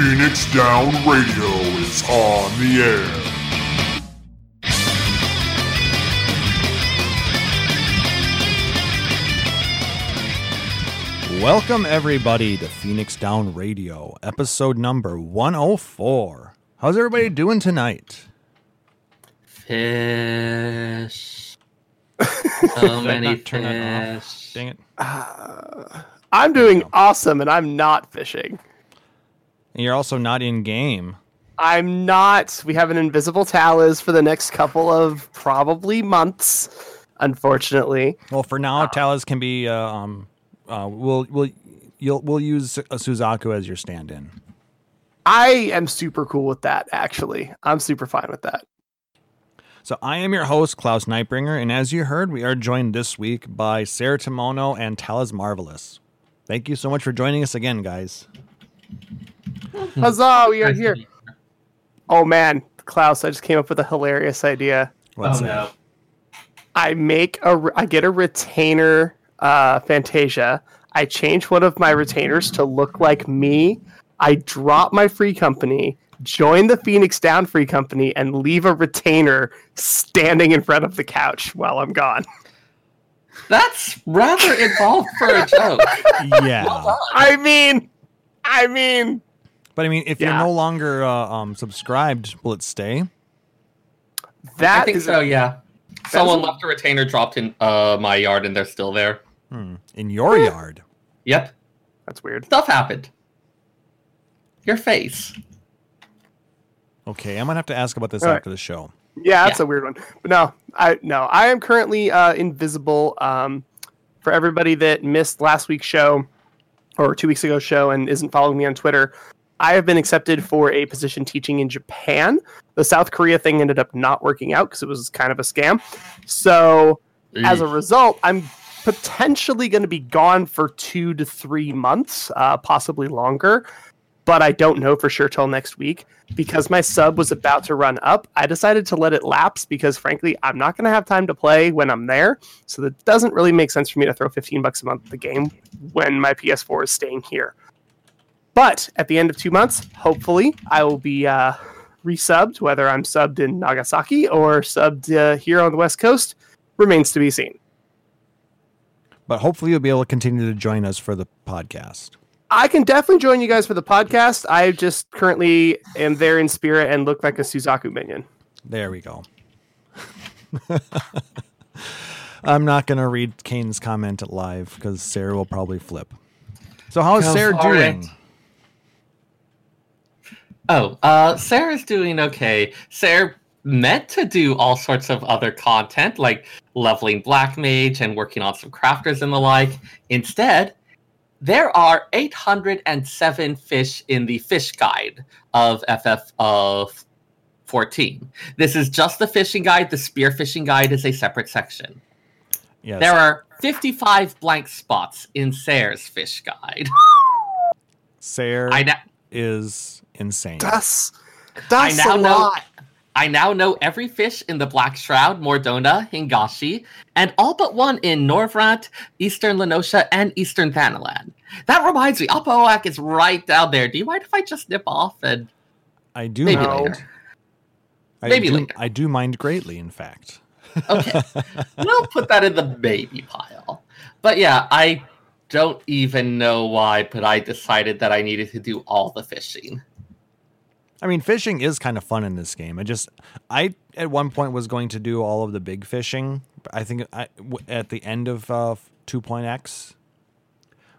Phoenix Down Radio is on the air. Welcome, everybody, to Phoenix Down Radio, episode number 104. How's everybody doing tonight? Fish. So many not turn it off? fish. Dang it. Uh, I'm doing awesome, and I'm not fishing. And you're also not in game. I'm not. We have an invisible Talus for the next couple of probably months, unfortunately. Well, for now, Talas can be. Uh, um, uh, we'll we'll you'll we'll use a Suzaku as your stand-in. I am super cool with that, actually. I'm super fine with that. So I am your host, Klaus Nightbringer, and as you heard, we are joined this week by Sarah Timono and Talas Marvelous. Thank you so much for joining us again, guys. Huzzah, we are here. Oh man, Klaus, I just came up with a hilarious idea. What's oh that? no. I make a I get a retainer, uh, Fantasia. I change one of my retainers to look like me. I drop my free company, join the Phoenix Down free company, and leave a retainer standing in front of the couch while I'm gone. That's rather involved for a joke. Yeah, I mean, I mean, but I mean, if you're no longer uh, um, subscribed, will it stay? that I think is so, yeah. Someone left a retainer dropped in uh, my yard and they're still there. Hmm. In your yard. Yep. that's weird. Stuff happened. Your face. Okay, I'm gonna have to ask about this All right. after the show. Yeah, that's Yeah. a weird one. But no, I no, I am currently uh, invisible. Um, for everybody that missed last week's show or two weeks ago show and isn't following me on Twitter, I have been accepted for a position teaching in Japan. The South Korea thing ended up not working out because it was kind of a scam. So as a result, I'm potentially going to be gone for two to three months, uh, possibly longer. But I don't know for sure till next week because my sub was about to run up. I decided to let it lapse because, frankly, I'm not going to have time to play when I'm there. So that doesn't really make sense for me to throw 15 bucks a month at the game when my PS4 is staying here. But at the end of two months, hopefully, I will be uh, resubbed, whether I'm subbed in Nagasaki or subbed uh, here on the West Coast remains to be seen. But hopefully, you'll be able to continue to join us for the podcast. I can definitely join you guys for the podcast. I just currently am there in spirit and look like a Suzaku minion. There we go. I'm not gonna read Kane's comment live because Sarah will probably flip. So how's Sarah doing? it. Oh, uh, Sarah's doing okay. Sarah meant to do all sorts of other content, like leveling Black Mage and working on some crafters and the like. Instead, there are 807 fish in the fish guide of FF of 14. This is just the fishing guide. The spear fishing guide is a separate section. Yes. There are 55 blank spots in Sarah's fish guide. Sarah I, na- is insane. That's I now a know lot. I now know every fish in the Black Shroud, Mor Dhona, Hingashi, and all but one in Norvrandt, Eastern La Noscea, and Eastern Thanalan. That reminds me, Apoak is right down there. Do you mind if I just nip off and I do. maybe No. later? I maybe do, later. I do mind greatly. In fact. Okay. we'll put that in the maybe pile. But yeah, I don't even know why, but I decided that I needed to do all the fishing. I mean, fishing is kind of fun in this game. I just, I at one point was going to do all of the big fishing. I think I, w- at the end of uh, 2.x,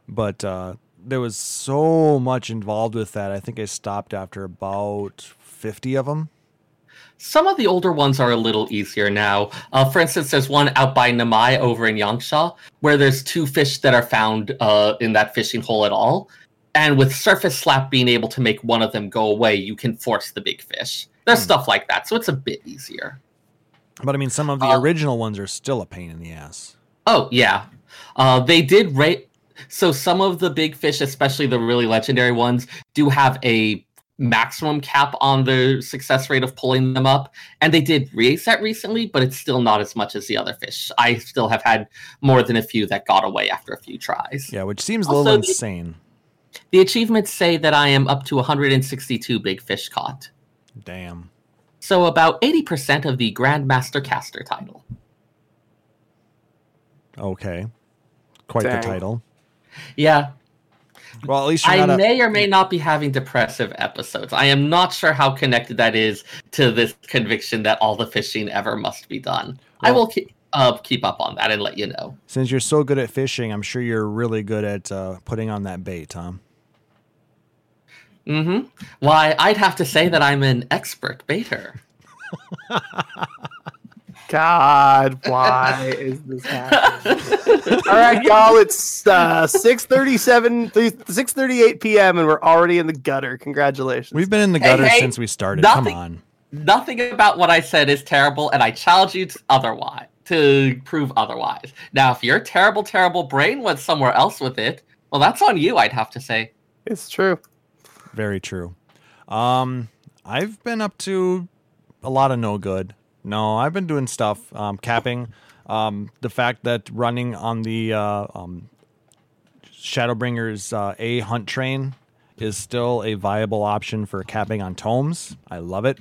but uh, there was so much involved with that. I think I stopped after about 50 of them. Some of the older ones are a little easier now. Uh, for instance, there's one out by Namai over in Yanxia where there's two fish that are found uh, in that fishing hole at all. And with Surface Slap being able to make one of them go away, you can force the big fish. There's Hmm. stuff like that, so it's a bit easier. But I mean, some of the Uh, original ones are still a pain in the ass. Oh, yeah. Uh, they did rate. So some of the big fish, especially the really legendary ones, do have a maximum cap on the success rate of pulling them up. And they did raise that recently, but it's still not as much as the other fish. I still have had more than a few that got away after a few tries. Yeah, which seems a little the- insane. The achievements say that I am up to 162 big fish caught. Damn. So about 80% of the Grandmaster Caster title. Okay. Quite Dang. the title. Yeah, Well, at least you're I not a- may or may not be having depressive episodes. I am not sure how connected that is to this conviction that all the fishing ever must be done. I will keep uh, keep up on that and let you know. since you're so good at fishing, I'm sure you're really good at uh, putting on that bait, Tom. Mm hmm Why, I'd have to say that I'm an expert baiter. God, why is this happening? All right, y'all. It's uh, six thirty-seven, six thirty-eight p.m., and we're already in the gutter. Congratulations. We've been in the gutter hey, since we started. Come on. Nothing about what I said is terrible, and I challenge you to otherwise to prove otherwise. Now, if your terrible, terrible brain went somewhere else with it, well, that's on you. I'd have to say. it's true. Very true. Um, I've been up to a lot of no good. No, I've been doing stuff, um, capping. Um, the fact that running on the uh, um, Shadowbringers uh, A hunt train is still a viable option for capping on tomes. I love it.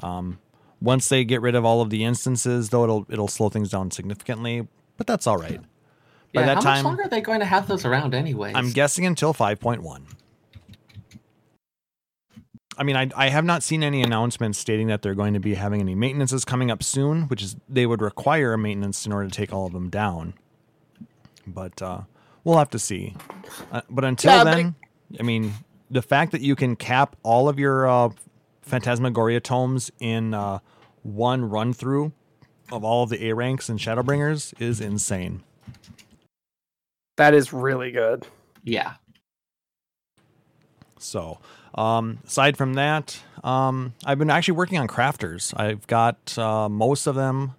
Um, once they get rid of all of the instances, though, it'll it'll slow things down significantly. But that's all right. By Yeah, that how time, much longer are they going to have those around, anyway? I'm guessing until 5.1. I mean, I, I have not seen any announcements stating that they're going to be having any maintenances coming up soon, which is they would require a maintenance in order to take all of them down. But uh, we'll have to see. Uh, but until Yeah, but then, I mean, the fact that you can cap all of your uh, Phantasmagoria tomes in uh, one run through of all of the A ranks and Shadowbringers is insane. That is really good. Yeah. So, um, aside from that, um, I've been actually working on crafters. I've got uh, most of them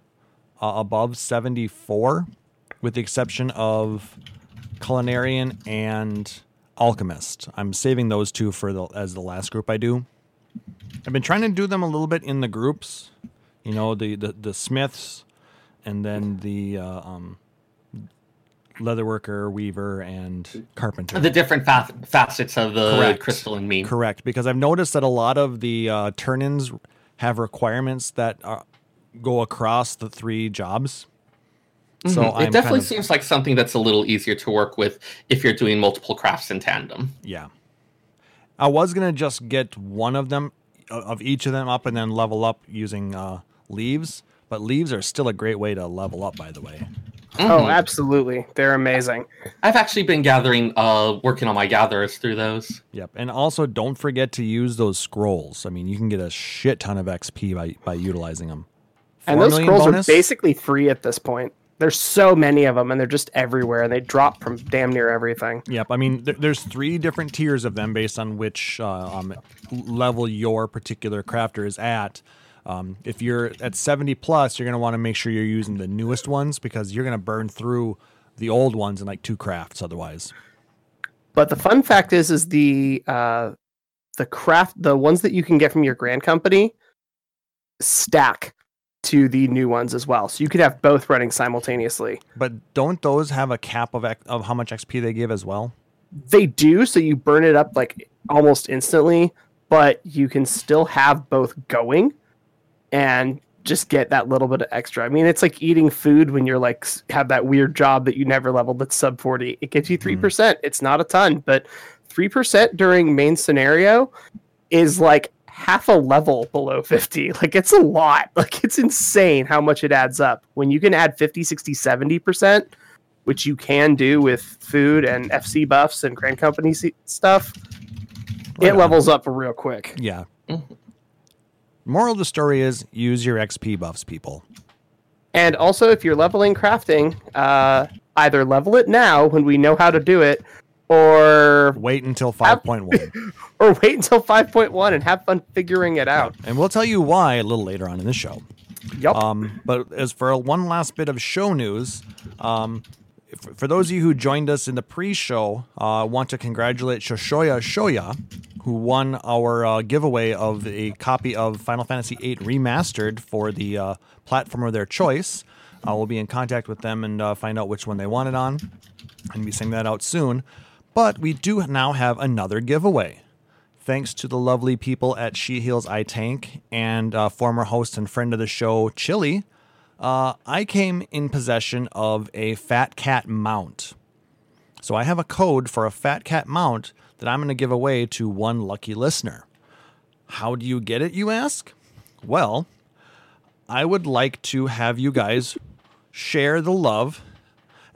uh, above 74, with the exception of Culinarian and Alchemist. I'm saving those two for the as the last group I do. I've been trying to do them a little bit in the groups, you know, the the, the smiths, and then the uh, um, leatherworker, weaver, and carpenter. The different fa- facets of the Correct. Crystalline Mean. Correct, because I've noticed that a lot of the uh, turn-ins have requirements that are, go across the three jobs. So Mhm. I'm it definitely kind of, seems like something that's a little easier to work with if you're doing multiple crafts in tandem. yeah. I was gonna just get one of them uh, of each of them up and then level up using uh, leves, but leves are still a great way to level up. By the way, Oh, Mhm. absolutely. They're amazing. I've actually been gathering, uh, working on my gatherers through those. yep. And also, don't forget to use those scrolls. I mean, you can get a shit ton of XP by by utilizing them. And those scrolls bonus? are basically free at this point. There's so many of them, and they're just everywhere, and they drop from damn near everything. Yep. I mean, there, there's three different tiers of them based on which uh, um, level your particular crafter is at. Um, if you're at 70 plus, you're going to want to make sure you're using the newest ones because you're going to burn through the old ones in like two crafts otherwise. But the fun fact is, is the uh, the craft, the ones that you can get from your grand company, stack to the new ones as well. So you could have both running simultaneously. But don't those have a cap of of how much XP they give as well? They do, so you burn it up like almost instantly, but you can still have both going and just get that little bit of extra. I mean, it's like eating food when you're like have that weird job that you never leveled that's sub 40. It gives you 3%. It's not a ton, but 3% during main scenario is like half a level below 50. Like it's a lot. Like it's insane how much it adds up. When you can add 50, 60, 70%, which you can do with food and FC buffs and Grand Company stuff, Right it on. levels up real quick. Yeah. Mhm. Moral of the story is use your XP buffs, people. And also, if you're leveling crafting, uh, either level it now when we know how to do it, or Wait until 5.1. or wait until 5.1 and have fun figuring it out. and we'll tell you why a little later on in the show. Yup. Um, but as for one last bit of show news, um, for, those of you who joined us in the pre-show, uh, I want to congratulate Shoshoya Shoya, who won our uh, giveaway of a copy of Final Fantasy VIII Remastered for the uh, platform of their choice. Uh, we'll be in contact with them and uh, find out which one they want it on, and be sending that out soon. But we do now have another giveaway. Thanks to the lovely people at She Heals I Tank and uh, former host and friend of the show, Chili, uh, I came in possession of a Fat Cat mount. So I have a code for a Fat Cat mount that I'm going to give away to one lucky listener. How do you get it, you ask? Well, I would like to have you guys share the love.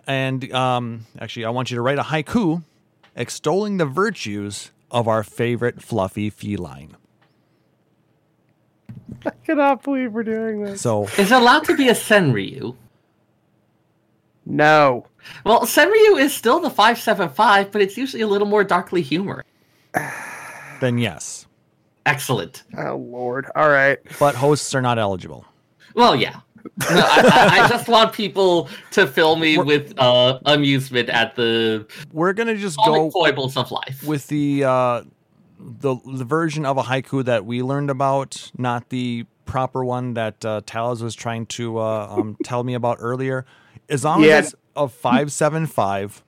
And um, actually, I want you to write a haiku extolling the virtues of our favorite fluffy feline. I cannot believe we're doing this. So, Is it allowed to be a Senryu? No. Well, Senryu is still the 575, but it's usually a little more darkly humor. then yes. Excellent. Oh Lord. All right. But hosts are not eligible. Well, yeah. No, I, I, I just want people to fill me with uh, amusement at the We're going to just comic go foibles of life. with the uh, the the version of a haiku that we learned about, not the proper one that uh, Talos was trying to uh, um, tell me about earlier. As long Yeah. as it's a five seven five,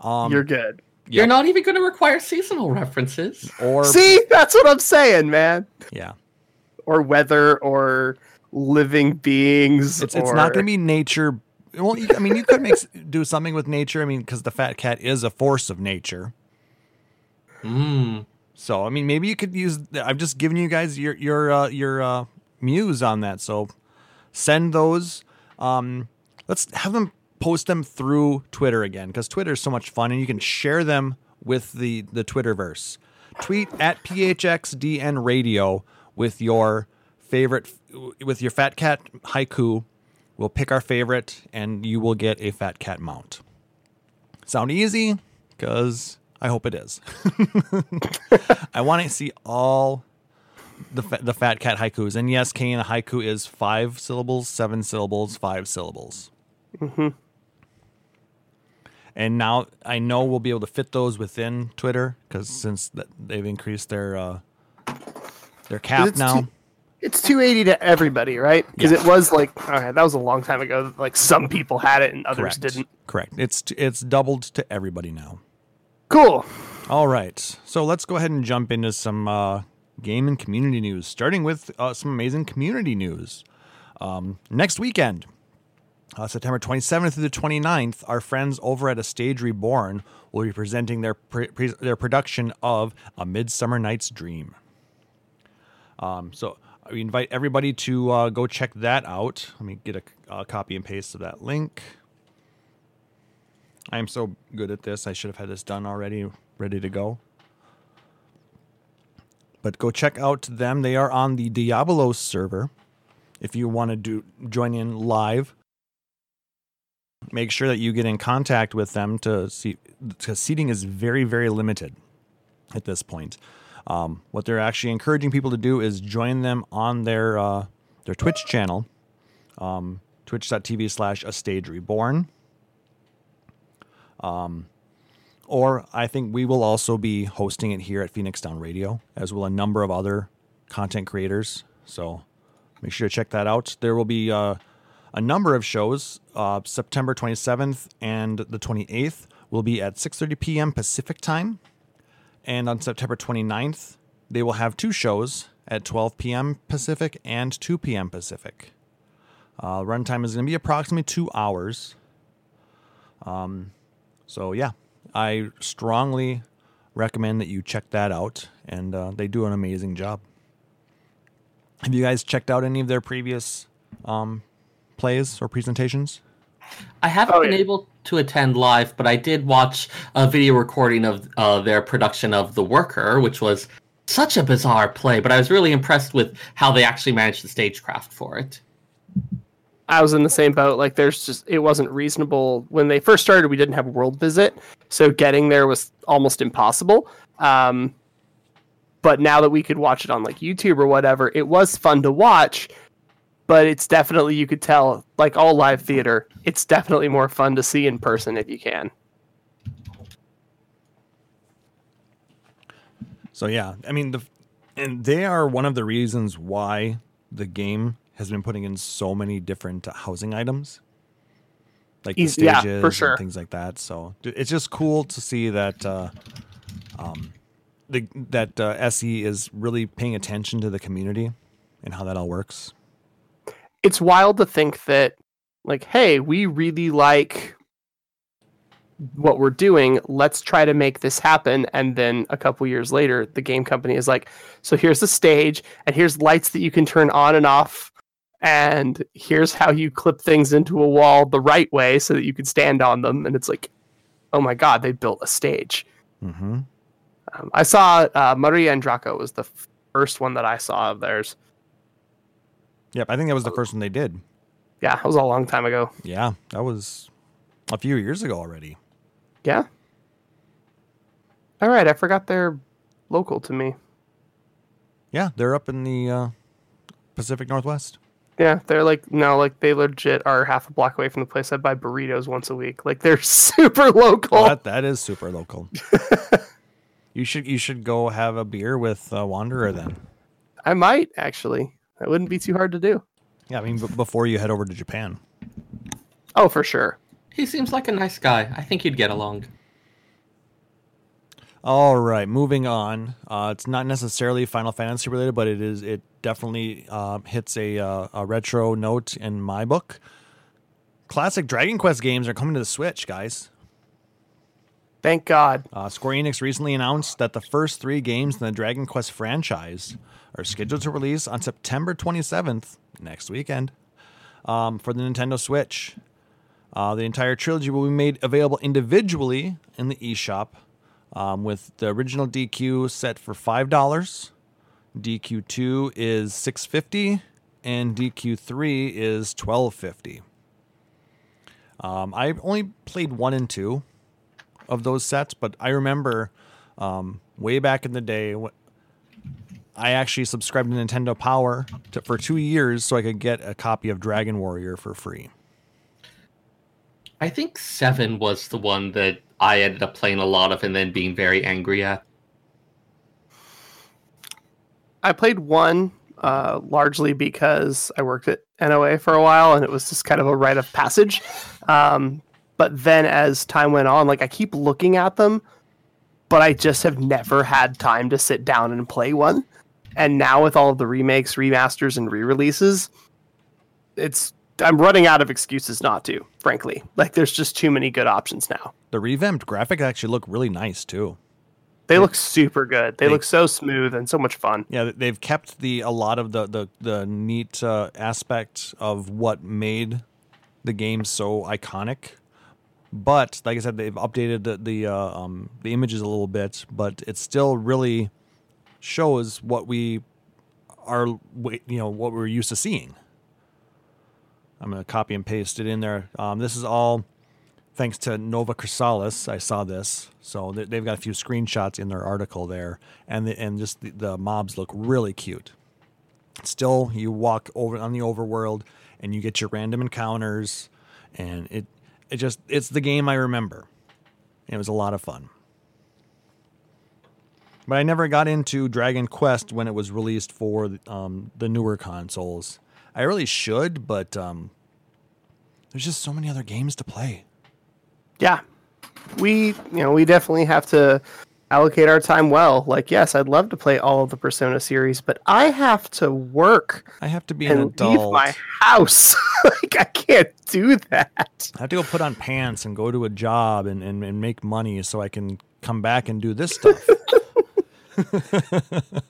um, You're good. You're not even going to require seasonal references. or See, that's what I'm saying, man. yeah, Or weather, or living beings. it's it's not going to be nature. Well, you, I mean, you could make do something with nature. I mean, because the fat cat is a force of nature. Mm. So I mean, maybe you could use. I've just given you guys your your uh, your uh, muse on that. So send those. Um, let's have them post them through Twitter again because Twitter is so much fun, and you can share them with the the Twitterverse. Tweet at phxdn radio with your favorite with your fat cat haiku. We'll pick our favorite, and you will get a fat cat mount. Sound easy? Because I hope it is. I want to see all the fa- the fat cat haikus, and yes, Kane, a haiku is five syllables, seven syllables, five syllables. And now I know we'll be able to fit those within Twitter because since th- they've increased their uh, their cap now. It's 280 to everybody, right? Because Yeah. it was like, okay, that was a long time ago. Like some people had it and others Correct. didn't. Correct. It's t- it's doubled to everybody now. Cool. All right. So let's go ahead and jump into some uh, game and community news, starting with uh, some amazing community news. Um, next weekend, uh, September 27th through the 29th, our friends over at A Stage Reborn will be presenting their, pre- pre- their production of A Midsummer Night's Dream. Um, so we invite everybody to uh, go check that out. Let me get a, a copy and paste of that link. I am so good at this. I should have had this done already, ready to go. But go check out them. They are on the Diabolos server. If you want to do join in live, make sure that you get in contact with them to see because seating is very very limited at this point. Um, what they're actually encouraging people to do is join them on their uh, their Twitch channel, um, twitch.tv slash a stage reborn. Or I think we will also be hosting it here at Phoenix Down Radio, as will a number of other content creators. So make sure to check that out. There will be uh, a number of shows. Uh, September 27th and the 28th will be at 6:30 p.m. Pacific time, and on September 29th they will have two shows at 12 p.m. Pacific and 2 p.m. Pacific. Uh, runtime is going to be approximately two hours. So yeah, I strongly recommend that you check that out, and uh, they do an amazing job. Have you guys checked out any of their previous um, plays or presentations? I haven't Oh, been yeah. able to attend live, but I did watch a video recording of uh, their production of The Worker, which was such a bizarre play, but I was really impressed with how they actually managed the stagecraft for it. I was in the same boat. Like, there's just, it wasn't reasonable. When they first started, we didn't have a world visit. So getting there was almost impossible. Um, but now that we could watch it on like YouTube or whatever, it was fun to watch. But it's definitely, you could tell, like all live theater, it's definitely more fun to see in person if you can. So yeah, I mean the and they are one of the reasons why the game has been putting in so many different housing items. like the yeah, stages for sure. and things like that. So it's just cool to see that uh, um, the that uh, SE is really paying attention to the community and how that all works. it's wild to think that like hey we really like what we're doing let's try to make this happen and then a couple years later the game company is like so here's the stage and here's lights that you can turn on and off and here's how you clip things into a wall the right way so that you can stand on them and it's like oh my god they built a stage hmm um, i saw uh, maria and draco was the first one that i saw of theirs Yep, I think that was the first one they did. yeah it was a long time ago Yeah, that was a few years ago already. Yeah. All right, I forgot they're local to me. Yeah, they're up in the uh, Pacific Northwest. Yeah, they're like no, like they legit are half a block away from the place I buy burritos once a week. Like they're super local. Well, that that is super local. you should you should go have a beer with uh, Wanderer then. I might actually. That wouldn't be too hard to do. Yeah, I mean b- before you head over to Japan. Oh, for sure. He seems like a nice guy. I think you'd get along. All right, moving on. Uh, it's not necessarily Final Fantasy related, but it is. It definitely uh, hits a, uh, a retro note in my book. Classic Dragon Quest games are coming to the Switch, guys. Thank God. Uh, Square Enix recently announced that the first three games in the Dragon Quest franchise are scheduled to release on September 27th, next weekend, um, for the Nintendo Switch. Uh, the entire trilogy will be made available individually in the eShop, um, with the original DQ set for five dollars. DQ2 is six fifty, and DQ3 is twelve fifty. Um, I only played one and two of those sets, but I remember um, way back in the day, I actually subscribed to Nintendo Power to, for two years so I could get a copy of Dragon Warrior for free. I think seven was the one that I ended up playing a lot of and then being very angry at. I played one uh, largely because I worked at NOA for a while and it was just kind of a rite of passage. Um, but then as time went on, like I keep looking at them, but I just have never had time to sit down and play one. And now with all of the remakes, remasters, and re-releases, it's I'm running out of excuses not to. Frankly, like there's just too many good options now. The revamped graphics actually look really nice too. They look super good. They They- look so smooth and so much fun. Yeah, they've kept the a lot of the the the neat uh, aspect of what made the game so iconic. But like I said, they've updated the the uh, um, the images a little bit, but it still really shows what we are, you know, what we're used to seeing. I'm gonna copy and paste it in there. Um, this is all thanks to Nova Crystallis. I saw this, so they- they've got a few screenshots in their article there, and the, and just the, the mobs look really cute. Still, you walk over on the overworld, and you get your random encounters, and it it just it's the game I remember. It was a lot of fun. But I never got into Dragon Quest when it was released for um, the newer consoles. I really should, but um, there's just so many other games to play. yeah we you know we definitely have to allocate our time well like yes i'd love to play all of the persona series but i have to work I have to be an adult. leave my house like i can't do that I have to go put on pants and go to a job and, and, and make money so I can come back and do this stuff.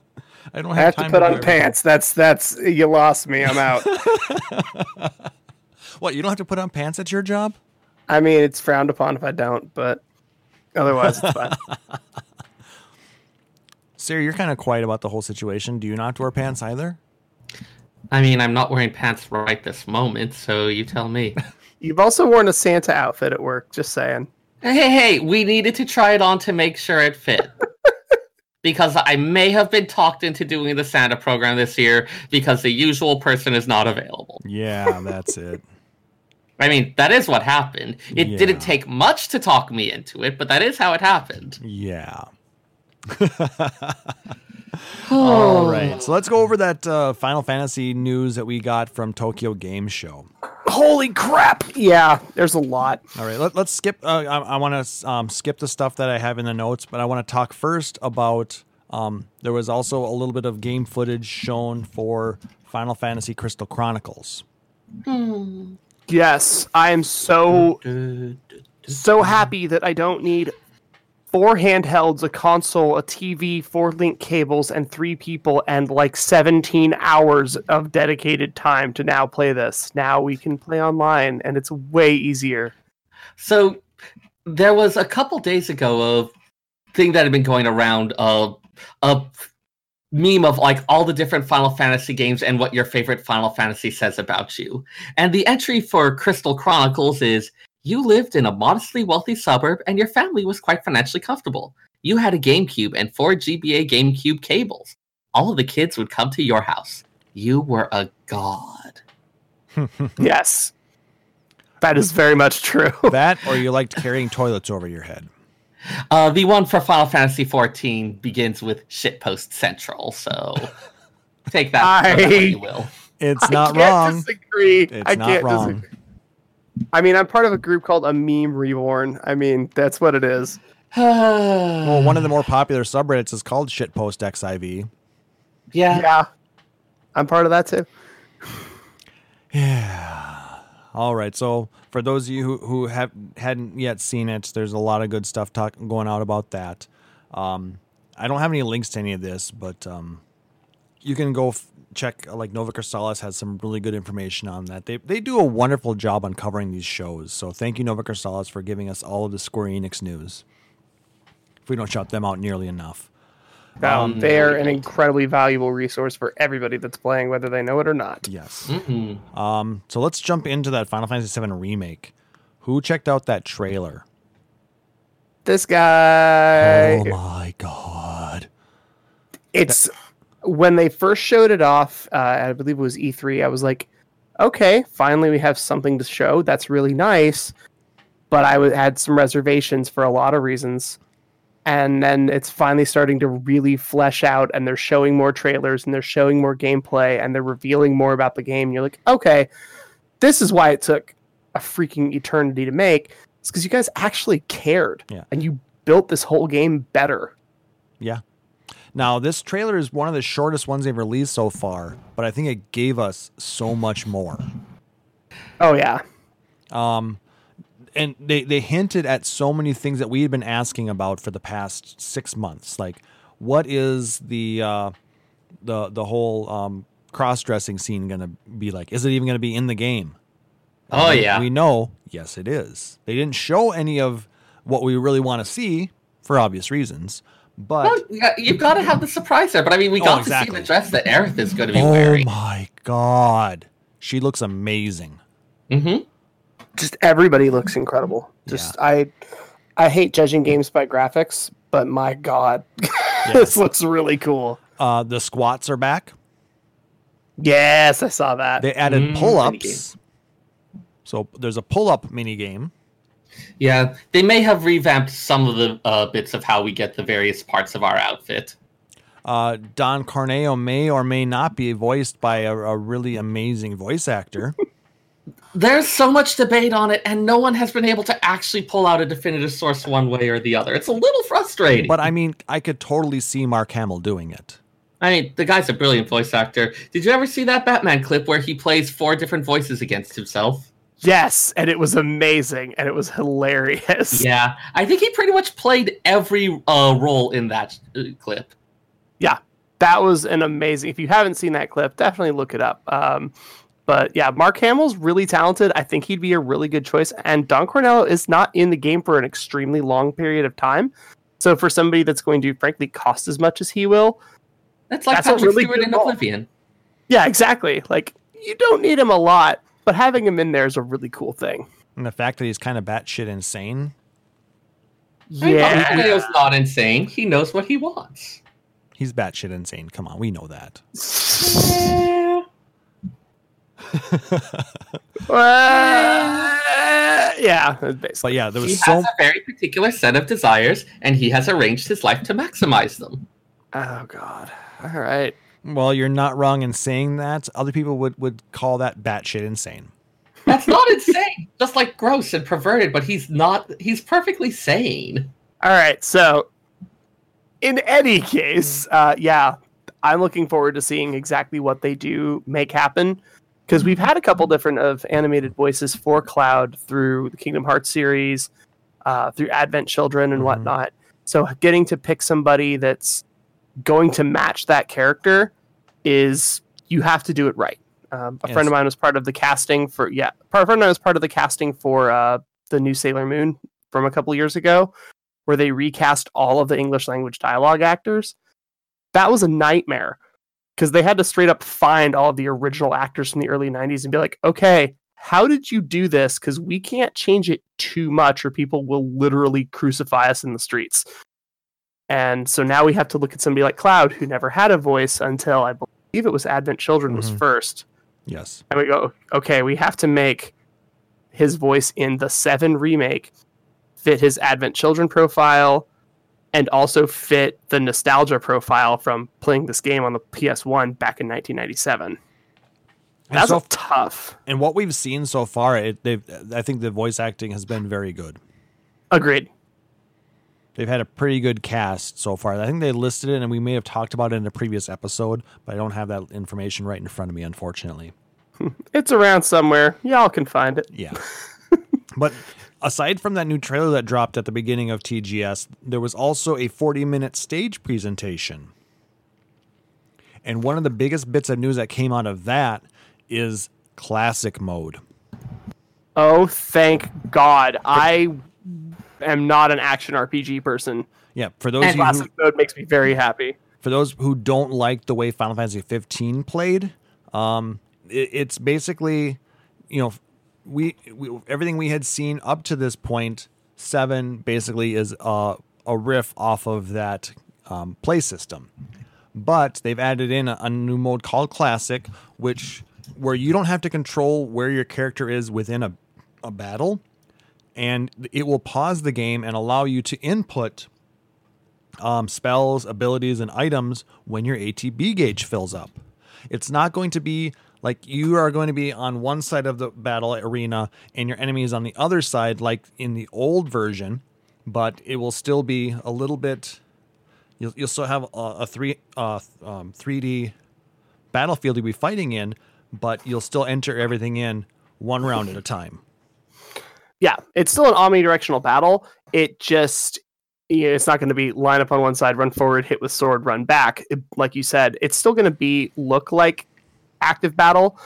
I don't have, i have to put do on pants that's that's you lost me i'm out What, you don't have to put on pants at your job? i mean it's frowned upon if i don't but otherwise it's fine Sarah, you're kind of quiet about the whole situation. Do you not have to wear pants either? I mean, I'm not wearing pants right this moment, so you tell me. you've also worn a santa outfit at work just saying hey, hey, hey, we needed to try it on to make sure it fit. Because I may have been talked into doing the Santa program this year because the usual person is not available. Yeah, that's it. I mean, that is what happened. It Yeah. didn't take much to talk me into it, but that is how it happened. Yeah. Oh. All right. So let's go over that uh, Final Fantasy news that we got from Tokyo Game Show. Holy crap! Yeah, there's a lot. All right, let, let's skip. Uh, I, I want to um, skip the stuff that I have in the notes, but I want to talk first about. Um, there was also a little bit of game footage shown for Final Fantasy Crystal Chronicles. Yes, I am so so happy that I don't need four handhelds, a console, a TV, four link cables, and three people, and like 17 hours of dedicated time to now play this. Now we can play online, and it's way easier. So there was a couple days ago a thing that had been going around of a meme of like all the different Final Fantasy games and what your favorite Final Fantasy says about you. And the entry for Crystal Chronicles is you lived in a modestly wealthy suburb and your family was quite financially comfortable. You had a GameCube and four GBA GameCube cables. All of the kids would come to your house. You were a god. Yes, that is very much true. That, or you liked carrying toilets over your head. Uh, the one for Final Fantasy XIV begins with shitpost central, so take that I- you will. It's I not can't wrong. Disagree. It's I not can't wrong. disagree. I mean, I'm part of a group called a meme reborn. I mean, that's what it is. Well, one of the more popular subreddits is called Shitpost XIV. yeah. Yeah, I'm part of that too. Yeah. All right. So for those of you who, who have hadn't yet seen it, there's a lot of good stuff talk, going out about that. Um, I don't have any links to any of this, but um, you can go f- check. uh, Like Nova Crystallis has some really good information on that. They they do a wonderful job on covering these shows. So thank you, Nova Crystallis, for giving us all of the Square Enix news. If we don't shout them out nearly enough. Um, they're an incredibly valuable resource for everybody that's playing, whether they know it or not. Yes. Mhm. Um, so let's jump into that Final Fantasy VII remake. Who checked out that trailer? This guy, oh my god! it's when they first showed it off. Uh, I believe it was E3. I was like, okay, finally we have something to show. That's really nice. But I w- had some reservations for a lot of reasons. And then it's finally starting to really flesh out, and they're showing more trailers and they're showing more gameplay and they're revealing more about the game. You're like, okay, this is why it took a freaking eternity to make. It's because you guys actually cared Yeah. and you built this whole game better. Yeah. Now this trailer is one of the shortest ones they've released so far, but I think it gave us so much more. Oh, yeah. Um, and they they hinted at so many things that we had been asking about for the past six months. Like, what is the uh, the the whole um, cross dressing scene going to be like? Is it even going to be in the game? Oh We- yeah. we know. Yes, it is. They didn't show any of what we really want to see for obvious reasons, but Well, you've got to have the surprise there. But I mean, we Oh, got exactly. to see the dress that Aerith is going to be oh wearing. Oh my god, she looks amazing. hmm just everybody looks incredible. Just I I hate judging games by graphics, but my god, this looks really cool. Uh, the squats are back. Yes, I saw that. They added Mm, pull ups. So there's a pull up mini game. Yeah, they may have revamped some of the uh, bits of how we get the various parts of our outfit. Uh, Don Corneo may or may not be voiced by a, a really amazing voice actor. There's so much debate on it, and no one has been able to actually pull out a definitive source one way or the other. It's a little frustrating. but I mean, I could totally see Mark Hamill doing it. I mean, the guy's a brilliant voice actor. Did you ever see that Batman clip where he plays four different voices against himself? Yes, and it was amazing and it was hilarious. Yeah, I think he pretty much played every uh, role in that uh, clip. Yeah. That was an amazing. If you haven't seen that clip, definitely look it up. Um, but yeah, Mark Hamill's really talented. I think he'd be a really good choice. And Don Corneo is not in the game for an extremely long period of time. So for somebody that's going to frankly cost as much as he will, That's like That's Patrick really Stewart in. Oblivion. Yeah, exactly. Like you don't need him a lot, but having him in there is a really cool thing. And the fact that he's kind of batshit insane. I mean, Yeah. Leo's not insane. He knows what he wants. He's batshit insane. Come on, we know that. Uh, yeah, basically. But yeah, there was He was has so a very particular set of desires, and he has arranged his life to maximize them. Oh god. All right. Well. You're not wrong in saying that. Other people would would call that batshit insane. That's not insane. Just like gross and perverted, but he's not. He's perfectly sane. All right, so in any case, uh, yeah, I'm looking forward to seeing exactly what they do make happen because we've had a couple different of animated voices for Cloud through the Kingdom Hearts series, uh, through Advent Children and Mhm. whatnot. So getting to pick somebody that's going to match that character is you have to do it right. Um, a friend of mine was part of the casting for yeah, a friend of mine was part of the casting for uh, the new Sailor Moon from a couple years ago, where they recast all of the English language dialogue actors. That was a nightmare because they had to straight up find all of the original actors from the early 90s and be like, okay, how did you do this? Because we can't change it too much or people will literally crucify us in the streets. And so now we have to look at somebody like Cloud, who never had a voice until I believe it was Advent Children was Mhm. first. Yes. And we go, okay, we have to make his voice in the 7 remake fit his Advent Children profile and also fit the nostalgia profile from playing this game on the PS1 back in 1997. That's so, tough. and what we've seen so far, it, they've. I think the voice acting has been very good. Agreed. They've had a pretty good cast so far. I think they listed it, and we may have talked about it in a previous episode, but I don't have that information right in front of me, unfortunately. It's around somewhere. Y'all can find it. Yeah. but aside from that new trailer that dropped at the beginning of TGS, there was also a 40 minute stage presentation. And one of the biggest bits of news that came out of that is classic mode. Oh, thank God. I am not an action RPG person. Yeah, for those And you who, mode makes me very happy. for those who don't like the way Final Fantasy 15 played, um, it, it's basically, you know, we, we everything we had seen up to this point, seven basically is a, a riff off of that um, play system, but they've added in a, a new mode called Classic, which where you don't have to control where your character is within a, a battle, and it will pause the game and allow you to input um, spells, abilities, and items when your ATB gauge fills up. It's not going to be like you are going to be on one side of the battle arena and your enemy is on the other side, like in the old version, but it will still be a little bit. You'll, you'll still have a, a three uh, um, 3D battlefield you'll be fighting in, but you'll still enter everything in one round at a time. Yeah, it's still an omnidirectional battle. It just you know, it's not going to be line up on one side, run forward, hit with sword, run back. It, like you said, it's still going to be look like active battle,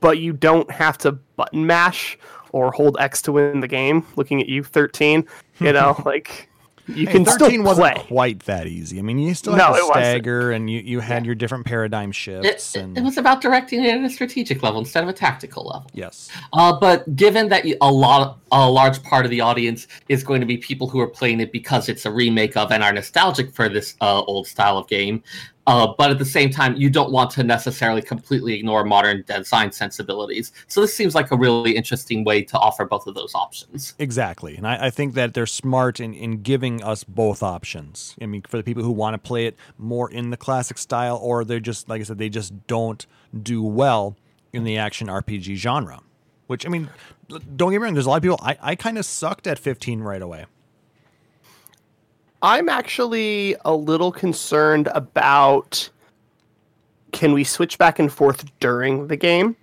but you don't have to button mash or hold X to win the game. Looking at you, thirteen, you know, like you Hey, can still 13 wasn't play. quite that easy. I mean, you still No, had to it wasn't. stagger, and you, you had your different paradigm It, shifts. it, and it was about directing it at a strategic level instead of a tactical level. yes, Uh, but given that you- a lot, a large part of the audience is going to be people who are playing it because it's a remake of and are nostalgic for this uh, old style of game, uh, but at the same time, you don't want to necessarily completely ignore modern design sensibilities. So this seems like a really interesting way to offer both of those options. exactly. And I, I think that they're smart in, in giving us both options. I mean, for the people who want to play it more in the classic style, or they're just, like I said, they just don't do well in the action RPG genre. Which, I mean, don't get me wrong, there's a lot of people, I, I kind of sucked at 15 right away. I'm actually a little concerned about can we switch back and forth during the game?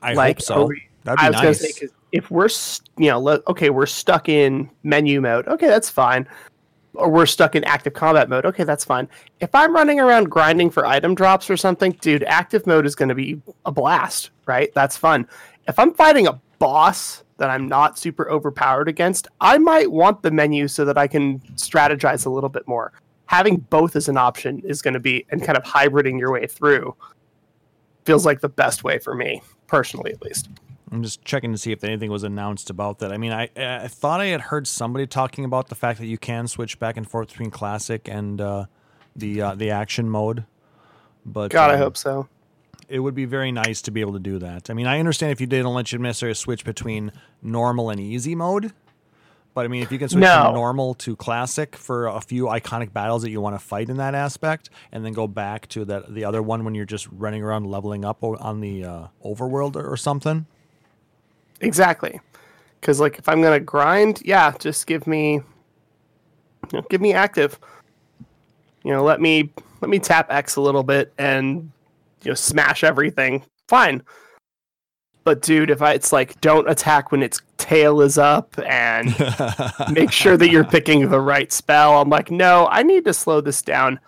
I Like, hope so. we- That'd be I was nice. gonna say if we're you know le- okay we're stuck in menu mode okay that's fine or we're stuck in active combat mode okay that's fine if i'm running around grinding for item drops or something dude active mode is going to be a blast right that's fun if i'm fighting a boss that i'm not super overpowered against i might want the menu so that i can strategize a little bit more having both as an option is going to be and kind of hybriding your way through feels like the best way for me personally at least I'm just checking to see if anything was announced about that. I mean, I I thought I had heard somebody talking about the fact that you can switch back and forth between classic and uh, the uh, the action mode. But god i um, hope so it would be very nice to be able to do that. I mean, I understand if you didn't let you necessarily switch between normal and easy mode, but I mean, if you can switch No. from normal to classic for a few iconic battles that you want to fight in that aspect, and then go back to that the other one when you're just running around leveling up on the uh, overworld or, or something. Exactly. Because like if I'm gonna grind, yeah, just give me, you know, give me active. You know, let me let me tap X a little bit and you know smash everything. Fine. But dude, if I, it's like don't attack when its tail is up and make sure that you're picking the right spell. I'm like, no, I need to slow this down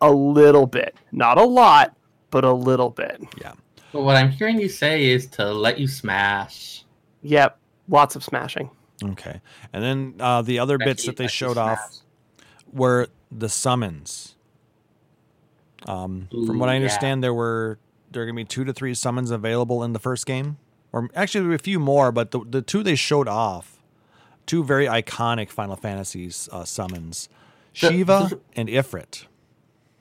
a little bit, not a lot, but a little bit. yeah. But what I'm hearing you say is to let you smash. Yep, lots of smashing. Okay. And then uh, the other bits Becky, that they showed off were the summons. Um, from what I yeah. understand, there were there are gonna be two to three summons available in the first game, or actually there were a few more, but the the two they showed off, two very iconic Final Fantasies uh, summons, The- Shiva the- and Ifrit.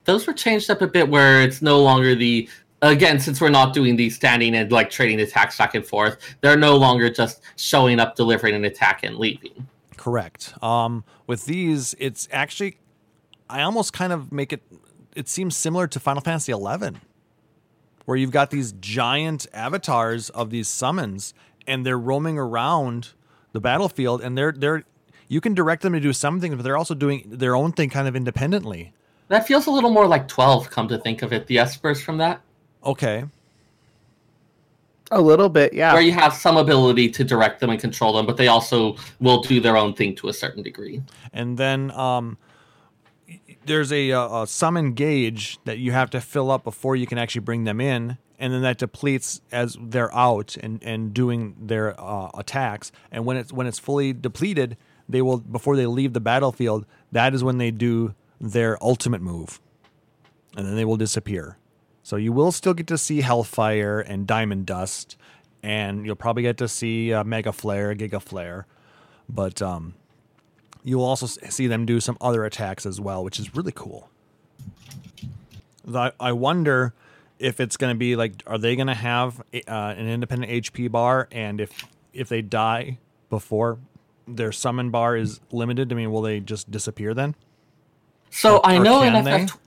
Those were changed up a bit where it's no longer the again since we're not doing the standing and like trading attacks back and forth. They're no longer just showing up, delivering an attack, and leaving. Correct. Um, with these, it's actually, I almost kind of make it. It seems similar to Final Fantasy XI, where you've got these giant avatars of these summons, and they're roaming around the battlefield, and they're they're. You can direct them to do something, but they're also doing their own thing kind of independently. That feels a little more like twelve. Come to think of it, the espers from that, Okay. A little bit, yeah. where you have some ability to direct them and control them, but they also will do their own thing to a certain degree. and then um, there's a, a, a summon gauge that you have to fill up before you can actually bring them in and then that depletes as they're out and, and doing their uh, attacks. And when it's when it's fully depleted they will before they leave the battlefield that is when they do their ultimate move. And then they will disappear. So you will still get to see hellfire and diamond dust and you'll probably get to see uh, mega flare giga flare. But um, you will also see them do some other attacks as well, which is really cool. I, wonder if it's going to be like, are they going to have uh, an independent HP bar, and if if they die before their summon bar is limited, I mean, will they just disappear then? So Or- I know in FF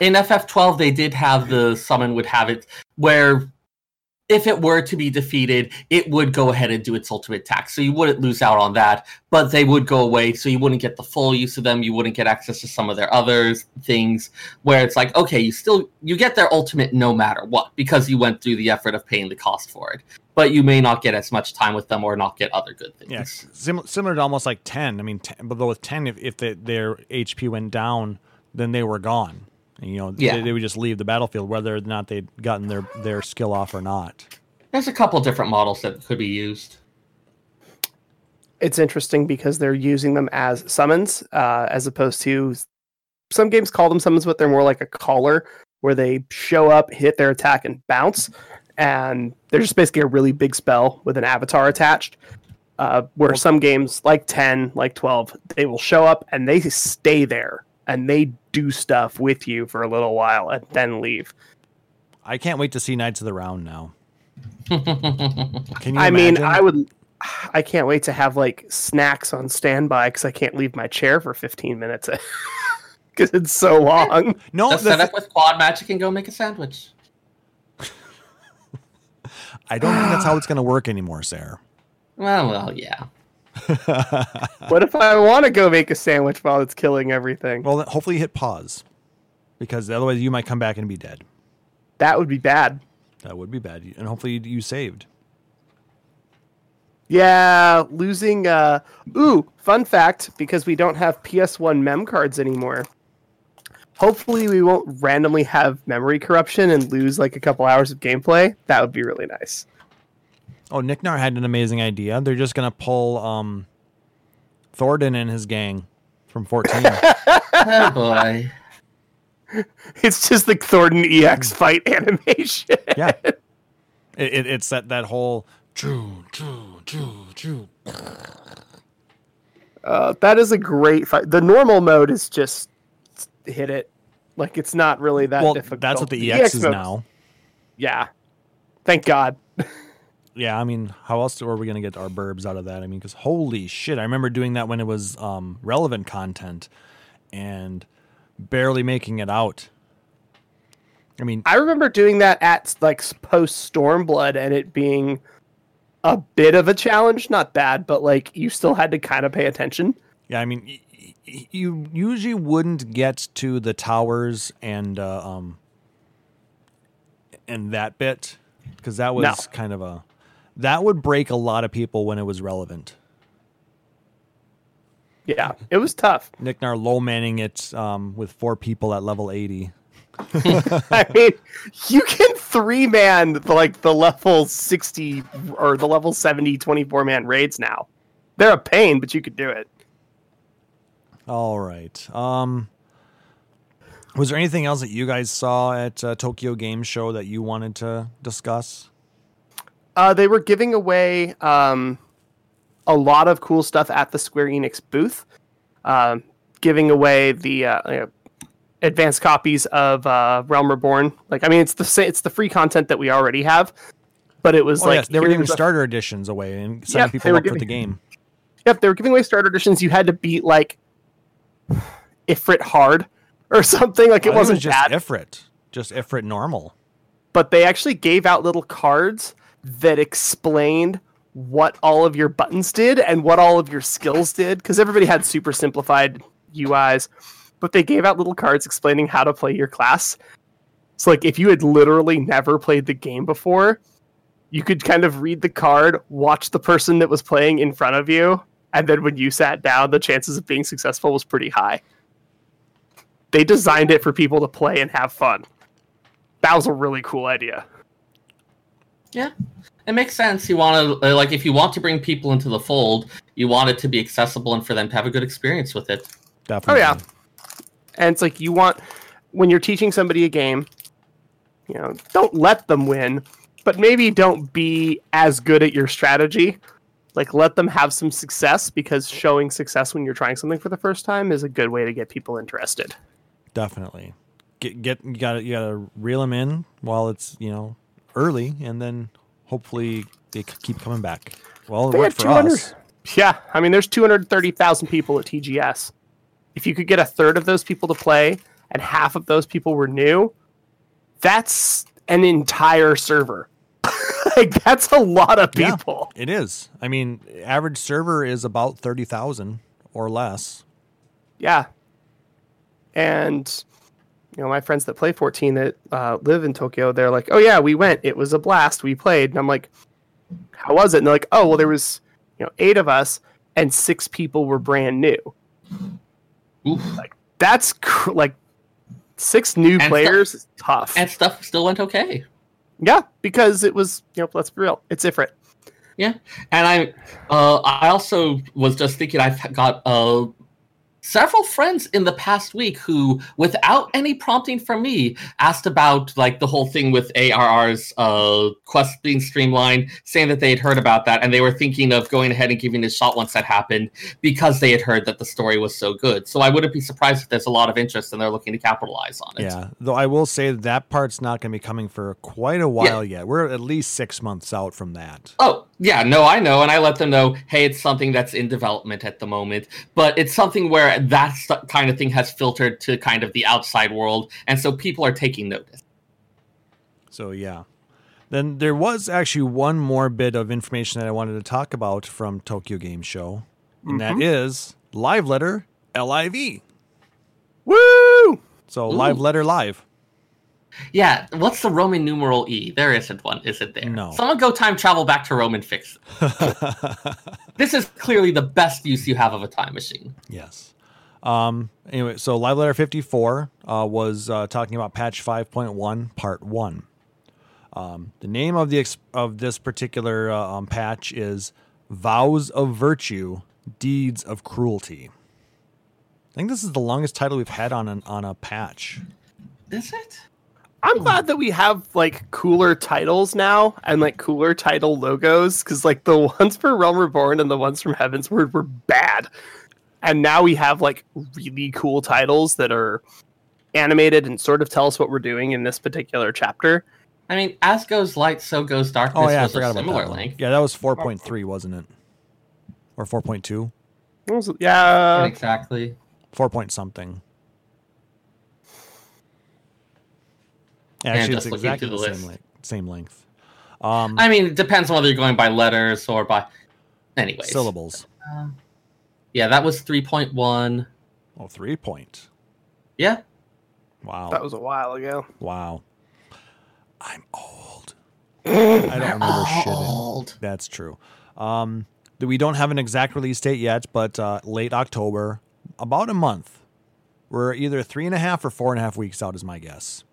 in FF12 they did have the summon would have it where if it were to be defeated, it would go ahead and do its ultimate attack. So you wouldn't lose out on that, but they would go away. So you wouldn't get the full use of them. You wouldn't get access to some of their other things. Where it's like, okay, you still you get their ultimate no matter what because you went through the effort of paying the cost for it. But you may not get as much time with them or not get other good things. Yeah, sim- similar to almost like ten. I mean, 10, but with ten, if, if they, their HP went down, then they were gone. And, you know, Yeah. they, they would just leave the battlefield, whether or not they'd gotten their their skill off or not. There's a couple different models that could be used. it's interesting because they're using them as summons uh, as opposed to some games call them summons but they're more like a caller where they show up hit their attack and bounce and they're just basically a really big spell with an avatar attached uh, where some games like 10 like 12 they will show up and they stay there and they do stuff with you for a little while and then leave I can't wait to see Knights of the Round now. Can you I mean. I would. I can't wait to have like snacks on standby because I can't leave my chair for 15 minutes because it's so long. no, Just the set thi- up with quad magic and go make a sandwich. I don't think that's how it's going to work anymore, Sarah. Well, well, yeah. what if I want to go make a sandwich while it's killing everything? Well, hopefully you hit pause, because otherwise you might come back and be dead. That would be bad. That would be bad, and hopefully you, you saved. Yeah, losing. Uh, ooh, fun fact because we don't have PS1 mem cards anymore. Hopefully, we won't randomly have memory corruption and lose like a couple hours of gameplay. That would be really nice. Oh, Nick Nar had an amazing idea. They're just going to pull um, Thordan and his gang from 14. Oh boy. It's just the Thordan EX fight animation. yeah, it, it, it's that that whole choo choo choo choo. Uh, that is a great fight. The normal mode is just hit it. Like it's not really that Well, difficult. that's what the EX is mode- now. Yeah. Thank God. Yeah, I mean, how else are we going to get our burbs out of that? I mean, because holy shit, I remember doing that when it was um, relevant content and barely making it out. I mean, I remember doing that at like post Stormblood and it being a bit of a challenge. Not bad, but like you still had to kind of pay attention. Yeah, I mean, y- y- you usually wouldn't get to the towers and uh, um and that bit because that was No. kind of a that would break a lot of people when it was relevant. Yeah, it was tough. Nick Nar low manning it um, with four people at level eighty. I mean, you can three man like the level 60 or the level 70 24 man raids now. They're a pain, but you could do it. All right. Um, was there anything else that you guys saw at uh, Tokyo Game Show that you wanted to discuss? Uh, they were giving away um, a lot of cool stuff at the Square Enix booth, um, giving away the uh, you know, advanced copies of uh, Realm Reborn. Like, I mean, it's the sa- it's the free content that we already have, but it was Oh, like yes, they were giving starter editions away and signing Yep, they people were up for the giving- game. Yep, they were giving away starter editions. You had to beat like Ifrit hard or something. Like it wasn't was just bad, Ifrit, just Ifrit normal. but they actually gave out little cards that explained what all of your buttons did and what all of your skills did because everybody had super simplified UIs, but they gave out little cards explaining how to play your class. So like if you had literally never played the game before, you could kind of read the card, watch the person that was playing in front of you, and then when you sat down, the chances of being successful was pretty high. They designed it for people to play and have fun. That was a really cool idea. Yeah, it makes sense. You want to uh, like if you want to bring people into the fold, you want it to be accessible and for them to have a good experience with it. Definitely. Oh, yeah. And it's like you want when you're teaching somebody a game, you know, don't let them win, but maybe don't be as good at your strategy. Like let them have some success because showing success when you're trying something for the first time is a good way to get people interested. Definitely. Get get you got to you got to reel them in while it's you know early, and then hopefully they keep coming back. Well, it They worked for 200 us. Yeah, I mean, there's 230,000 people at TGS. If you could get a third of those people to play and half of those people were new, that's an entire server. like, that's a lot of Yeah. people. It is. I mean, average server is about thirty thousand or less. Yeah. And, you know, my friends that play 14 that uh, live in Tokyo, they're like, oh, yeah, we went. It was a blast. We played. And I'm like, how was it? And they're like, oh, well, there was, you know, eight of us and six people were brand new. Oof. Like That's cr- like six new And players is tough. And stuff still went okay. yeah, because it was, you know, let's be real, it's different. Yeah, and I, uh, I also was just thinking I've got uh, several friends in the past week who, without any prompting from me, asked about like the whole thing with ARR's uh, quest being streamlined, saying that they had heard about that and they were thinking of going ahead and giving it a shot once that happened because they had heard that the story was so good. So I wouldn't be surprised if there's a lot of interest and they're looking to capitalize on it. Yeah, though I will say that part's not going to be coming for quite a while yet. We're at least six months out from that. Oh, yeah, no, I know. And I let them know, hey, it's something that's in development at the moment, but it's something where that st- kind of thing has filtered to kind of the outside world. And so people are taking notice. So yeah. Then there was actually one more bit of information that I wanted to talk about from Tokyo Game Show, and that mm-hmm. is Live Letter LIV. Woo! So Ooh. Live Letter Live. Yeah, what's the Roman numeral E? There isn't one, is it there? No. Someone go time travel back to Rome and fix. This is clearly the best use you have of a time machine. Yes. Um, anyway, so Live Letter 54 uh, was uh, talking about patch 5.1, part 1. Um, the name of the ex- of this particular uh, um, patch is Vows of Virtue, Deeds of Cruelty. I think this is the longest title we've had on an, on a patch. Is it? I'm hmm. glad that we have like cooler titles now and like cooler title logos because like the ones for Realm Reborn and the ones from Heavensward were bad. And now we have like really cool titles that are animated and sort of tell us what we're doing in this particular chapter. I mean, as goes light, so goes darkness Oh yeah, I forgot a about similar that one. length. Yeah, that was 4.3, wasn't it? Or 4.2? What was it? Yeah, exactly. 4 point something. Actually, just it's exactly the the same, list. length, same length. Um, I mean, it depends on whether you're going by letters or by. Anyways. syllables. Yeah, that was 3.1. Oh, three point. Yeah. Wow. That was a while ago. wow. I'm old. I don't remember shit. in- Old. That's true. Um, we don't have an exact release date yet, but uh, late October, about a month. We're either three and a half or four and a half weeks out, is my guess.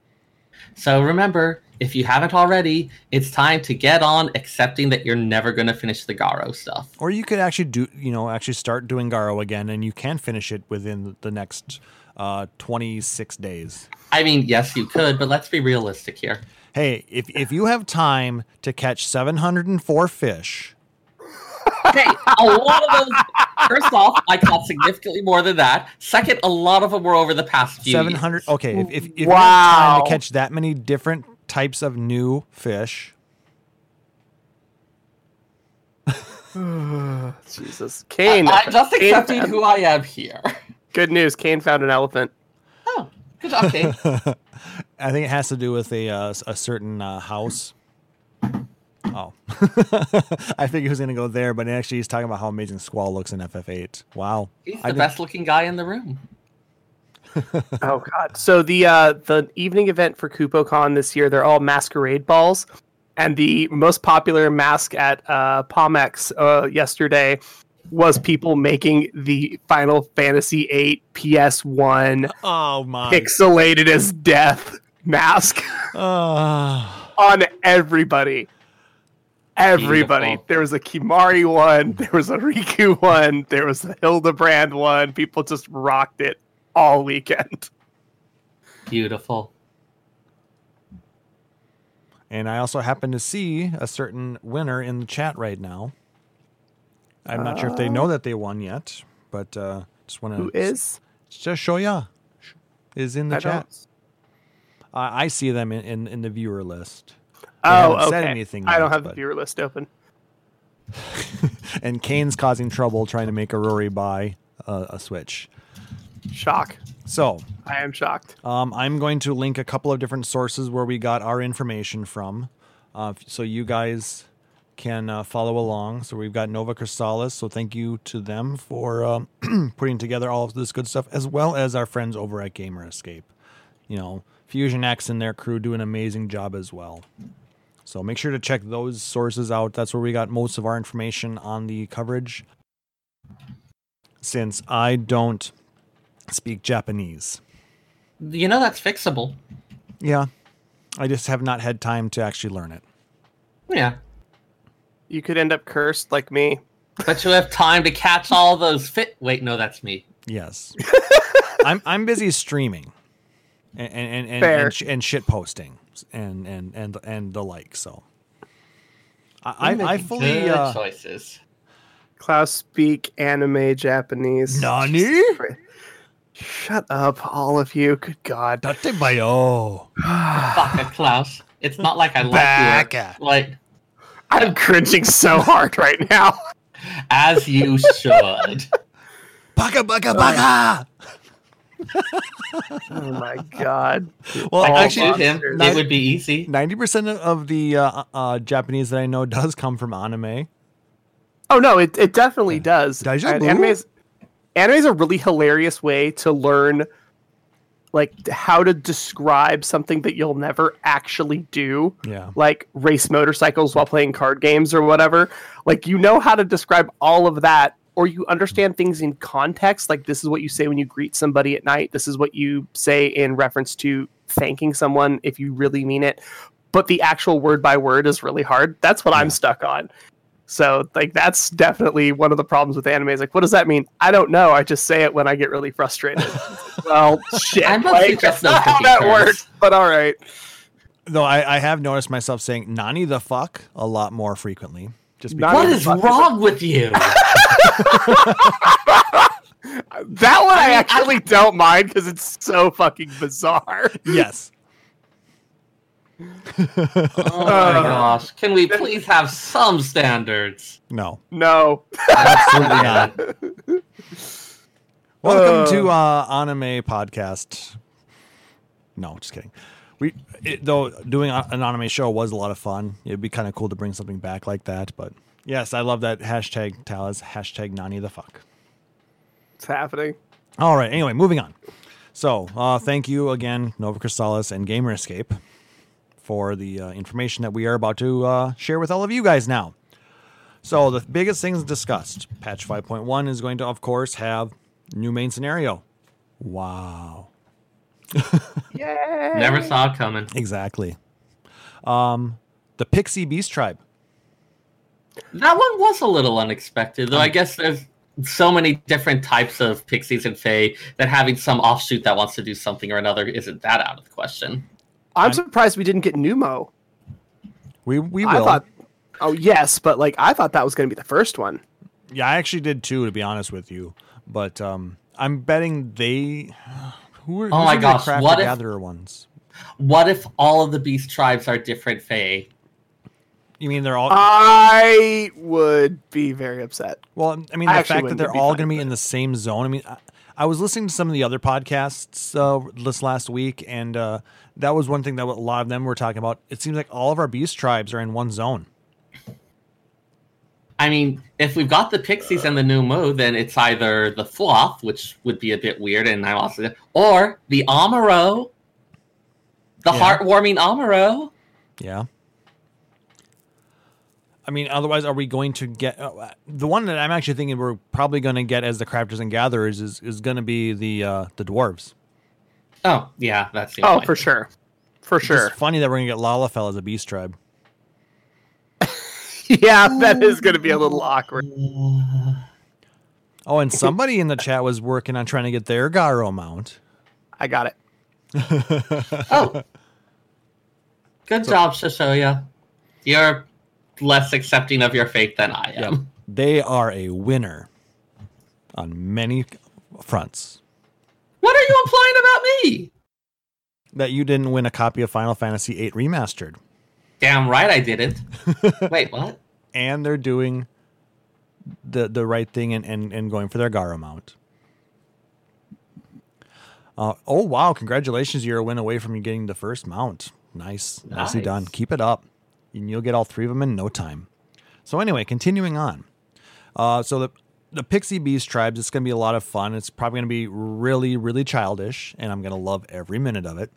So remember, if you haven't already, it's time to get on accepting that you're never going to finish the Garo stuff. Or you could actually do, you know, actually start doing Garo again, and you can finish it within the next uh, 26 days. I mean, yes, you could, but let's be realistic here. Hey, if, if you have time to catch 704 fish, Okay, a lot of those. First off, I caught significantly more than that. Second, a lot of them were over the past few. 700. Okay, if, if, if you have time Wow. to catch that many different types of new fish, Jesus. Kane. I'm just Kane accepting found- who I am here. Good news. Kane found an elephant. Oh, good job, Kane. I think it has to do with a uh, a certain uh, house. Oh, I think he was gonna go there, but actually he's talking about how amazing Squall looks in FF8. Wow, He's I the did- best looking guy in the room. Oh god. So the uh the evening event for KupoCon this year, they're all masquerade balls. And the most popular mask at uh Pomex uh yesterday was people making the Final Fantasy VIII PS1 Oh my. pixelated as death mask Ah. on everybody. Everybody. Beautiful. There was a Kimahri one, there was a Riku one, there was a Hildebrand one. People just rocked it all weekend. Beautiful. and I also happen to see a certain winner in the chat right now. I'm not sure if they know that they won yet, but uh, just want to Who is? just show ya is in the I chat. don't- I I see them in, in, in the viewer list. Oh, okay. anything I yet, don't have but- the viewer list open. and Kane's causing trouble trying to make a Rory buy uh, a Switch. Shock. So I am shocked. um, I'm going to link a couple of different sources where we got our information from, uh, so you guys can uh, follow along. So we've got Nova Crystallis. So thank you to them for um, putting together all of this good stuff, as well as our friends over at Gamer Escape. You know, Fusion X and their crew do an amazing job as well. So make sure to check those sources out. That's where we got most of our information on the coverage. Since I don't speak Japanese. You know that's fixable. Yeah. I just have not had time to actually learn it. Yeah. You could end up cursed like me. But you have time to catch all those fit. Wait, no, that's me. Yes. I'm I'm busy streaming and and and, Fair. and, sh- and shit posting and and and and the like. So I I, I fully good uh, choices. Klaus speak anime Japanese. Nani? Shut up, all of you. Good God. Datebayo. Fuck it, Klaus. It's not like I like Baka. you. Like I'm cringing so hard right now. as you should. Baka baka baka. Oh my God. Well, I actually, him. monsters. It would be easy. ninety percent of the uh, uh, Japanese that I know does come from anime. Oh no, it, it definitely does. Deja anime is anime is a really hilarious way to learn like how to describe something that you'll never actually do. Yeah. Like race motorcycles while playing card games or whatever. Like you know how to describe all of that or you understand things in context like this is what you say when you greet somebody at night. This is what you say in reference to thanking someone if you really mean it. But the actual word by word is really hard. That's what I'm stuck on. So like that's definitely one of the problems with anime. Is like, what does that mean? I don't know. I just say it when I get really frustrated. well, shit. I mostly like, just that's not how that terms. works. But all right. Though I, I have noticed myself saying "nani the fuck" a lot more frequently. Just because Nani What the is fuck is wrong with you? That one I, I mean, I- actually don't mind because it's so fucking bizarre. yes. Oh my gosh. Can we please have some standards? No. No. Absolutely not. Welcome Uh. to uh, Anime Podcast. No, just kidding. We it, though doing an anime show was a lot of fun. It'd be kind of cool to bring something back like that. But yes, I love that hashtag Talaz hashtag Nani the fuck. It's happening. All right. Anyway, moving on. So, uh, thank you again, Nova Crystallis and Gamer Escape, for the uh, information that we are about to uh, share with all of you guys now. So, the biggest things discussed patch 5.1 is going to, of course, have new main scenario. Wow. Yeah. Never saw it coming. Exactly. Um, the Pixie Beast Tribe. That one was a little unexpected, though. I guess there's so many different types of pixies and fae that having some offshoot that wants to do something or another isn't that out of the question. I'm surprised we didn't get Nu Mou. We, we I will. thought, oh yes, but like I thought that was going to be the first one. Yeah, I actually did too, to be honest with you. But um, I'm betting they. Who are, Oh my in gosh, Crafter what if- Gatherer ones? What if all of the beast tribes are different fae? You mean they're all? I would be very upset. well, I mean I the actually fact that they're all going to be in the same zone. I mean, I, I was listening to some of the other podcasts uh, this last week, and uh, that was one thing that a lot of them were talking about. It seems like all of our beast tribes are in one zone. I mean, if we've got the pixies and the Nu Mou, then it's either the fluff, which would be a bit weird, and I also, or the Amaro, the Yeah. heartwarming Amaro. Yeah. I mean, otherwise, are we going to get uh, the one that I'm actually thinking we're probably going to get as the crafters and gatherers is is going to be the uh, the dwarves. Oh, yeah, that's the Oh, for sure, for sure. It's sure. funny that we're going to get Lalafell as a beast tribe. yeah, that is going to be a little awkward. Oh, and somebody in the chat was working on trying to get their Garo mount. I got it. Oh, good job, Shashoya. You're less accepting of your fate than I am. Yep. They are a winner on many fronts. What are you implying about me? That you didn't win a copy of Final Fantasy VIII Remastered. Damn right I didn't. Wait, what? and they're doing the the right thing and, and, and going for their Garo mount. Uh, oh wow! Congratulations, you're a win away from you getting the first mount. Nice, nicely done. Keep it up, and you'll get all three of them in no time. So anyway, continuing on. Uh, so the the Pixie Beast tribes. It's going to be a lot of fun. It's probably going to be really really childish, and I'm going to love every minute of it.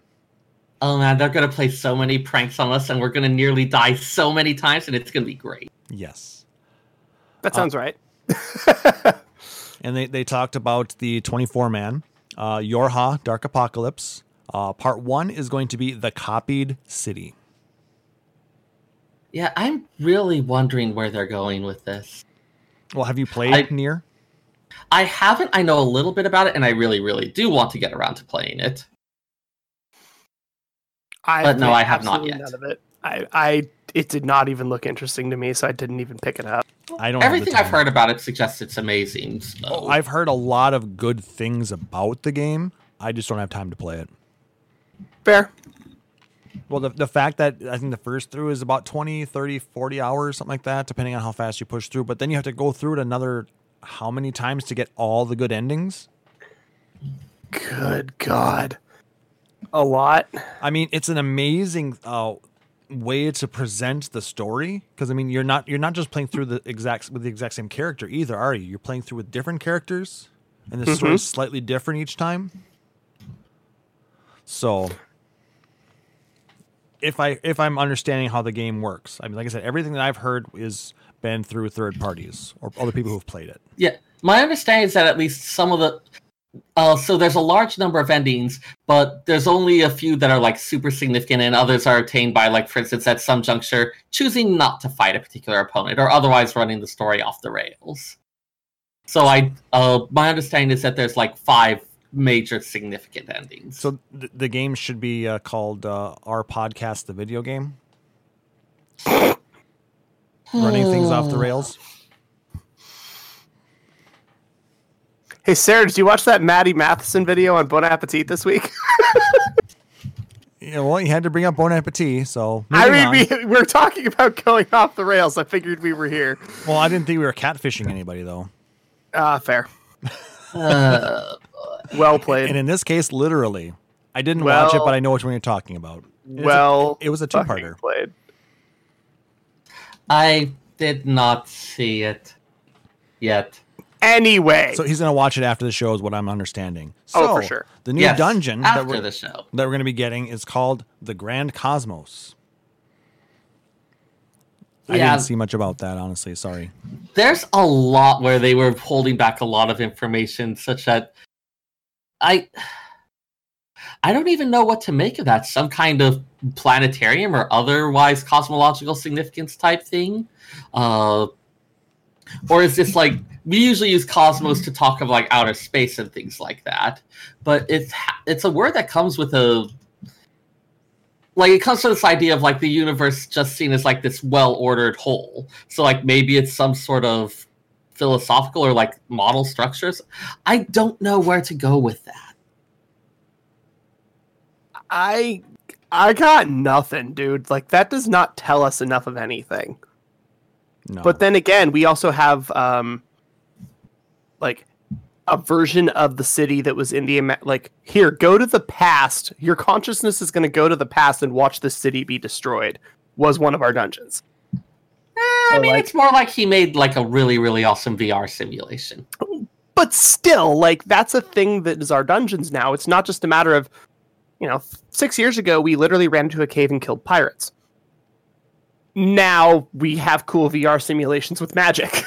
Oh man, they're gonna play so many pranks on us, and we're gonna nearly die so many times, and it's gonna be great. Yes. That sounds right. and they, they talked about the 24 man uh, yorha dark apocalypse uh, part one is going to be the copied city Yeah, I'm really wondering where they're going with this. well have you played I- NieR I haven't. I know a little bit about it, and I really, really do want to get around to playing it. I But no, played I have not absolutely yet. None of it. I, I, it did not even look interesting to me, so I didn't even pick it up. i don't have Everything I've heard about it suggests it's amazing. So. Oh, i've heard a lot of good things about the game i just don't have time to play it Fair. well the, the fact that i think the first through is about 20 30 40 hours something like that depending on how fast you push through but then you have to go through it another how many times to get all the good endings Good God. A lot. I mean, it's an amazing uh, way to present the story because I mean, you're not you're not just playing through the exact with the exact same character either, are you? You're playing through with different characters, and the story is slightly different each time. So, if I if I'm understanding how the game works, I mean, like I said, everything that I've heard is been through third parties or other people who've played it. Yeah, my understanding is that at least some of the uh, so there's a large number of endings, but there's only a few that are like super significant, and others are attained by like, for instance, at some juncture, choosing not to fight a particular opponent or otherwise running the story off the rails. So I, uh, my understanding is that there's like five major significant endings. So th- the game should be uh, called uh, "Our Podcast: The Video Game." Running things off the rails. Hey, Sarah, did you watch that Matty Matheson video on Bon Appetit this week? Yeah, well, you had to bring up Bon Appetit, so. I mean, on. we, we're talking about going off the rails. I figured we were here. well, I didn't think we were catfishing anybody though, Ah, fair. Uh, Well played. and in this case, literally. I didn't watch it, but I know which one you're talking about. It's a- well, it was a two-parter. played. I did not see it yet. Anyway, So he's gonna watch it after the show, is what I'm understanding. Oh, for sure. The new Yes, dungeon that we're, the show. that we're gonna be getting is called the Grand Cosmos. I Yeah. didn't see much about that, honestly. Sorry. There's a lot where they were holding back a lot of information, such that I I don't even know what to make of that. Some kind of planetarium or otherwise cosmological significance type thing, uh, or is this like we usually use cosmos to talk of like outer space and things like that, but it's it's a word that comes with a like it comes to this idea of like the universe just seen as like this well ordered whole. So like maybe it's some sort of philosophical or like model structures. I don't know where to go with that. I I got nothing, dude. Like that does not tell us enough of anything. No. But then again, we also have um like a version of the city that was in the like here, go to the past. Your consciousness is going to go to the past and watch the city be destroyed. Was one of our dungeons. Eh, I So, mean, like- it's more like he made like a really, really awesome VR simulation. But still, like that's a thing that is our dungeons now. It's not just a matter of you know, 6 years ago we literally ran into a cave and killed pirates. Now we have cool VR simulations with magic.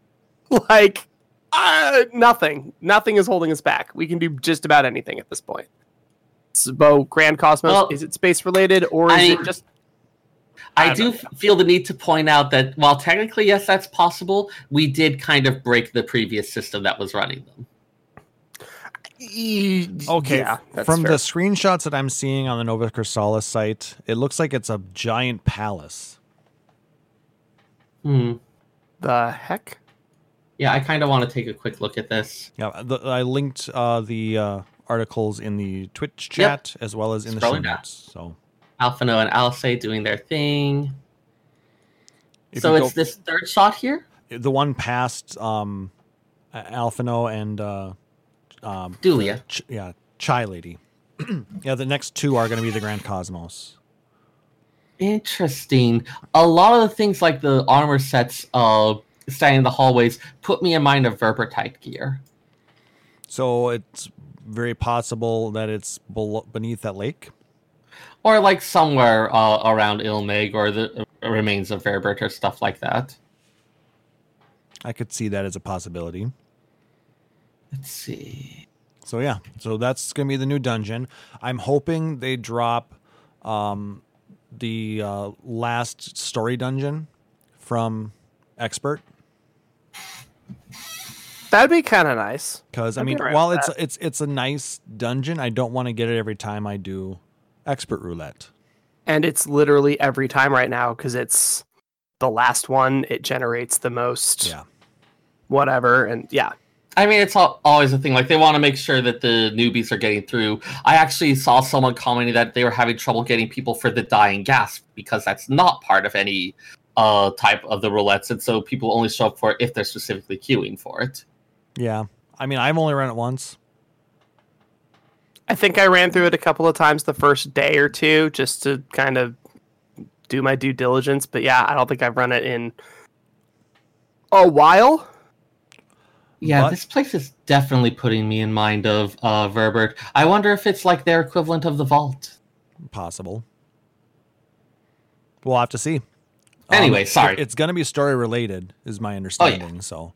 like uh, nothing. Nothing is holding us back. We can do just about anything at this point. So, Grand Cosmos, Well, is it space related or is mean- it just I, I do don't feel the need to point out that while technically, yes, that's possible, we did kind of break the previous system that was running them. Okay, Yeah, that's from fair. the screenshots that I'm seeing on the Nova Crystallis site, it looks like it's a giant palace. Hmm. the heck? Yeah, I kind of want to take a quick look at this. Yeah, the, I linked uh, the uh, articles in the Twitch chat as well as in the show Scrolling down. notes. So, Alphinaud and Alisaie doing their thing. if so it's go- this third shot here? the one past um, Alphinaud and uh, um, Dulia. Ch- yeah, Chai Lady. yeah, the next two are going to be the Grand Cosmos. Interesting. A lot of the things like the armor sets uh standing in the hallways put me in mind of Verber type gear. So it's very possible that it's below, beneath that lake. Or like somewhere uh, around Il Mheg or the uh, remains of Voeburt or stuff like that. I could see that as a possibility. Let's see. So yeah, so that's gonna be the new dungeon. I'm hoping they drop um, the uh, last story dungeon from Expert That'd be kind of nice. because I I'd be mean, alright while it's that. it's it's a nice dungeon, I don't want to get it every time I do Expert Roulette. And it's literally every time right now because it's the last one. It generates the most Yeah, whatever. And yeah, I mean, it's al- always a thing. Like they want to make sure that the newbies are getting through. I actually saw someone commenting that they were having trouble getting people for the dying gasp because that's not part of any uh type of the roulettes, and so people only show up for it if they're specifically queuing for it. yeah. I mean, I've only run it once. I think I ran through it a couple of times the first day or two just to kind of do my due diligence. But yeah, I don't think I've run it in a while. Yeah, But- this place is definitely putting me in mind of uh Voeburt. I wonder if it's like their equivalent of the Vault. Possible. We'll have to see. Anyway, it- sorry. it's going to be story related, is my understanding. So,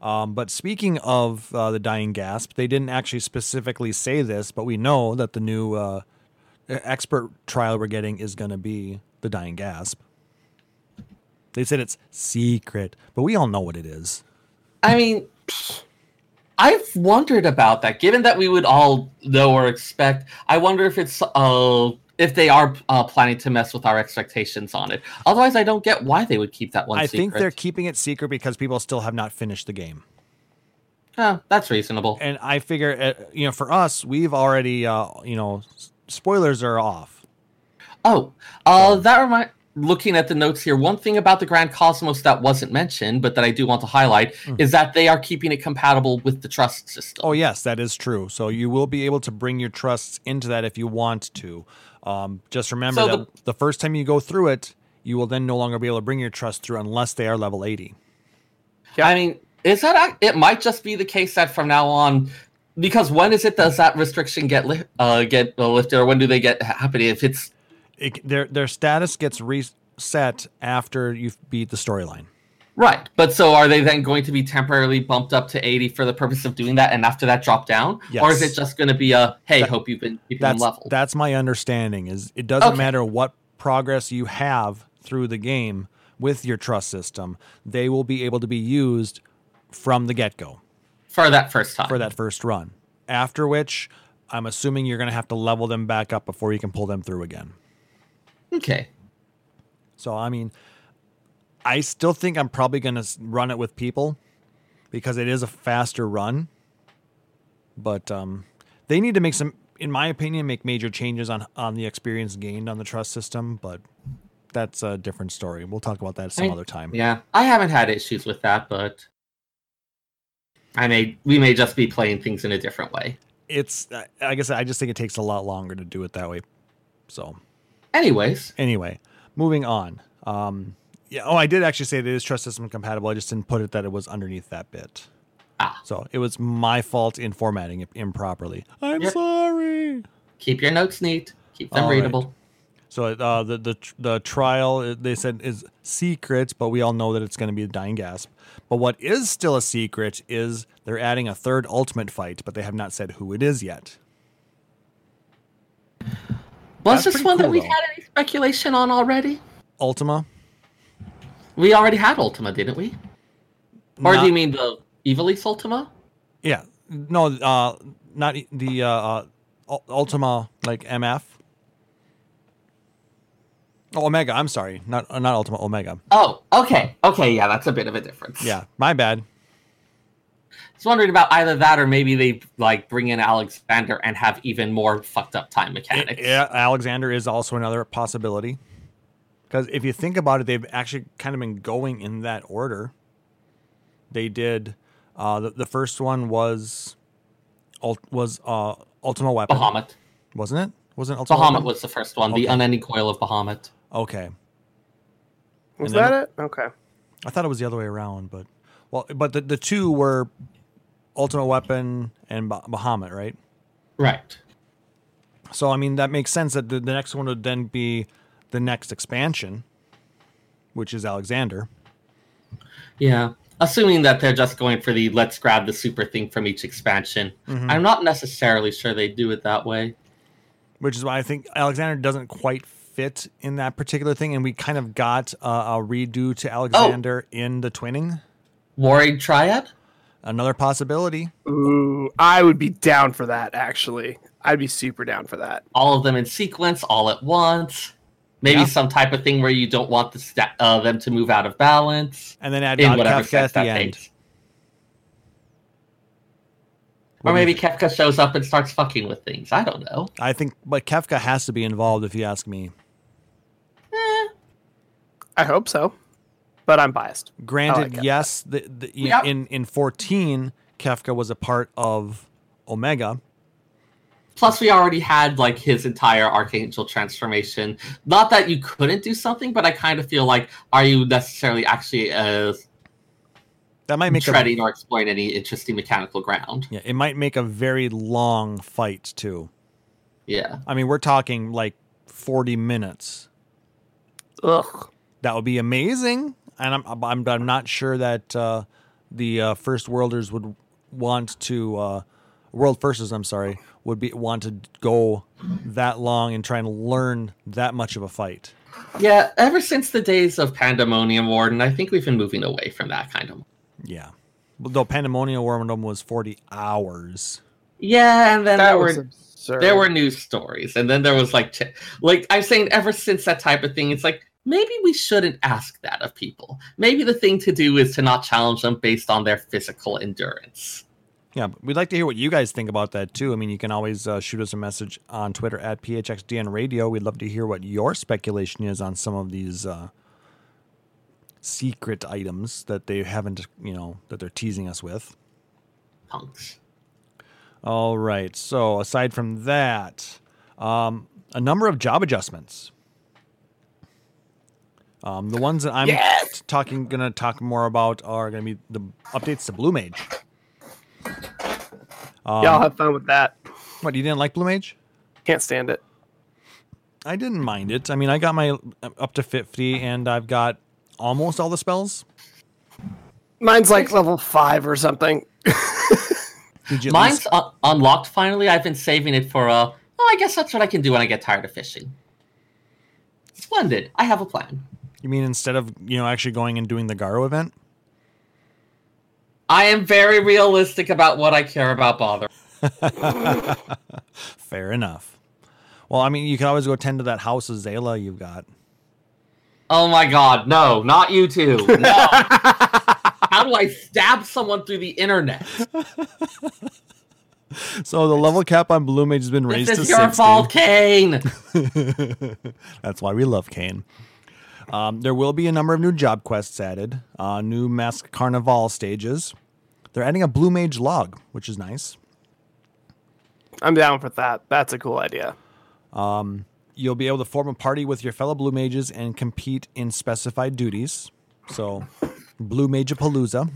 um, but speaking of uh, the dying gasp, they didn't actually specifically say this, but we know that the new uh, expert trial we're getting is going to be the dying gasp. They said it's secret, but we all know what it is. I mean, I've wondered about that. Given that we would all know or expect, I wonder if it's uh if they are uh, planning to mess with our expectations on it. Otherwise, I don't get why they would keep that one I secret. think they're keeping it secret because people still have not finished the game. Oh, that's reasonable. and I figure, uh, you know, for us, we've already, uh, you know, spoilers are off. Oh, uh, that remind looking at the notes here, one thing about the Grand Cosmos that wasn't mentioned, but that I do want to highlight, Mm. is that they are keeping it compatible with the trust system. Oh yes, that is true. So you will be able to bring your trusts into that if you want to. Um, just remember So that the, first time you go through it, you will then no longer be able to bring your trust through unless they are level eighty. Yeah, I mean, is that ac- it? Might just be the case that from now on, because when is it does that restriction get li- uh, get uh, lifted, or when do they get happening? If it's It, their their status gets reset after you beat the storyline. right, but so are they then going to be temporarily bumped up to eighty for the purpose of doing that, and after that drop down, yes. or is it just going to be a hey, That- hope you've been keeping them That's leveled? that's my understanding. Is it doesn't Okay. matter what progress you have through the game with your trust system, they will be able to be used from the get go. for that first time. for that first run. After which, I'm assuming you're going to have to level them back up before you can pull them through again. Okay. So, I mean, I still think I'm probably going to run it with people because it is a faster run. But um, they need to make some, in my opinion, make major changes on on the experience gained on the trust system. But that's a different story. We'll talk about that some I- other time. Yeah, I haven't had issues with that, but I may we may just be playing things in a different way. It's, I guess, I just think it takes a lot longer to do it that way. So. Anyways, Anyway, moving on. Um, yeah. Oh, I did actually say that it is trust system compatible. I just didn't put it that it was underneath that bit. Ah. So it was my fault in formatting it improperly. I'm sorry. keep your notes neat, keep them All right. readable. So uh, the the the trial uh, they said is secret, but we all know that it's going to be a dying gasp. But what is still a secret is they're adding a third ultimate fight, but they have not said who it is yet. Was That's this pretty one that cool, we though. had any speculation on already? Ultima. We already had Ultima, didn't we? Or Not- do you mean the Evilise Ultima? Yeah. No. Uh, not the uh, uh, Ultima like MF. Oh, Omega. I'm sorry. Not uh, not Ultima. Omega. Oh, okay, okay, yeah, that's a bit of a difference. Yeah. My bad. I was wondering about either that or maybe they like bring in Alexander and have even more fucked up time mechanics. Yeah. Alexander is also another possibility. Because if you think about it, they've actually kind of been going in that order. They did. Uh, the, the first one was, was uh, Ultima Weapon, Bahamut. wasn't it? Wasn't Ultima Bahamut Weapon? was the first one, the Okay. unending coil of Bahamut. Okay. Was And then- that it? Okay. I thought it was the other way around, but well, but the, the two were Ultimate Weapon and bah- Bahamut, right? Right. So I mean that makes sense that the, the next one would then be the next expansion, which is Alexander. Yeah. Assuming that they're just going for the let's grab the super thing from each expansion. Mhm. I'm not necessarily sure they do it that way. Which is why I think Alexander doesn't quite fit in that particular thing, and we kind of got uh, a redo to Alexander in the twinning. Warring Triad? Another possibility. Ooh, I would be down for that. Actually, I'd be super down for that. All of them in sequence, all at once. Maybe Yeah. some type of thing where you don't want the sta- uh, them to move out of balance. And then add In whatever Kefka at the that end. makes. Or maybe think? Kefka shows up and starts fucking with things. I don't know. I think, but Kefka has to be involved if you ask me. Eh, I hope so, but I'm biased. Granted, Kefka. yes, the, the, Yeah. in in 14, Kefka was a part of Omega. Plus, we already had like his entire Archangel transformation. Not that you couldn't do something, but I kind of feel like, are you necessarily actually uh, That might make a, treading or exploring any interesting mechanical ground? yeah, it might make a very long fight too. Yeah. I mean, we're talking like 40 minutes. Ugh. That would be amazing, and I'm I'm, I'm not sure that uh, the uh, first worlders would want to uh, world firsters. I'm sorry, would be want to go that long and try and learn that much of a fight. Yeah, ever since the days of Pandemonium Warden, I think we've been moving away from that kind of. Yeah, though Pandemonium Warden was 40 hours. Yeah, and then That there were absurd. there were news stories, and then there was like, like I'm saying, ever since that type of thing, it's like maybe we shouldn't ask that of people. Maybe the thing to do is to not challenge them based on their physical endurance. Yeah, we'd like to hear what you guys think about that too. I mean, you can always uh, shoot us a message on Twitter at PHXDN Radio. We'd love to hear what your speculation is on some of these uh, secret items that they haven't, you know, that they're teasing us with. Punks. All right. So aside from that, um, a number of job adjustments. Um, the ones that I'm Yes! talking, gonna talk more about are gonna be the updates to Blue Mage. Um, Y'all have fun with that. what you didn't like Blue Mage? Can't stand it. I didn't mind it. I mean, I got my uh, up to fifty, and I've got almost all the spells. Mine's like level five or something. Did you? Mine's least- un- unlocked finally. I've been saving it for uh oh, I guess that's what I can do when I get tired of fishing. Splendid. I have a plan. You mean instead of you know actually going and doing the Garo event? I am very realistic about what I care about bother. Fair enough. Well, I mean, you can always go tend to that house of Zayla you've got. Oh my god, no, not you two. No. How do I stab someone through the internet? So the level cap on Blue Mage has been raised This to is your 60. fault, Kane. That's why we love Kane. Um, there will be a number of new job quests added, uh, new Mask Carnival stages. They're adding a Blue Mage log, which is nice. I'm down for that. That's a cool idea. You'll be able to form a party with your fellow Blue Mages and compete in specified duties. So, Blue Mage Palooza.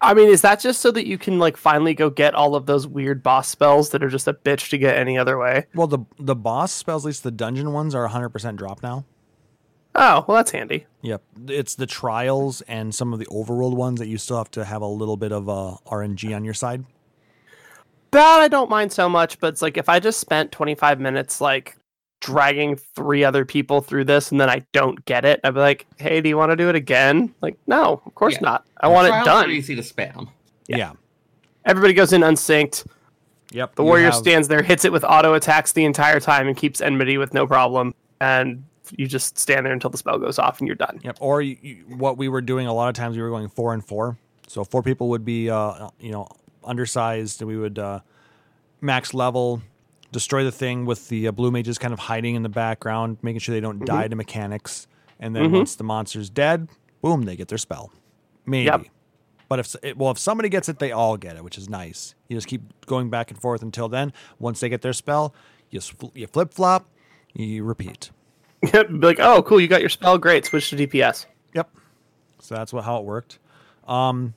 I mean, is that just so that you can like finally go get all of those weird boss spells that are just a bitch to get any other way? Well, the the boss spells, at least the dungeon ones, are 100% drop now. Oh, well, that's handy. Yep, it's the trials and some of the overworld ones that you still have to have a little bit of uh, RNG on your side. That I don't mind so much, but it's like if I just spent 25 minutes like dragging three other people through this and then I don't get it, I'd be like, "Hey, do you want to do it again?" Like, no, of course Yeah. not. I want it done. easy to spam. Yeah. Everybody goes in unsynced. Yep. The warrior have- stands there, hits it with auto attacks the entire time, and keeps enmity with no problem. And you just stand there until the spell goes off, and you're done. Yep. Or you, you, what we were doing a lot of times, we were going four and four. So four people would be, uh, you know, undersized, and we would uh, max level, destroy the thing with the uh, blue mages kind of hiding in the background, making sure they don't die to mechanics. And then once the monster's dead, boom, they get their spell. Maybe. Yep. But if it, well, if somebody gets it, they all get it, which is nice. You just keep going back and forth until then. Once they get their spell, you you flip flop, you repeat. Be like, "Oh, cool, you got your spell. Great, switch to DPS." Yep. So that's what how it worked. Um,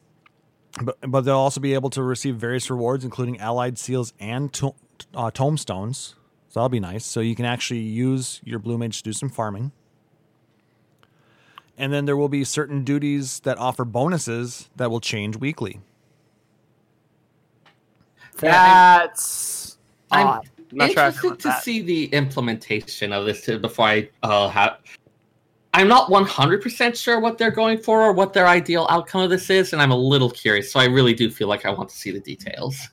but but they'll also be able to receive various rewards, including allied seals and to- uh, tomestones. So that'll be nice. So you can actually use your blue mage to do some farming. And then there will be certain duties that offer bonuses that will change weekly. That's I'm odd. I'm not sure I interested about to that. see the implementation of this before I uh, have. I'm not 100% sure what they're going for or what their ideal outcome of this is, and I'm a little curious. So I really do feel like I want to see the details.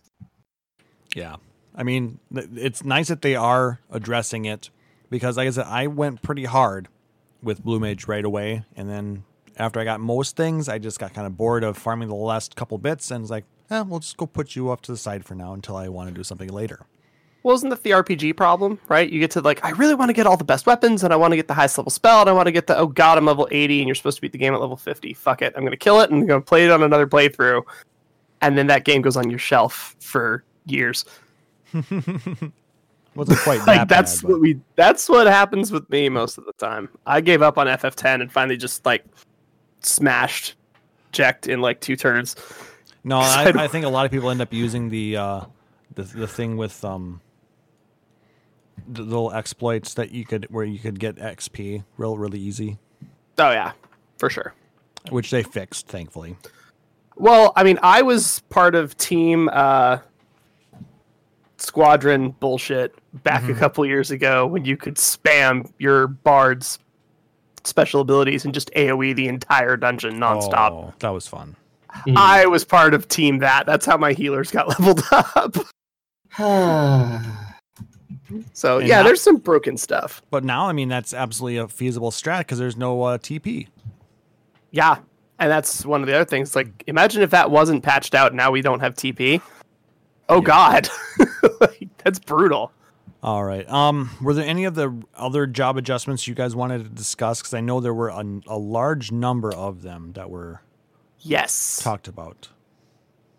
Yeah. I mean, it's nice that they are addressing it because, like I said, I went pretty hard with Blue Mage right away. And then after I got most things, I just got kind of bored of farming the last couple bits and was like, eh, we'll just go put you off to the side for now until I want to do something later. Well, isn't that the RPG problem, right? You get to like, I really want to get all the best weapons, and I want to get the highest level spell, and I want to get the oh god, I'm level 80, and you're supposed to beat the game at level 50. Fuck it, I'm gonna kill it, and I'm gonna play it on another playthrough, and then that game goes on your shelf for years. Wasn't quite that Like that's bad, but- what we. That's what happens with me most of the time. I gave up on FF10 and finally just like smashed, checked in like two turns. No, I I, I think a lot of people end up using the uh, the the thing with um the little exploits that you could where you could get XP real really easy, Oh yeah, for sure. which they fixed thankfully. Well, I mean, I was part of team uh, squadron bullshit back Mm-hmm. a couple years ago when you could spam your bard's special abilities and just AOE the entire dungeon nonstop. Oh, that was fun. I was part of team that. That's how my healers got leveled up. So And yeah, now- there's some broken stuff. But now, I mean, that's absolutely a feasible strat because there's no uh, TP. Yeah, And that's one of the other things. Like, imagine if that wasn't patched out. Now we don't have TP. Oh God, Like, that's brutal. All right. Um, were there any of the other job adjustments you guys wanted to discuss? Because I know there were a, a large number of them that were Yes, talked about.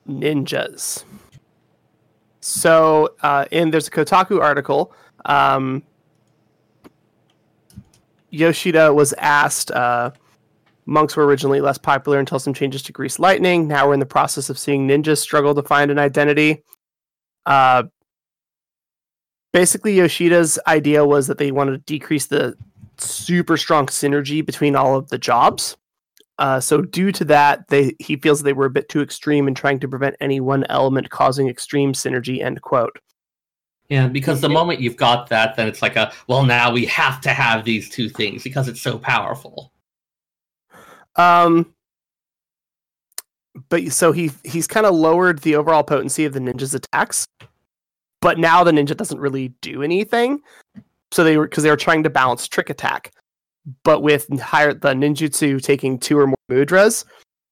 ninjas. So, uh, in there's a Kotaku article. Um, Yoshida was asked. Uh, monks were originally less popular until some changes to Grease Lightning. Now we're in the process of seeing ninjas struggle to find an identity. Uh, basically, Yoshida's idea was that they wanted to decrease the super strong synergy between all of the jobs. Uh, so due to that, they he feels they were a bit too extreme in trying to prevent any one element causing extreme synergy. End quote. Yeah, because the moment you've got that, then it's like a well, now we have to have these two things because it's so powerful. Um, but so he he's kind of lowered the overall potency of the ninja's attacks, but now the ninja doesn't really do anything. So they were because they were trying to balance trick attack, but with higher the ninjutsu taking two or more mudras,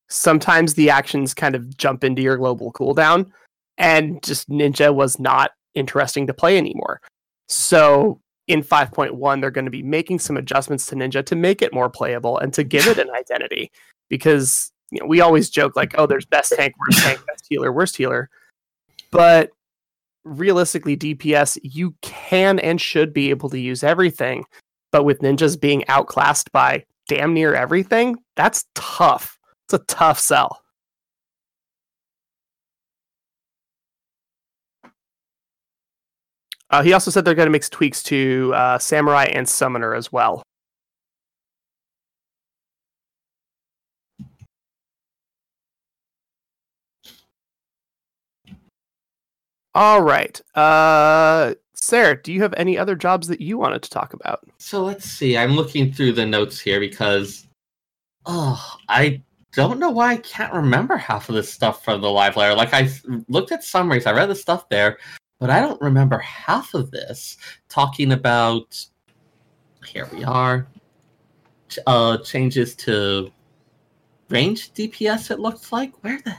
sometimes the actions kind of jump into your global cooldown, and just ninja was not interesting to play anymore. So in 5.1 they're going to be making some adjustments to ninja to make it more playable and to give it an identity because you know, we always joke like oh there's best tank worst tank best healer worst healer but realistically dps you can and should be able to use everything but with ninjas being outclassed by damn near everything that's tough it's a tough sell Uh, he also said they're going to make tweaks to uh, Samurai and Summoner as well. All right. Uh, Sarah, do you have any other jobs that you wanted to talk about? So let's see. I'm looking through the notes here because, oh, I don't know why I can't remember half of this stuff from the Live Letter. Like I looked at summaries, I read the stuff there, but I don't remember half of this. Talking about, here we are, uh, changes to range DPS. It looks like where the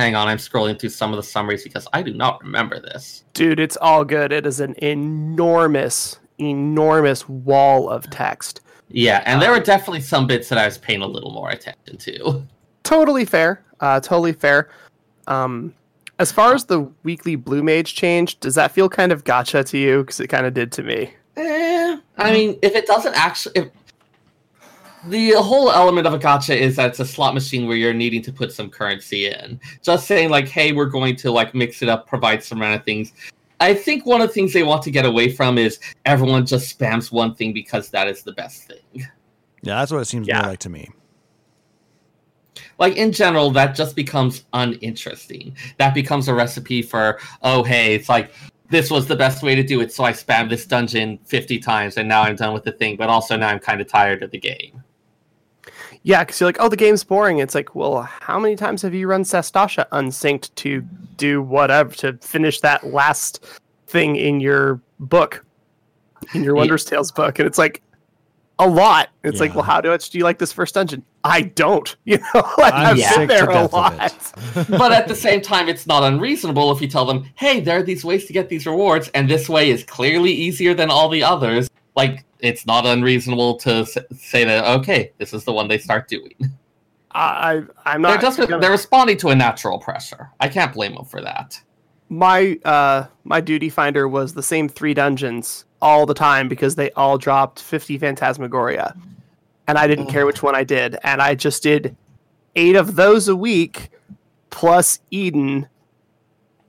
hang on, I'm scrolling through some of the summaries because I do not remember this. Dude, it's all good. It is an enormous, enormous wall of text. Yeah, and there were definitely some bits that I was paying a little more attention to. totally fair. Uh, totally fair. Um, as far as the weekly blue mage change, does that feel kind of gotcha to you? Because it kind of did to me. Eh, I mean, if it doesn't actually, if the whole element of a gotcha is that it's a slot machine where you're needing to put some currency in. Just saying, like, hey, we're going to like mix it up, provide some random things. I think one of the things they want to get away from is everyone just spams one thing because that is the best thing. Yeah, that's what it seems Yeah. more like to me. like in general that just becomes uninteresting that becomes a recipe for oh hey it's like this was the best way to do it so i spammed this dungeon 50 times and now i'm done with the thing but also now i'm kind of tired of the game Yeah, because you're like, oh, the game's boring. It's like, well, how many times have you run Sastasha unsynced to do whatever to finish that last thing in your book, in your Yeah. Tales book? And it's like a lot. It's like, well, how much do you like this first dungeon? I don't. You know, like, I'm I've sick been there a lot. but at the same time it's not unreasonable if you tell them hey there are these ways to get these rewards and this way is clearly easier than all the others like it's not unreasonable to say that okay this is the one they start doing. I, I'm they're not. just gonna- they're responding to a natural pressure. I can't blame them for that. My uh my duty finder was the same three dungeons all the time because they all dropped 50 phantasmagoria. And i didn't care which one i did. And i just did eight of those a week plus eden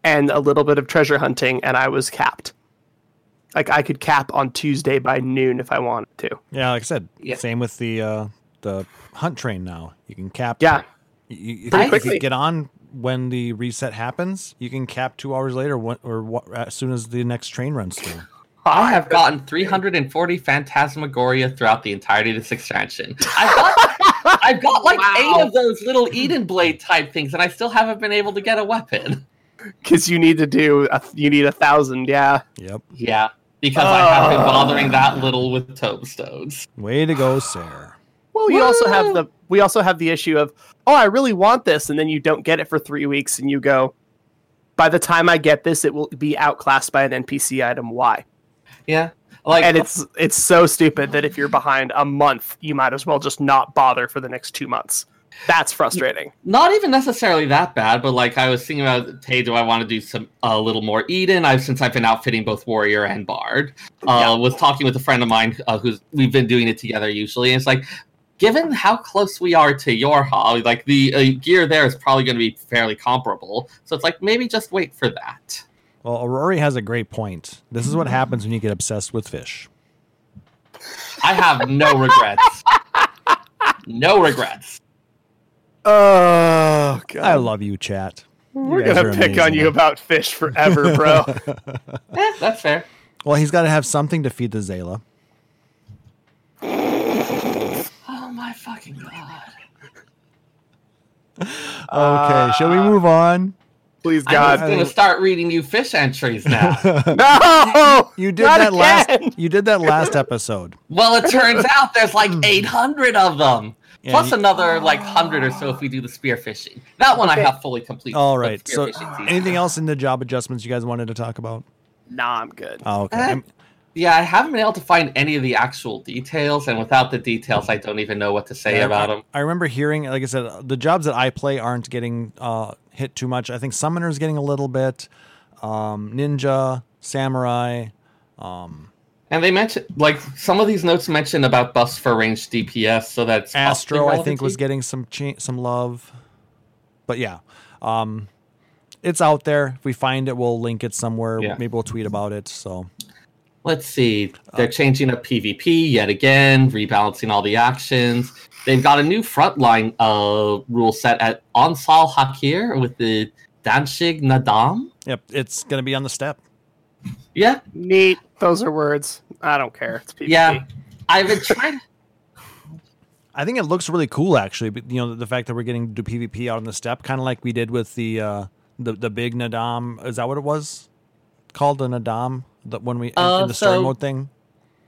and a little bit of treasure hunting and i was capped like i could cap on tuesday by noon if i wanted to Yeah, like I said, Yeah. same with the uh, the hunt train. Now you can cap. yeah you, you- Pretty if quickly. you get on when the reset happens, you can cap two hours later, what, or what, as soon as the next train runs through. I have gotten 340 Phantasmagoria throughout the entirety of this expansion. I've got, I've got like Wow. eight of those little Eden Blade type things, and I still haven't been able to get a weapon. because you need to do a, you need a thousand yeah Yep. Yeah, because I have been Oh. bothering that little with tomestones. Way to go, Sarah. well you also have the we also have the issue of, oh, I really want this, and then you don't get it for three weeks, and you go, by the time I get this, it will be outclassed by an NPC item. Why? Yeah. Like and it's it's so stupid that if you're behind a month, you might as well just not bother for the next two months. That's frustrating. not even necessarily that bad, but like I was thinking about, hey, do I want to do some a little more Eden? I've since I've been outfitting both warrior and bard. Uh, Yeah. Was talking with a friend of mine uh, who's we've been doing it together usually, and it's like, given how close we are to YoRHa, like the uh, gear there is probably going to be fairly comparable. So it's like maybe just wait for that. Well, Rory has a great point. This is what happens when you get obsessed with fish. I have no regrets. no regrets. Oh god, I love you, chat. We're gonna are pick on you about fish forever, bro. Eh, that's fair. Well, he's got to have something to feed the Zayla. Oh my fucking god. Okay, shall we move on? Please, God. I'm gonna start reading you fish entries now. no. You did Not that last. You did that last episode. well, it turns out there's like 800 of them. Yeah, Plus you- another like 100 or so if we do the spear spearfishing. That one Okay. I have fully completed. All right. So, anything else in the job adjustments you guys wanted to talk about? Nah, I'm good. Oh, okay. Eh, I'm- Yeah, I haven't been able to find any of the actual details, and without the details, I don't even know what to say Yeah, about I, them. I remember hearing, like I said, the jobs that I play aren't getting uh, hit too much. I think Summoner's getting a little bit. Um, Ninja, Samurai. Um, And they mentioned like some of these notes mention about buffs for ranged DPS, so that's Astro, I think, was getting some cha- some love. But yeah, um, it's out there. If we find it, we'll link it somewhere. Yeah. Maybe we'll tweet about it. So Let's see. They're changing up PvP yet again, rebalancing all the actions. They've got a new frontline uh, rule set at Onsal Hakair with the Danshig Naadam. yep, it's gonna be on the steppe. Yeah, Neat. Those are words. I don't care. It's PvP. Yeah. I've been trying. I think it looks really cool, actually. But you know, the fact that we're getting to do PvP out on the steppe, kind of like we did with the uh, the the big Naadam. Is that what it was called? The Naadam. that when we in- Uh, in the story so- mode thing.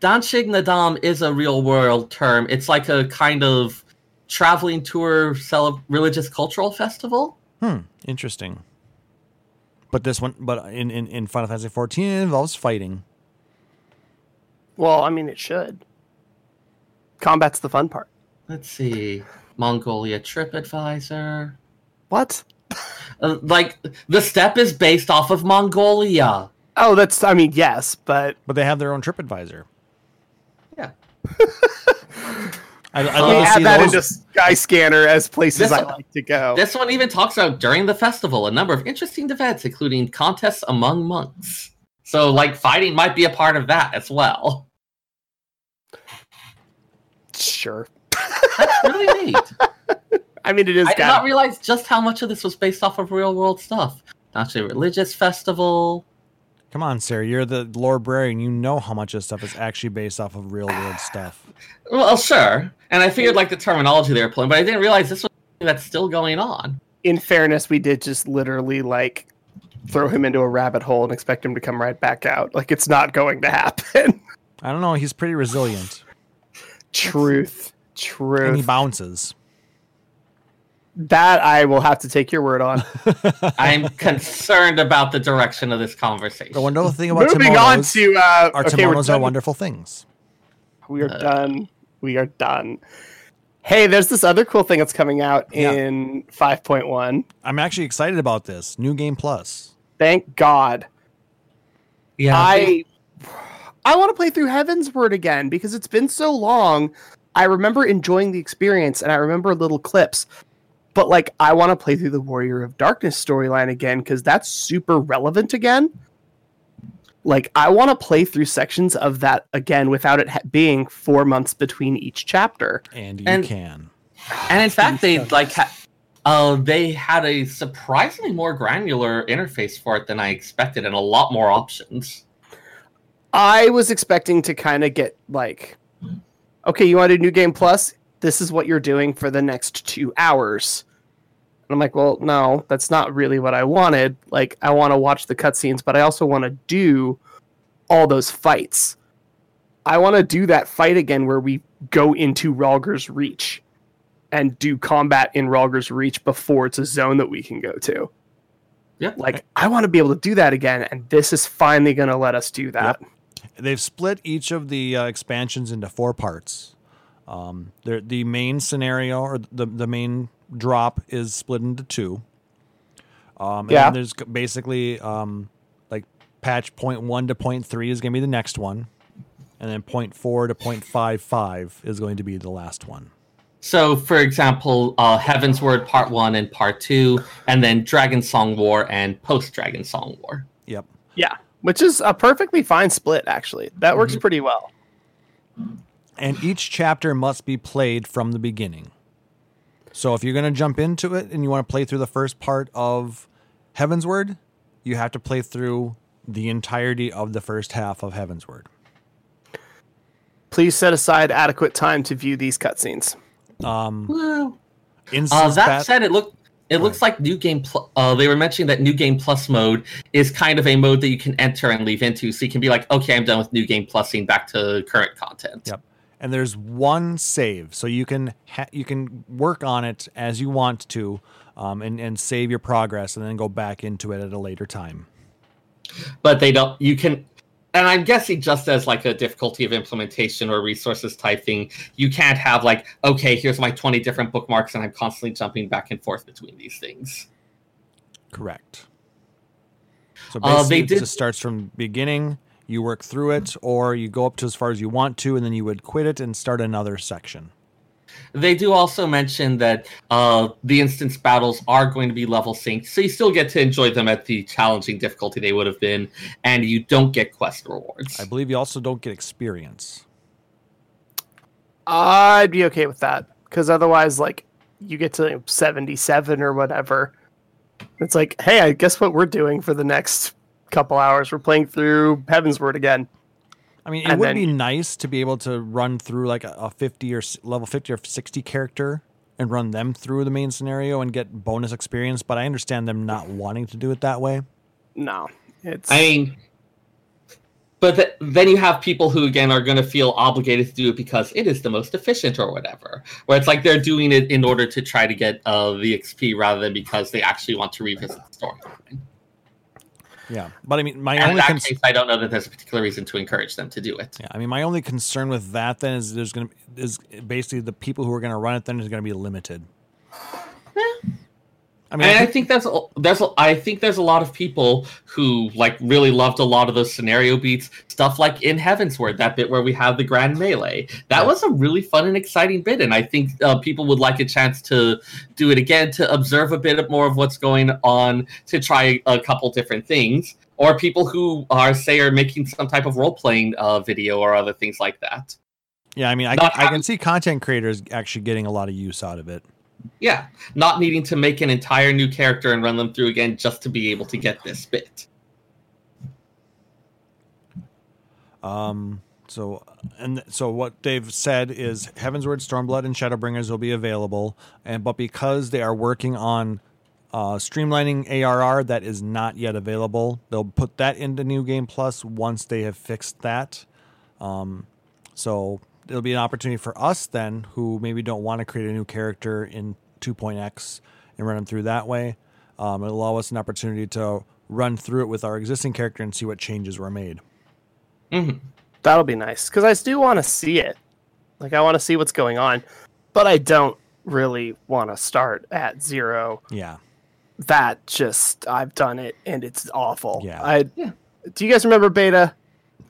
Danshig Naadam is a real world term. It's like a kind of traveling tour cele- religious cultural festival. Hmm. Interesting. But this one, but in in, in Final Fantasy 14, it involves fighting. Well, I mean, it should. Combat's the fun part. Let's see. Mongolia TripAdvisor. What? Uh, like the steppe is based off of Mongolia. Oh, that's. I mean, yes, but But they have their own TripAdvisor. Yeah. I, I let love me to add see that those. into Skyscanner as places This- I like to go. This one even talks about during the festival a number of interesting events, including contests among monks. So, like, fighting might be a part of that as well. Sure. That's really neat. I mean, it is. I did not realize just how much of this was based off of real world stuff. Actually, a religious festival. Come on, Sarah, you're the librarian. You know how much of this stuff is actually based off of real world stuff. Well, sure. And I figured like the terminology they were pulling, but I didn't realize this was something that's still going on. in fairness, we did just literally like throw him into a rabbit hole and expect him to come right back out. Like it's not going to happen. I don't know. He's pretty resilient, truth, Truth. and he bounces. That I will have to take your word on. I'm concerned about the direction of this conversation. The wonderful thing about Moving on to uh, our okay, we're Timonos are done. wonderful things. We are Uh, done. We are done. Hey, there's this other cool thing that's coming out Yeah. in 5.1. I'm actually excited about this new game plus. Thank God. yeah, I I want to play through Heavensward again because it's been so long. I remember enjoying the experience and I remember little clips. But like I want to play through the Warrior of Darkness storyline again cuz that's super relevant again. Like I want to play through sections of that again without it ha- being 4 months between each chapter. And you And- can. and in fact, they like ha- uh, they had a surprisingly more granular interface for it than I expected, and a lot more options. I was expecting to kind of get like, okay, you want a New Game Plus? This is what you're doing for the next two hours. And I'm like, well, no, that's not really what I wanted. Like, I want to watch the cutscenes, but I also want to do all those fights. I want to do that fight again where we go into Rhalgr's Reach. and do combat in Rhalgr's Reach before it's a zone that we can go to. Yep. Like I want to be able to do that again, and this is finally going to let us do that. They've split each of the uh, expansions into four parts. Um, they're- the main scenario or the the main drop is split into two. Um, and Yeah. then there's basically um, like patch point one to point three is going to be the next one, and then point four to point five five is going to be the last one. So, for example, uh, Heavensward Part 1 and Part 2, and then Dragonsong War and Post Dragonsong War. Yep. Yeah, which is a perfectly fine split. Actually, that works pretty well. and each chapter must be played from the beginning. So if you're going to jump into it and you want to play through the first part of Heavensward, you have to play through the entirety of the first half of Heavensward. Please set aside adequate time to view these cutscenes. Um, Well, uh, that bat- said, it look it looks like New Game. Pl- uh, they were mentioning that New Game Plus mode is kind of a mode that you can enter and leave into, so you can be like, okay, I'm done with New Game Plusing, back to current content. Yep. And there's one save, so you can ha- you can work on it as you want to, um, and and save your progress, and then go back into it at a later time. but they don't you can and i'm guessing just as like a difficulty of implementation or resources type thing you can't have like okay here's my 20 different bookmarks and i'm constantly jumping back and forth between these things Correct. So Uh, basically, they it just starts from beginning. You work through it, or you go up to as far as you want to, and then you would quit it and start another section. they do also mention that uh, the instance battles are going to be level synced so you still get to enjoy them at the challenging difficulty they would have been and you don't get quest rewards I believe you also don't get experience. I'd be okay with that because otherwise, like, you get to seventy-seven or whatever. It's like, hey, I guess what we're doing for the next couple hours, we're playing through Heavensward again. I mean, it And would then- be nice to be able to run through like a, a 50 or level 50 or 60 character and run them through the main scenario and get bonus experience, but I understand them not wanting to do it that way. No, it's I mean, but th- then you have people who again are going to feel obligated to do it because it is the most efficient or whatever. Where it's like they're doing it in order to try to get uh, the XP rather than because they actually want to revisit the storyline. Yeah, but I mean, my And in only that cons- case, I don't know that there's a particular reason to encourage them to do it. yeah, I mean, my only concern with that then is there's gonna is basically the people who are gonna run it then is gonna be limited. Eh, I mean, I and I think- think there's a, there's a, I think there's a lot of people who like really loved a lot of those scenario beats stuff like in Heavensward that bit where we have the grand melee that Yeah. was a really fun and exciting bit and I think uh, people would like a chance to do it again to observe a bit more of what's going on to try a couple different things or people who are say are making some type of role playing uh, video or other things like that yeah, I mean, I, not I can having- see content creators actually getting a lot of use out of it. Yeah not needing to make an entire new character and run them through again just to be able to get this bit. Um, so and so what they've said is Heavensward, Stormblood, and Shadowbringers will be available, and but because they are working on uh, streamlining ARR, that is not yet available. They'll put that into New Game Plus once they have fixed that. Um, so it'll be an opportunity for us then, who maybe don't want to create a new character in 2.x and run them through that way. Um, it'll allow us an opportunity to run through it with our existing character and see what changes were made. Mhm. that'll be nice because I do want to see it. Like I want to see what's going on, but I don't really want to start at zero. Yeah. That just I've done it and it's awful. Yeah. I Yeah. do you guys remember beta?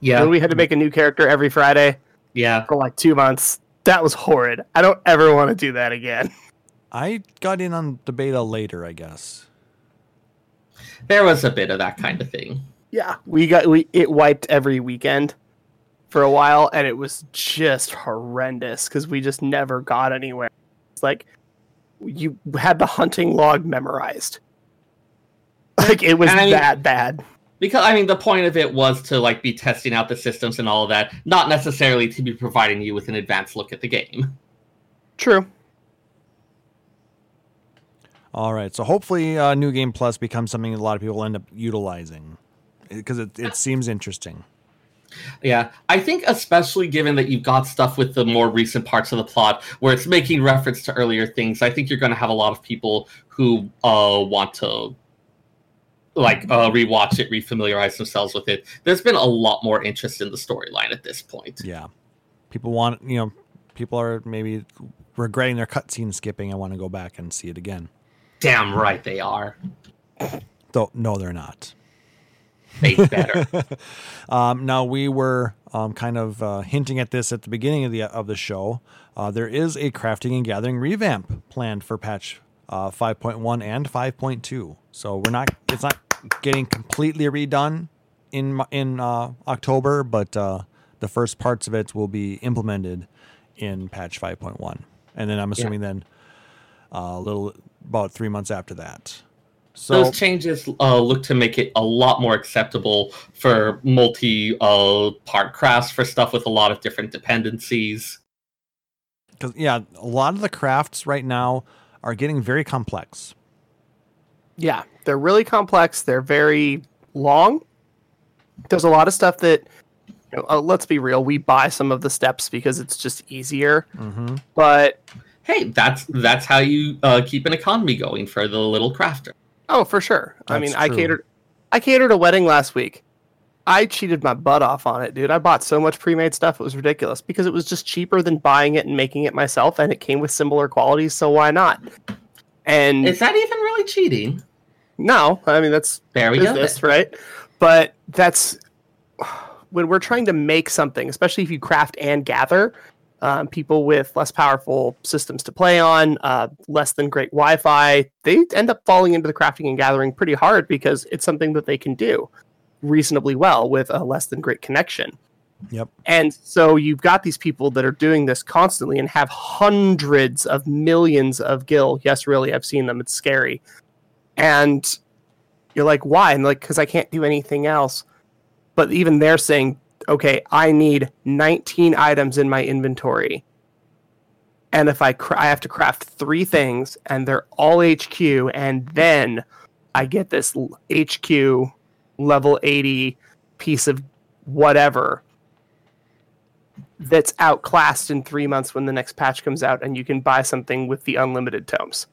Yeah. When we had to make a new character every Friday Yeah. for like two months. That was horrid. I don't ever want to do that again. I got in on the beta later, I guess. There was a bit of that kind of thing. Yeah, we got we it wiped every weekend for a while, and it was just horrendous because we just never got anywhere. It's like you had the hunting log memorized, like it was I mean- that bad. Because I mean the point of it was to like be testing out the systems and all of that, not necessarily to be providing you with an advanced look at the game. True. All right. So hopefully, uh, New Game Plus becomes something a lot of people end up utilizing because it, it seems interesting. Yeah, I think especially given that you've got stuff with the more recent parts of the plot where it's making reference to earlier things, I think you're going to have a lot of people who uh, want to like uh, rewatch it, refamiliarize themselves with it. There's been a lot more interest in the storyline at this point. Yeah. People want, you know, people are maybe regretting their cutscene skipping and want to go back and see it again. Damn right they are. Though, no, they're not. They better. Um, now we were um, kind of uh, hinting at this at the beginning of the of the show. Uh, there is a crafting and gathering revamp planned for patch uh, 5.1 and 5.2. So we're not it's not getting completely redone in in uh, October, but uh, the first parts of it will be implemented in patch 5.1, and then I'm assuming then uh, a little about three months after that. So Those changes uh, look to make it a lot more acceptable for multi uh, part crafts for stuff with a lot of different dependencies. because yeah, a lot of the crafts right now are getting very complex. Yeah, they're really complex. They're very long. There's a lot of stuff that, you know, uh, let's be real, we buy some of the steps because it's just easier. Mm-hmm. But Hey, that's that's how you uh, keep an economy going for the little crafter. oh, for sure. I mean, That's I catered, I catered a wedding last week. I cheated my butt off on it, dude. I bought so much pre-made stuff; it was ridiculous because it was just cheaper than buying it and making it myself, and it came with similar qualities. So why not? And Is that even really cheating? no, I mean that's There we go. business, right? But that's when we're trying to make something, especially if you craft and gather. Um, people with less powerful systems to play on, uh, less than great Wi-Fi, they end up falling into the crafting and gathering pretty hard because it's something that they can do reasonably well with a less than great connection. Yep. And so you've got these people that are doing this constantly and have hundreds of millions of gil. Yes, really, I've seen them. It's scary. And you're like, why? And like, because I can't do anything else. But even they're saying, okay, I need 19 items in my inventory. And if I, cra- I have to craft three things and they're all HQ, and then I get this HQ level 80 piece of whatever that's outclassed in three months when the next patch comes out and you can buy something with the unlimited tomes.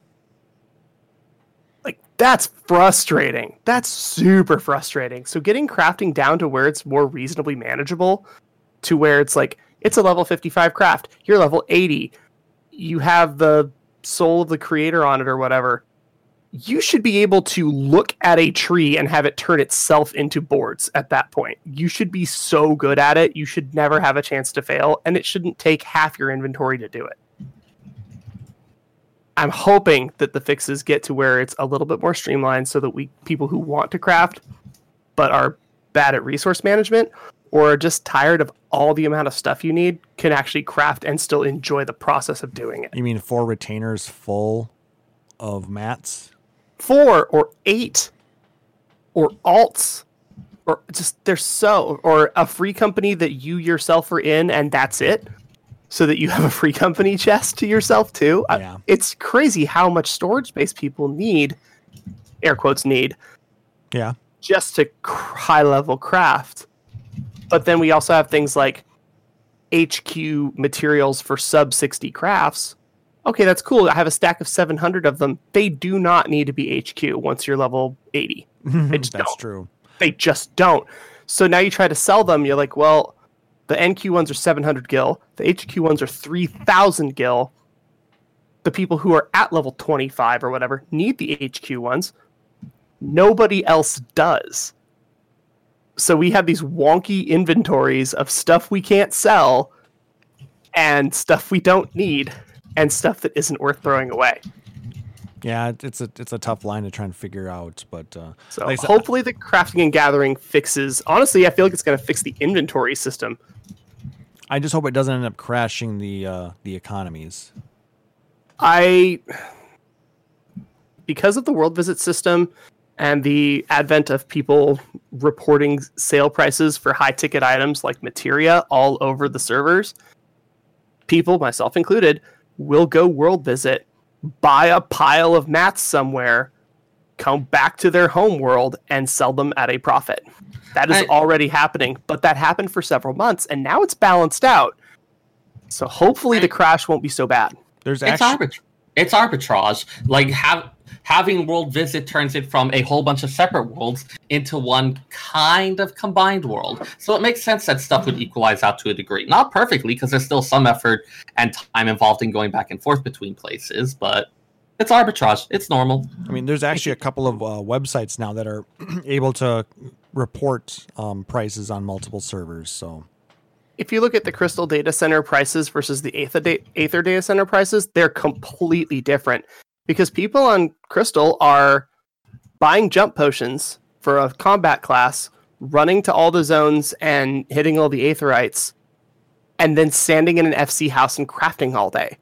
Like, that's frustrating. That's super frustrating. So, getting crafting down to where it's more reasonably manageable, to where it's like, it's a level 55 craft, you're level 80, you have the soul of the creator on it or whatever. You should be able to look at a tree and have it turn itself into boards at that point. You should be so good at it. You should never have a chance to fail, and it shouldn't take half your inventory to do it. I'm hoping that the fixes get to where it's a little bit more streamlined so that we people who want to craft but are bad at resource management or are just tired of all the amount of stuff you need can actually craft and still enjoy the process of doing it. You mean four retainers full of mats? Four or eight or alts or just they're so or a free company that you yourself are in and that's it so that you have a free company chest to yourself too. I- Yeah. it's crazy how much storage space people need air quotes need Yeah. just to cr- high level craft. But then we also have things like HQ materials for sub 60 crafts. Okay, that's cool. I have a stack of 700 of them. They do not need to be HQ once you're level 80. Mm-hmm. That's don't. true. They just don't. So now you try to sell them, you're like, well, the NQ ones are 700 gil, the HQ ones are 3000 gil. The people who are at level 25 or whatever need the HQ ones. Nobody else does. So we have these wonky inventories of stuff we can't sell and stuff we don't need and stuff that isn't worth throwing away. Yeah, it's a it's a tough line to try and figure out, but uh, So like hopefully the crafting and gathering fixes. Honestly, I feel like it's going to fix the inventory system. I just hope it doesn't end up crashing the uh, the economies. I because of the world visit system and the advent of people reporting sale prices for high ticket items like materia all over the servers, people, myself included, will go world visit, buy a pile of mats somewhere, come back to their home world and sell them at a profit. That is I- already happening, but that happened for several months and now it's balanced out. So hopefully the crash won't be so bad. There's It's actually arbit- It's arbitrage. Like have having world visit turns it from a whole bunch of separate worlds into one kind of combined world. So it makes sense that stuff would equalize out to a degree. Not perfectly, because there's still some effort and time involved in going back and forth between places, but it's arbitrage. It's normal. I mean, there's actually a couple of uh, websites now that are able to report um, prices on multiple servers. So If you look at the Crystal data center prices versus the Aether, da- Aether data center prices, they're completely different because people on Crystal are buying jump potions for a combat class, running to all the zones and hitting all the Aetherytes, and then standing in an FC house and crafting all day.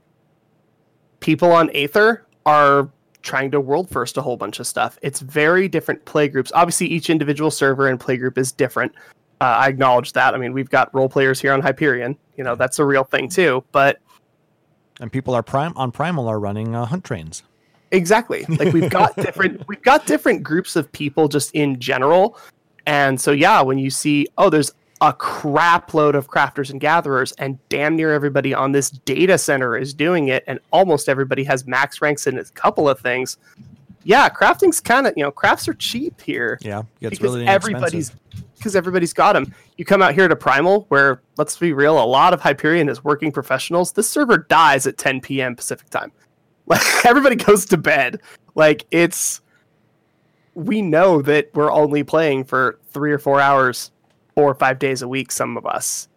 People on Aether are trying to world first a whole bunch of stuff. It's very different play groups. Obviously, each individual server and play group is different. Uh, I acknowledge that. I mean, we've got role players here on Hyperion. You know, that's a real thing too. But and people are prime on Primal are running uh, hunt trains. Exactly, like we've got different we've got different groups of people just in general. And so yeah, when you see oh, there's a crap load of crafters and gatherers, and damn near everybody on this data center is doing it, and almost everybody has max ranks in a couple of things. Yeah, crafting's kind of you know crafts are cheap here. Yeah, it's because really everybody's because everybody's got them. You come out here to Primal, where let's be real, a lot of Hyperion is working professionals. This server dies at 10 p.m. Pacific time. Like everybody goes to bed. Like it's we know that we're only playing for three or four hours, four or five days a week. Some of us,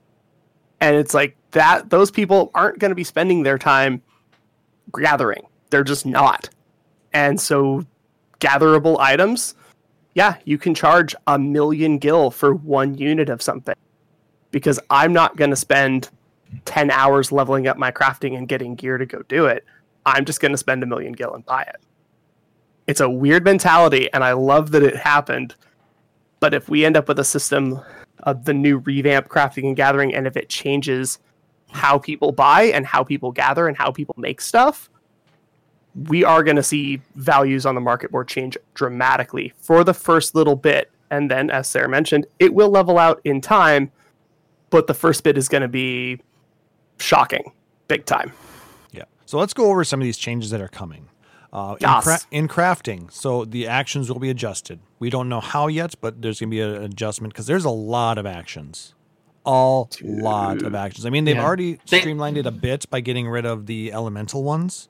and it's like that. Those people aren't going to be spending their time gathering. They're just not. And so, gatherable items yeah, you can charge a million gil for one unit of something because I'm not going to spend 10 hours leveling up my crafting and getting gear to go do it. I'm just going to spend a million gil and buy it. It's a weird mentality, and I love that it happened. But if we end up with a system of the new revamp crafting and gathering, and if it changes how people buy and how people gather and how people make stuff, we are going to see values on the market board change dramatically for the first little bit. And then, as Sarah mentioned, it will level out in time, but the first bit is going to be shocking, big time. Yeah. So let's go over some of these changes that are coming. Uh, in, cra- in crafting, so the actions will be adjusted. We don't know how yet, but there's going to be an adjustment because there's a lot of actions. A lot of actions. I mean, they've Yeah. already They- streamlined it a bit by getting rid of the elemental ones.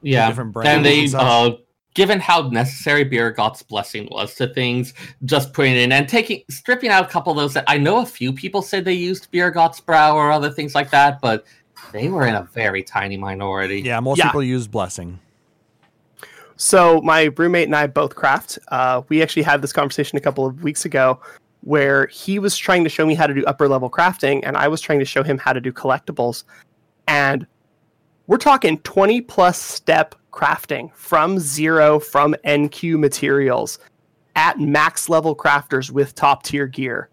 Yeah, different brands and they, and such. uh, given how necessary Byregot's blessing was to things, just putting it in and taking, stripping out a couple of those that I know a few people said they used Byregot's brow or other things like that, but they were in a very tiny minority. Yeah, most Yeah. people use blessing. So my roommate and I both craft. Uh, we actually had this conversation a couple of weeks ago, where he was trying to show me how to do upper level crafting, and I was trying to show him how to do collectibles. And we're talking twenty plus step crafting from zero from NQ materials at max level crafters with top tier gear.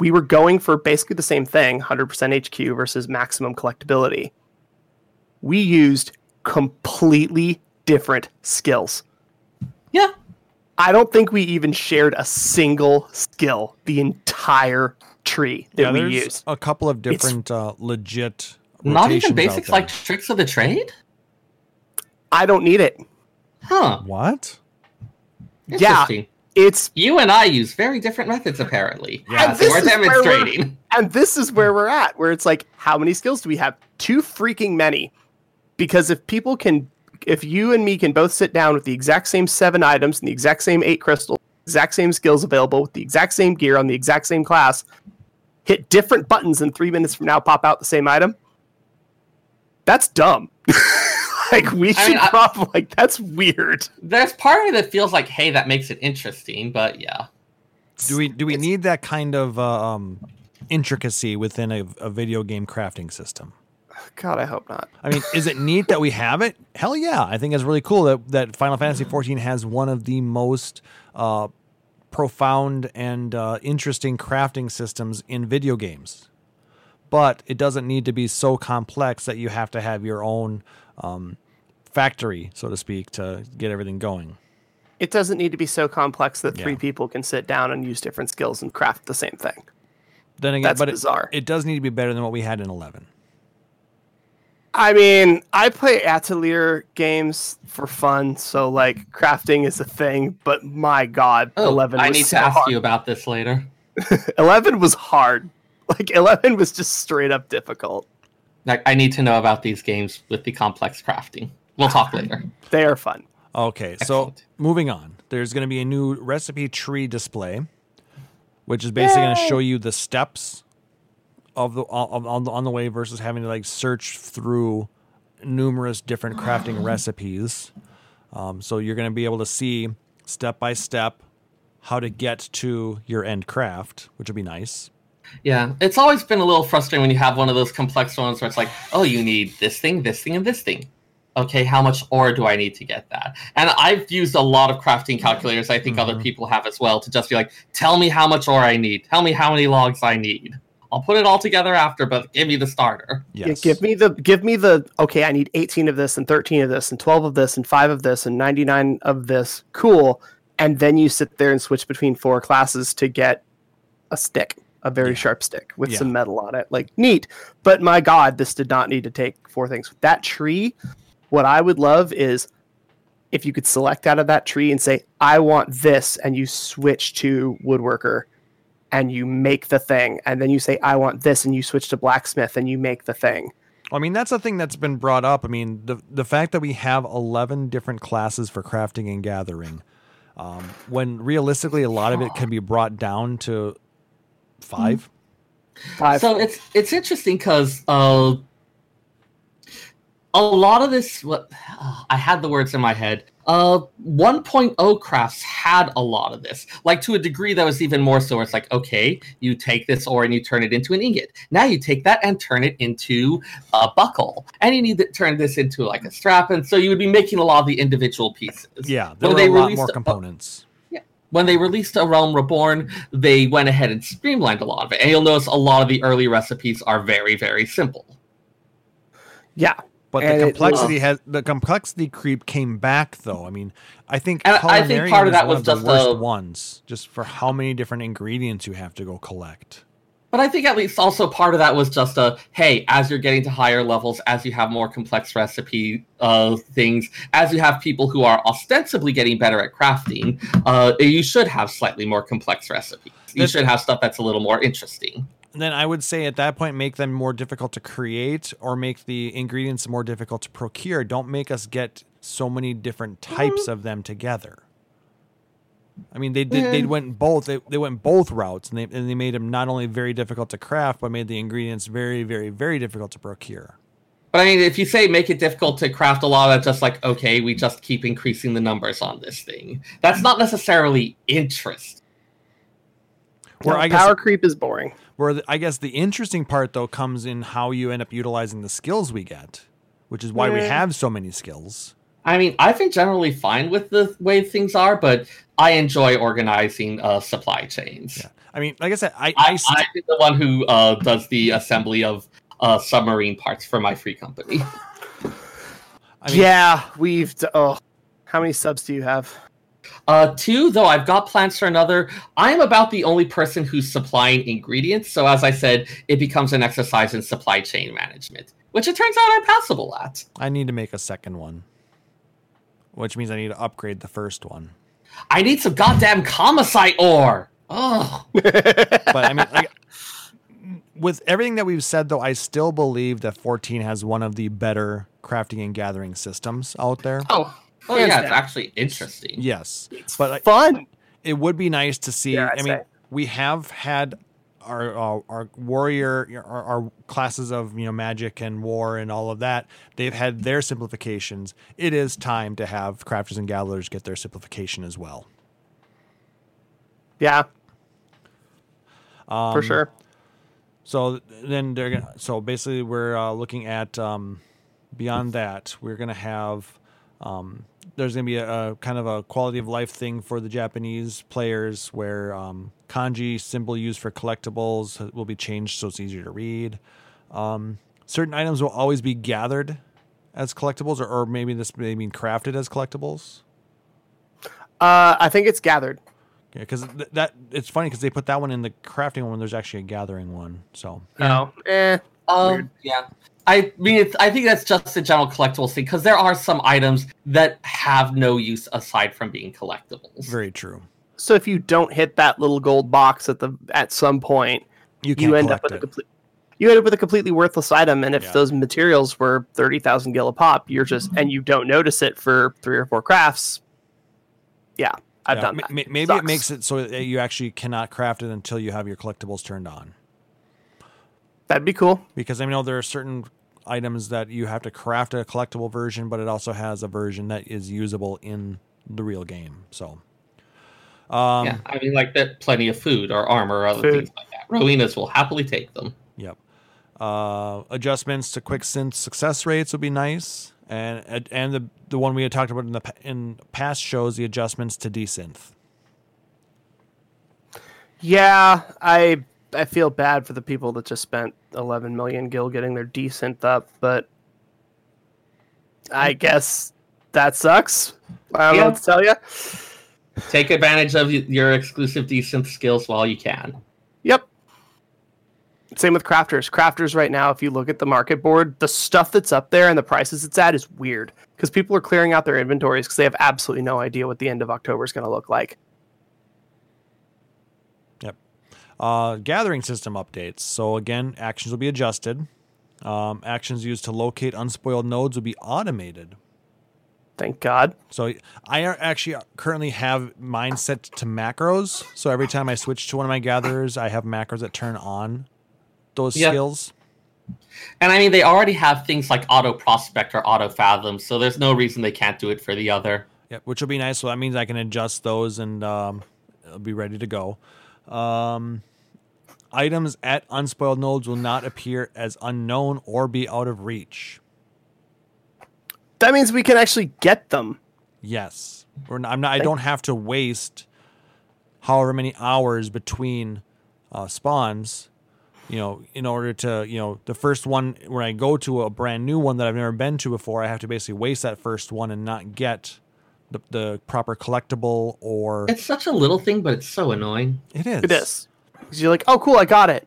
We were going for basically the same thing, 100% HQ versus maximum collectability. We used completely different skills. Yeah. I don't think we even shared a single skill the entire tree that yeah, we there's used. a couple of different uh, legit. Not even out basics like tricks of the trade? I don't need it. Huh. what? Yeah. Interesting. It's You and I use very different methods, apparently. Yeah, Yeah, so we're is where we're- demonstrating. and this is where we're at, where it's like, how many skills do we have? Too freaking many. Because if people can, if you and me can both sit down with the exact same seven items and the exact same eight crystals, exact same skills available with the exact same gear on the exact same class, hit different buttons and three minutes from now pop out the same item, that's dumb. like we I should mean, I- probably like that's weird. There's part of me that feels like, hey, that makes it interesting, but yeah. Do we do we need that kind of uh, um, intricacy within a, a video game crafting system? God, I hope not. I mean, is it neat that we have it? Hell yeah! I think it's really cool that that Final Fantasy XIV has one of the most uh, profound and uh, interesting crafting systems in video games. But it doesn't need to be so complex that you have to have your own um, factory, so to speak, to get everything going. It doesn't need to be so complex that three Yeah. people can sit down and use different skills and craft the same thing. Then again, That's but bizarre. It, it does need to be better than what we had in 11. I mean, I play Atelier games for fun, so like crafting is a thing. But my god, Oh, eleven. I need so to ask hard. you about this later. Eleven was hard. Like eleven was just straight up difficult. Like, I need to know about these games with the complex crafting. We'll talk later. They are fun. Okay, so moving on. There's going to be a new recipe tree display, which is basically going to show you the steps of the on, on the on the way versus having to like search through numerous different crafting recipes. Um, so you're going to be able to see step by step how to get to your end craft, which would be nice. Yeah, it's always been a little frustrating when you have one of those complex ones where it's like, oh, you need this thing, this thing, and this thing. Okay, how much ore do I need to get that? And I've used a lot of crafting calculators. I think other Mhm. people have as well to just be like, tell me how much ore I need. Tell me how many logs I need. I'll put it all together after, but give me the starter. Yeah, Yes. give me the give me the okay. I need eighteen of this and thirteen of this and twelve of this and five of this and ninety nine of this. Cool. And then you sit there and switch between four classes to get a stick, a very Yeah. sharp stick with Yeah. some metal on it. Like neat. But my God, this did not need to take four things. That tree. What I would love is if you could select out of that tree and say, I want this, and you switch to woodworker and you make the thing. And then you say, I want this, and you switch to blacksmith and you make the thing. I mean, that's a thing that's been brought up. I mean, the the fact that we have eleven different classes for crafting and gathering, um, when realistically a lot of it can be brought down to five. Five. So it's it's interesting because uh, a lot of this. What I had the words in my head. Uh, 1.0 crafts had a lot of this, like to a degree that was even more so. It's like, okay, you take this ore and you turn it into an ingot. Now you take that and turn it into a buckle, and you need to turn this into like a strap. And so you would be making a lot of the individual pieces. Yeah, there When were they a lot released more a- components. when they released A Realm Reborn, they went ahead and streamlined a lot of it. And you'll notice a lot of the early recipes are very, very simple. yeah. But And the it- complexity has the complexity creep came back though. I mean, I think And I think part of that was the just worst the- ones, just for how many different ingredients you have to go collect. But I think at least also part of that was just a hey, as you're getting to higher levels, as you have more complex recipe uh, things, as you have people who are ostensibly getting better at crafting, uh, you should have slightly more complex recipes. You should have stuff that's a little more interesting. And then I would say at that point, make them more difficult to create or make the ingredients more difficult to procure. Don't make us get so many different types of them together. I mean, they did. They went both. They, they went both routes, and they and they made them not only very difficult to craft, but made the ingredients very, very, very difficult to procure. But I mean, if you say make it difficult to craft a lot of just like, okay, we just keep increasing the numbers on this thing. That's not necessarily interest. Where No, I guess power creep is boring. Where the, I guess the interesting part though comes in how you end up utilizing the skills we get, which is why we have so many skills. I mean, I've been generally fine with the way things are, but I enjoy organizing uh, supply chains. Yeah. I mean, like I said, I, I, I, I'm the one who uh, does the assembly of uh, submarine parts for my free company. I mean, yeah, we've. d- Oh, how many subs do you have? Uh, two, though I've got plans for another. I am about the only person who's supplying ingredients, so as I said, it becomes an exercise in supply chain management, which it turns out I'm passable at. I need to make a second one, which means I need to upgrade the first one. I need some goddamn comicite ore. Oh, But I mean, like, with everything that we've said, though, I still believe that 14 has one of the better crafting and gathering systems out there. oh, oh Hands yeah, it's actually interesting. Yes, It's but like, fun. it would be nice to see. Yeah, I mean, say. we have had our uh, our warrior, our, our classes of you know magic and war and all of that. They've had their simplifications. It is time to have crafters and gatherers get their simplification as well. Yeah, Um, for sure. So then they're gonna. So basically, we're uh, looking at um, beyond that. We're gonna have. Um, there's gonna be a, a kind of a quality of life thing for the Japanese players, where um, kanji symbol used for collectibles will be changed so it's easier to read. Um, certain items will always be gathered as collectibles, or, or maybe this may mean crafted as collectibles. Uh, I think it's gathered. Yeah, because th- that it's funny because they put that one in the crafting one. when There's actually a gathering one. So No, eh. Um, Weird. yeah. I mean, it's, I think that's just a general collectibles thing because there are some items that have no use aside from being collectibles. very true. So if you don't hit that little gold box at the at some point, You you end up collect with a complete. You end up with a completely worthless item, and if Yeah. those materials were thirty thousand gil a pop, you're just and you don't notice it for three or four crafts. Yeah, I've Yeah, done ma- that. ma- maybe Sucks. it makes it so that you actually cannot craft it until you have your collectibles turned on. That'd be cool. Because I know there are certain items that you have to craft a collectible version, but it also has a version that is usable in the real game. So, um, yeah, I mean, like that, plenty of food or armor or other Food. things like that. Rowenas will happily take them. Yep. Uh, adjustments to quick synth success rates would be nice, and and the the one we had talked about in the in past shows, the adjustments to desynth. Yeah, I I feel bad for the people that just spent 11 million gil getting their desynth up, but I guess that sucks. I don't know what to tell you. Take advantage of your exclusive desynth skills while you can. Yep. Same with crafters. Crafters right now, if you look at the market board, the stuff that's up there and the prices it's at is weird because people are clearing out their inventories because they have absolutely no idea what the end of October is going to look like. Yep. Uh, gathering system updates. So again, actions will be adjusted. Um, actions used to locate unspoiled nodes will be automated. Thank God. So I actually currently have mine set to macros. So every time I switch to one of my gatherers, I have macros that turn on those Yeah. skills. And I mean, they already have things like auto prospect or auto fathom, so there's no reason they can't do it for the other. Yep, which will be nice. So that means I can adjust those and um, it'll be ready to go. Um, items at unspoiled nodes will not appear as unknown or be out of reach. That means we can actually get them. Yes, or n- I'm not. I don't have to waste however many hours between uh, spawns. You know, in order to you know the first one when I go to a brand new one that I've never been to before, I have to basically waste that first one and not get the, the proper collectible or It's such a little thing, but it's so annoying. it is. It is. 'Cause you're like, oh, cool, I got it.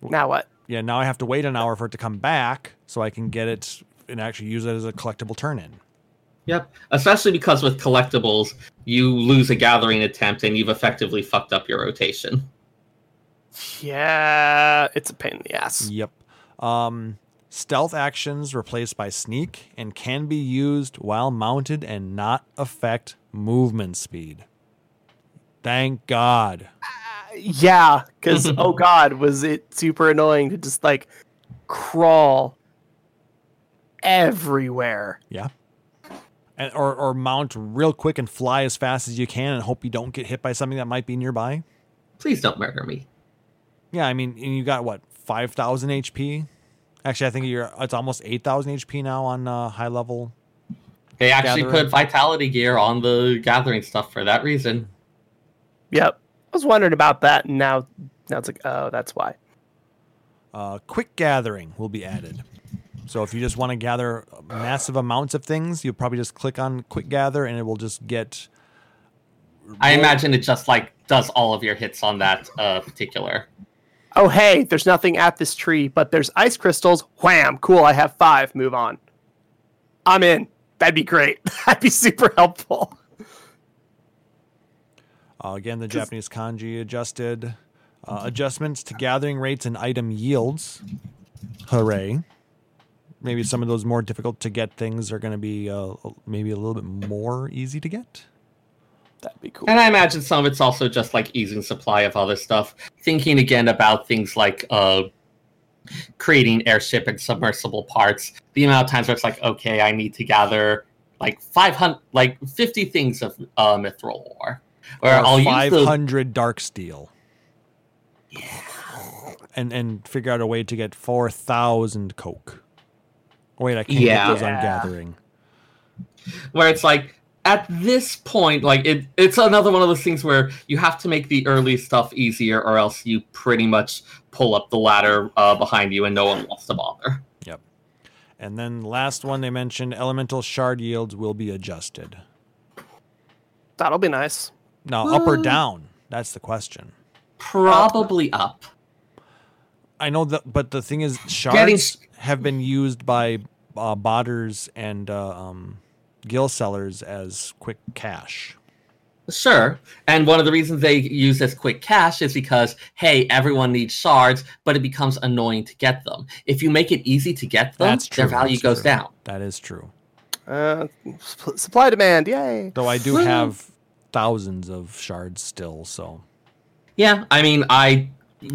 Now what? Yeah, now I have to wait an hour for it to come back so I can get it and actually use it as a collectible turn in. Yep. Especially because with collectibles, you lose a gathering attempt and you've effectively fucked up your rotation. Yeah, it's a pain in the ass. Yep. Um, stealth actions replaced by sneak and can be used while mounted and not affect movement speed. Thank God. Yeah, because oh god, was it super annoying to just like crawl everywhere. Yeah. And, or, or mount real quick and fly as fast as you can and hope you don't get hit by something that might be nearby. Please don't murder me. Yeah, I mean, and you got what, 5,000 HP? Actually, I think you're it's almost 8,000 HP now on uh, high level. They actually Gathering. put vitality gear on the gathering stuff for that reason. Yep. I was wondering about that, and now now it's like, oh, that's why. Uh, quick gathering will be added. So if you just want to gather massive amounts of things, you'll probably just click on quick gather and it will just get. I imagine it just like does all of your hits on that uh, particular. Oh, hey, there's nothing at this tree, but there's ice crystals. Wham! Cool, I have five. Move on. I'm in. That'd be great. That'd be super helpful. Uh, again, the Japanese kanji adjusted. Uh, adjustments to gathering rates and item yields. Hooray. Maybe some of those more difficult to get things are going to be uh, maybe a little bit more easy to get. That'd be cool. And I imagine some of it's also just like easing supply of other stuff. Thinking again about things like uh, creating airship and submersible parts. The amount of times where it's like, okay, I need to gather like 500, like 50 things of uh, Mythril ore. Or Or I'll use the 500 dark steel. And and figure out a way to get 4,000 coke. Wait, I can't Yeah. get those on Yeah. gathering. where it's like at this point like it it's another one of those things where you have to make the early stuff easier or else you pretty much pull up the ladder uh, behind you and no one wants to bother Yep. And then last one they mentioned elemental shard yields will be adjusted. That'll be nice. Now, up or down? That's the question. Probably up. I know that, but the thing is, Getting- shards have been used by uh, botters and uh, um, gill sellers as quick cash. Sure. And one of the reasons they use as quick cash is because, hey, everyone needs shards, but it becomes annoying to get them. If you make it easy to get them, That's true. their value that's goes true. down. That is true. Uh, supply demand, yay! Though I do have thousands of shards still, so Yeah, I mean, I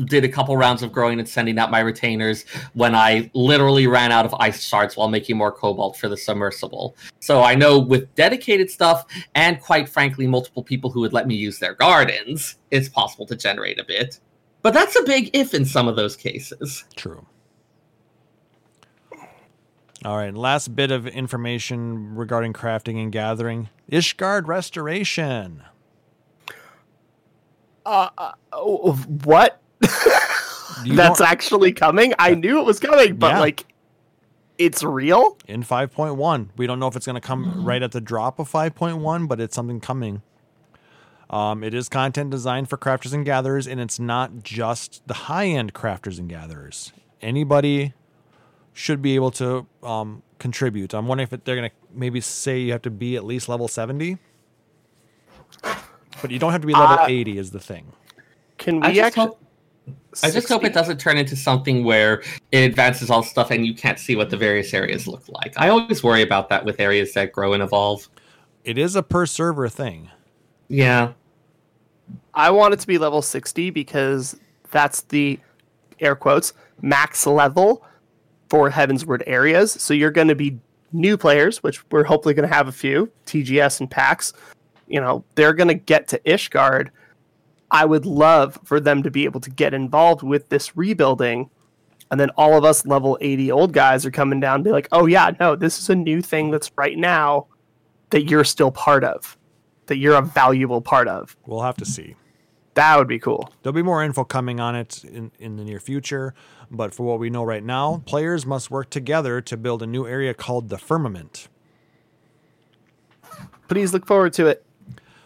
did a couple rounds of growing and sending out my retainers when I literally ran out of ice shards while making more cobalt for the submersible. So I know with dedicated stuff and quite frankly multiple people who would let me use their gardens, it's possible to generate a bit. But that's a big if in some of those cases. true. All right, last bit of information regarding crafting and gathering. Ishgard restoration. Uh, uh, oh, what? That's actually coming. I knew it was coming, but Yeah. like, it's real. in 5.1. We don't know if it's going to come right at the drop of 5.1, but it's something coming. Um, it is content designed for crafters and gatherers, and it's not just the high end crafters and gatherers. Anybody should be able to um, contribute. I'm wondering if they're going to maybe say you have to be at least level 70, but you don't have to be level Uh, 80, is the thing. Can I we just actually? hope I just hope it doesn't turn into something where it advances all stuff and you can't see what the various areas look like. I always worry about that with areas that grow and evolve. It is a per server thing. Yeah. I want it to be level 60 because that's the air quotes max level for Heavensward areas. So you're going to be new players, which we're hopefully going to have a few, TGS and PAX. You know, they're going to get to Ishgard. I would love for them to be able to get involved with this rebuilding. And then all of us level 80 old guys are coming down and be like, oh, yeah, no, this is a new thing that's right now that you're still part of, that you're a valuable part of. We'll have to see. That would be cool. There'll be more info coming on it in, in the near future, but for what we know right now, players must work together to build a new area called the Firmament. Please look forward to it.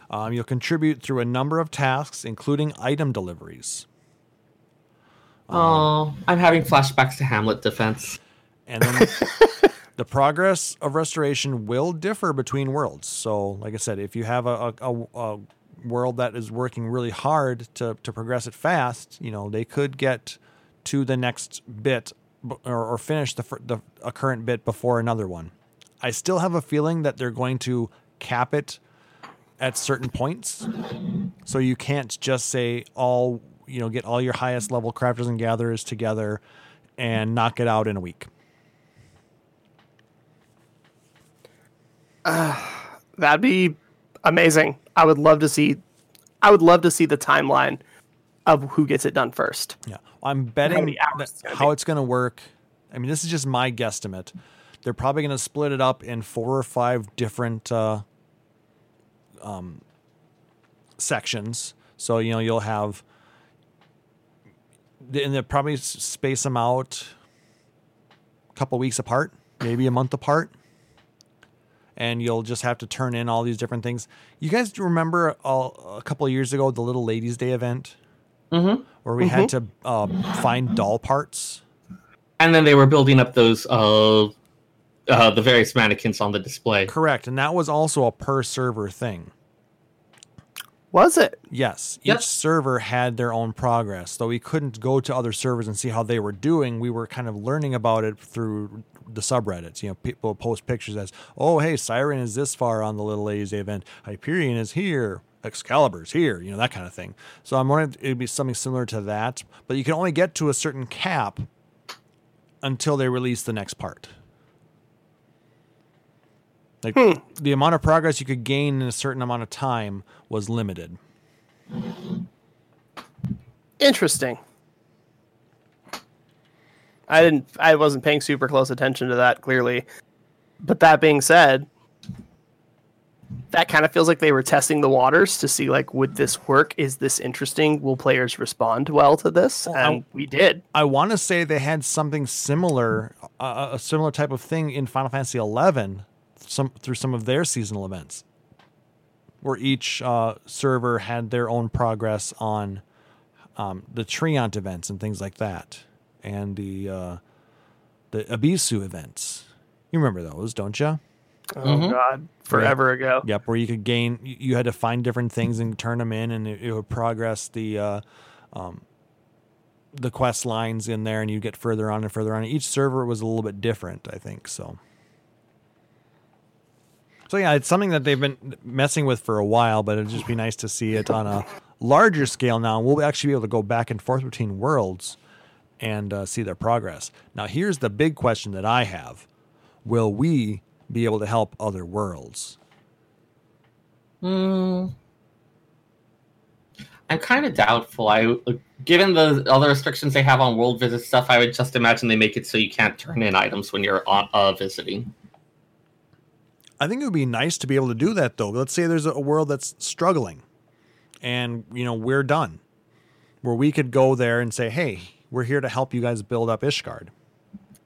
Um, you'll contribute through a number of tasks, including item deliveries. Oh, I'm having flashbacks to Hamlet defense. And then the progress of restoration will differ between worlds. So, like I said, if you have a, a, a, a world that is working really hard to, to progress it fast, you know, they could get to the next bit or, or finish the, the a current bit before another one. I still have a feeling that they're going to cap it at certain points. So you can't just say all, you know, get all your highest level crafters and gatherers together and knock it out in a week. Ah, that'd be amazing. I would love to see. I would love to see the timeline of who gets it done first. Yeah, I'm betting that it's gonna how it's going to work. I mean, this is just my guesstimate. They're probably going to split it up in four or five different uh, um, sections. So you know you'll have, and they'll probably space them out a couple weeks apart, maybe a month apart. And you'll just have to turn in all these different things. You guys remember all, a couple of years ago the Little Ladies Day event? hmm where we had to uh, find doll parts. And then they were building up those uh, uh the various mannequins on the display. Correct, and that was also a per server thing. Was it? Yes, Yep. each server had their own progress, though we couldn't go to other servers and see how they were doing. We were kind of learning about it through the subreddits. You know, people post pictures as, "Oh, hey, Siren is this far on the Little Ladies Day event. Hyperion is here. Excalibur's here." You know that kind of thing. So I'm wondering if it'd be something similar to that, but you can only get to a certain cap until they release the next part. Like hmm. the amount of progress you could gain in a certain amount of time was limited. Interesting. I didn't. I wasn't paying super close attention to that clearly. But that being said, that kind of feels like they were testing the waters to see like would this work? Is this interesting? Will players respond well to this? And we did. I want to say they had something similar, uh, a similar type of thing in Final Fantasy XI, some through some of their seasonal events. where each uh, server had their own progress on um, the Treant events and things like that, and the uh, the Abisu events. You remember those, don't you? Oh Mhm. God, forever ago. Yep, where you could gain, you you had to find different things and turn them in, and it, it would progress the uh, um, the quest lines in there, and you get further on and further on. Each server was a little bit different, I think. So, so yeah, it's something that they've been messing with for a while, but it'd just be nice to see it on a larger scale now. We'll actually be able to go back and forth between worlds and uh, see their progress. Now, here's the big question that I have: Will we be able to help other worlds? Hmm. I'm kind of doubtful. I, given the other restrictions they have on world visit stuff, I would just imagine they make it so you can't turn in items when you're on uh, visiting. I think it would be nice to be able to do that though. Let's say there's a world that's struggling and you know we're done. Where we could go there and say, "Hey, we're here to help you guys build up Ishgard."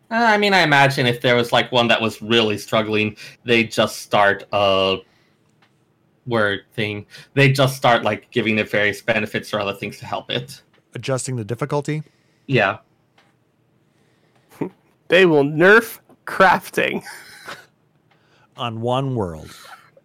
Uh, I mean, I imagine if there was like one that was really struggling, they'd just start a word thing. They'd just start like giving it various benefits or other things to help it. Adjusting the difficulty. Yeah. They will nerf crafting on one world,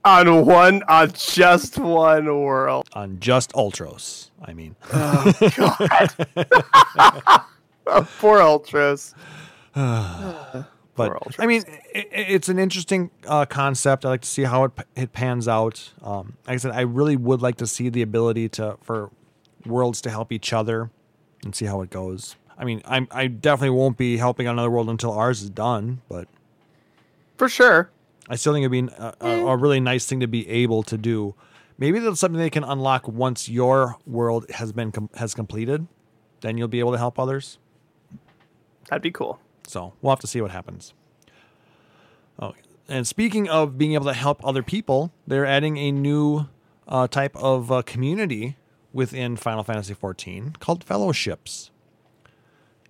on one on just one world. on just Ultros. I mean, Oh God. oh, poor Ultros. but Poor Ultros. I mean, i i- it's an interesting uh, concept. I like to see how it it pans out. Um, like I said, I really would like to see the ability to for worlds to help each other and see how it goes. I mean, I'm I definitely won't be helping another world until ours is done, but For sure. I still think it'd be a, a, a really nice thing to be able to do. Maybe that's something they can unlock once your world has been com- has completed. Then you'll be able to help others. That'd be cool. So we'll have to see what happens. Oh, and speaking of being able to help other people, they're adding a new uh, type of uh, community within Final Fantasy XIV called fellowships.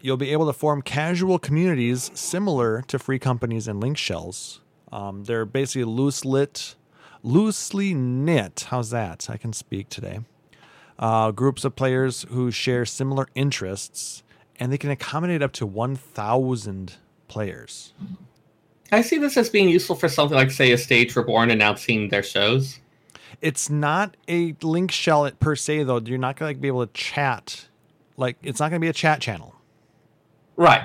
You'll be able to form casual communities similar to free companies and link shells. Um, they're basically loose lit, loosely knit. How's that? I can speak today. Uh, groups of players who share similar interests, and they can accommodate up to 1,000 players. I see this as being useful for something like, say, a Stage Reborn announcing their shows. It's not a link shell per se, though. You're not going to be able to chat. Like, it's not going to be a chat channel. Right.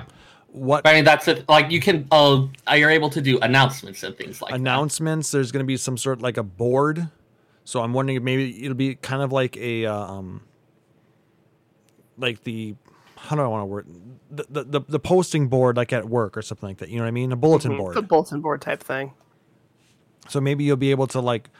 What I mean, that's it. Like, you can, uh, you're able to do announcements and things like that. announcements? There's going to be some sort like a board. So I'm wondering if maybe it'll be kind of like a, uh, um, like the, how do I want to word the, the the the posting board like at work or something like that. You know what I mean? A bulletin Mhm. board. a bulletin board type thing. So maybe you'll be able to like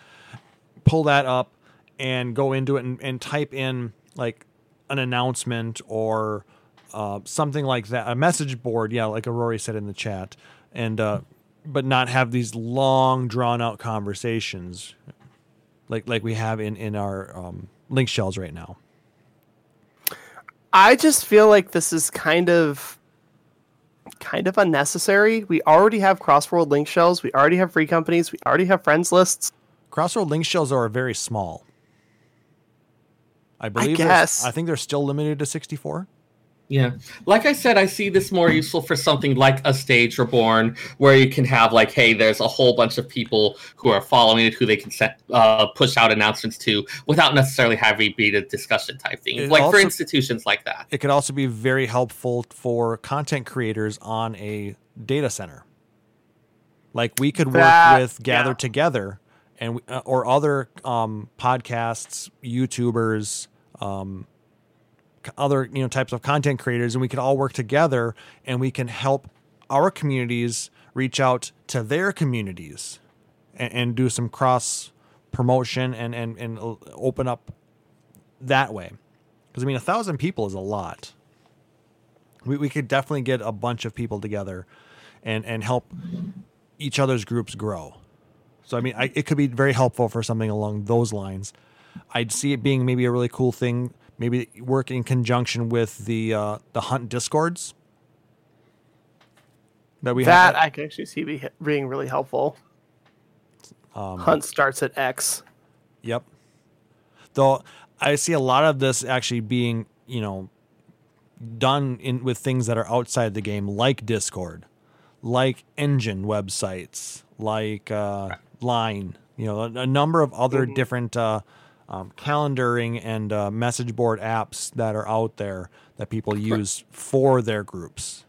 pull that up and go into it and, and type in like an announcement or uh, something like that, a message board. Yeah, like Aurori said in the chat, and uh, but not have these long drawn out conversations like like we have in in our um, link shells right now. I just feel like this is kind of kind of unnecessary. We already have cross-world link shells. We already have free companies. We already have friends lists. Cross-world link shells are very small. I believe. guess. I think they're still limited to sixty four. Yeah. Like I said, I see this more useful for something like a stage reborn, where you can have like, hey, there's a whole bunch of people who are following it, who they can set, uh, push out announcements to, without necessarily having to be a discussion type thing. It like also- for institutions like that. it could also be very helpful for content creators on a data center. Like we could work That- with Gather yeah. Together and we- uh, or other um, podcasts, YouTubers, um, c- other you know types of content creators, and we could all work together and we can help our communities reach out to their communities and, and do some cross promotion and and and open up that way. Because I mean, a thousand people is a lot. We we could definitely get a bunch of people together, and and help each other's groups grow. So I mean, I, it could be very helpful for something along those lines. I'd see it being maybe a really cool thing. Maybe work in conjunction with the uh, the hunt discords that we that have. I can actually see be, being really helpful. Um, Hunt starts at X. Yep. Though I see a lot of this actually being, you know, done in with things that are outside the game, like Discord, like Enjin websites, like uh, Line. You know, a, a number of other different uh, um, calendaring and uh, message board apps that are out there that people use for their groups.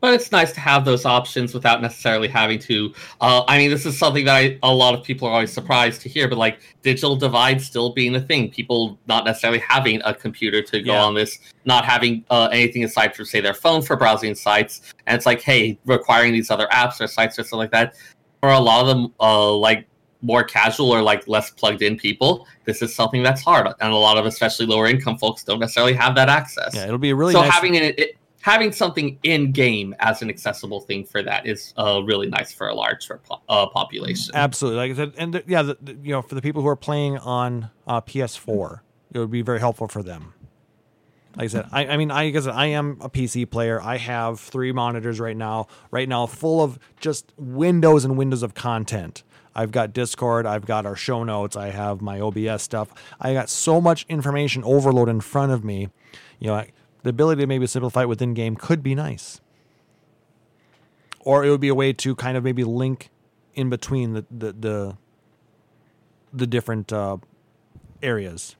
but it's nice to have those options without necessarily having to uh, i mean this is something that I, a lot of people are always surprised to hear but like digital divide still being a thing people not necessarily having a computer to go Yeah. on this not having uh, anything aside from say their phone for browsing sites and it's like hey requiring these other apps or sites or something like that for a lot of them uh, like more casual or like less plugged in people this is something that's hard and a lot of especially lower income folks don't necessarily have that access Yeah, it'll be a really so nice. having it, it having something in game as an accessible thing for that is uh, really nice for a large uh, population. Absolutely, like I said, and the, yeah, the, the- you know, for the people who are playing on uh, PS4, it would be very helpful for them. Like I said, I, I mean, I guess I am a PC player. I have three monitors right now, right now, full of just windows and windows of content. I've got Discord, I've got our show notes, I have my OBS stuff. I got so much information overload in front of me. You know, I, the ability to maybe simplify it within game could be nice or it would be a way to kind of maybe link in between the the the, the different uh, areas.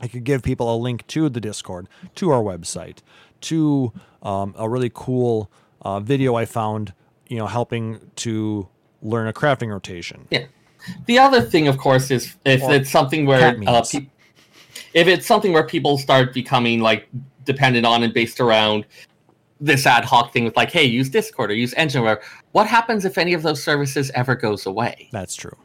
I could give people a link to the Discord, to our website, to um, a really cool uh, video I found. You know, helping to learn a crafting rotation. Yeah. The other thing, of course, is if Or it's something where uh, pe- if it's something where people start becoming like dependent on and based around this ad hoc thing with like, hey, use Discord or use Engineware. What happens if any of those services ever goes away? That's true.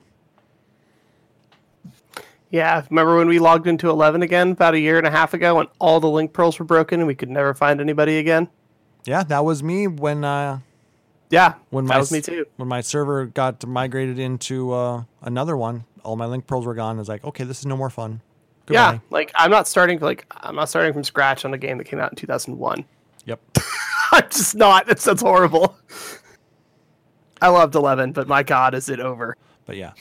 Yeah, remember when we logged into 11 again about a year and a half ago and all the link pearls were broken and we could never find anybody again? Yeah, that was me when uh, Yeah, when that my was me too. When my server got migrated into uh, another one, all my link pearls were gone. I was like, okay, this is no more fun. Yeah, Goodbye. like I'm not starting like I'm not starting from scratch on a game that came out in 2001. Yep. I'm just not. That's that's horrible. I loved 11, but my god, is it over? But yeah,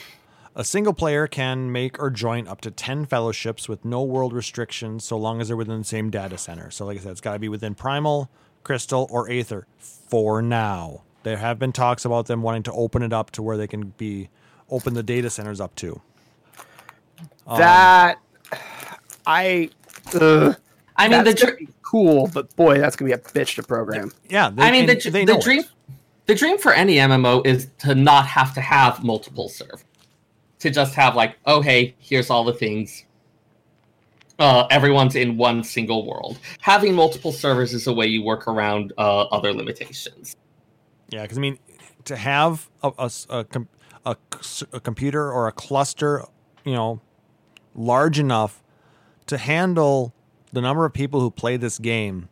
a single player can make or join up to 10 fellowships with no world restrictions so long as they're within the same data center. So, like I said, it's got to be within Primal, Crystal, or Aether for now. There have been talks about them wanting to open it up to where they can be open the data centers up to. Um, that I. Ugh, I mean, the that's dr- gonna cool, but boy, that's gonna be a bitch to program. yeah, they, I mean, the, they the dream, it. the dream for any MMO is to not have to have multiple servers. To just have like, oh hey, here's all the things. Uh, everyone's in one single world. Having multiple servers is a way you work around uh, other limitations. Yeah, because I mean, to have a com- a c- a computer or a cluster, you know, large enough to handle the number of people who play this game,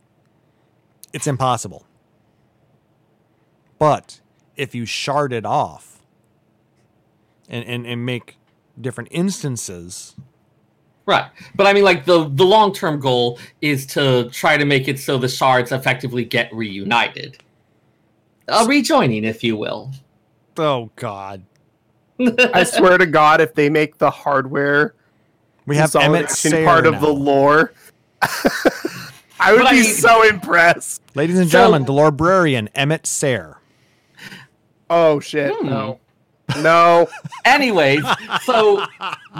it's impossible. But if you shard it off and, and, and make different instances, Right, but I mean, like the the long term goal is to try to make it so the shards effectively get reunited, uh, rejoining, if you will. oh god, I swear to God, if they make the hardware we have Emet consolidation Selch part of now. the lore, I would But I be mean- so impressed. Ladies and So- gentlemen, the librarian Emet-Selch. Oh shit! Hmm. No, no. Anyways, so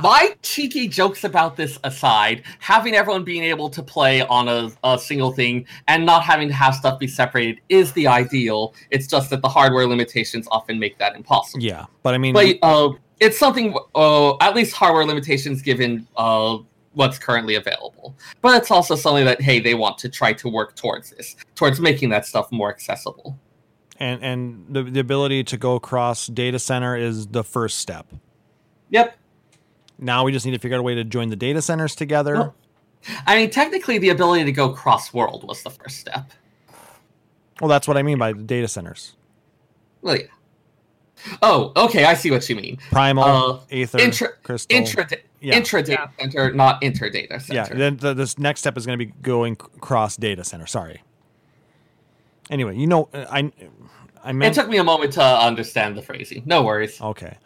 my cheeky jokes about this aside, having everyone being able to play on a, a single thing and not having to have stuff be separated is the ideal. It's just that the hardware limitations often make that impossible. Yeah, but I mean, But uh, it's something, uh, at least hardware limitations given uh, what's currently available. But it's also something that, hey, they want to try to work towards this, towards making that stuff more accessible. And and the, the ability to go across data center is the first step. Yep. Now we just need to figure out a way to join the data centers together. Well- I mean, technically, the ability to go cross world was the first step. Well, that's what I mean by the data centers. Well, yeah. Oh, okay. I see what you mean. Primal, Uh, Aether, intra- Crystal. Intra Yeah. intra data center, not inter data yeah, then the, this next step is going to be going cross data center. Sorry. Anyway, you know, uh, I I it took me a moment to understand the phrasing. No worries. okay.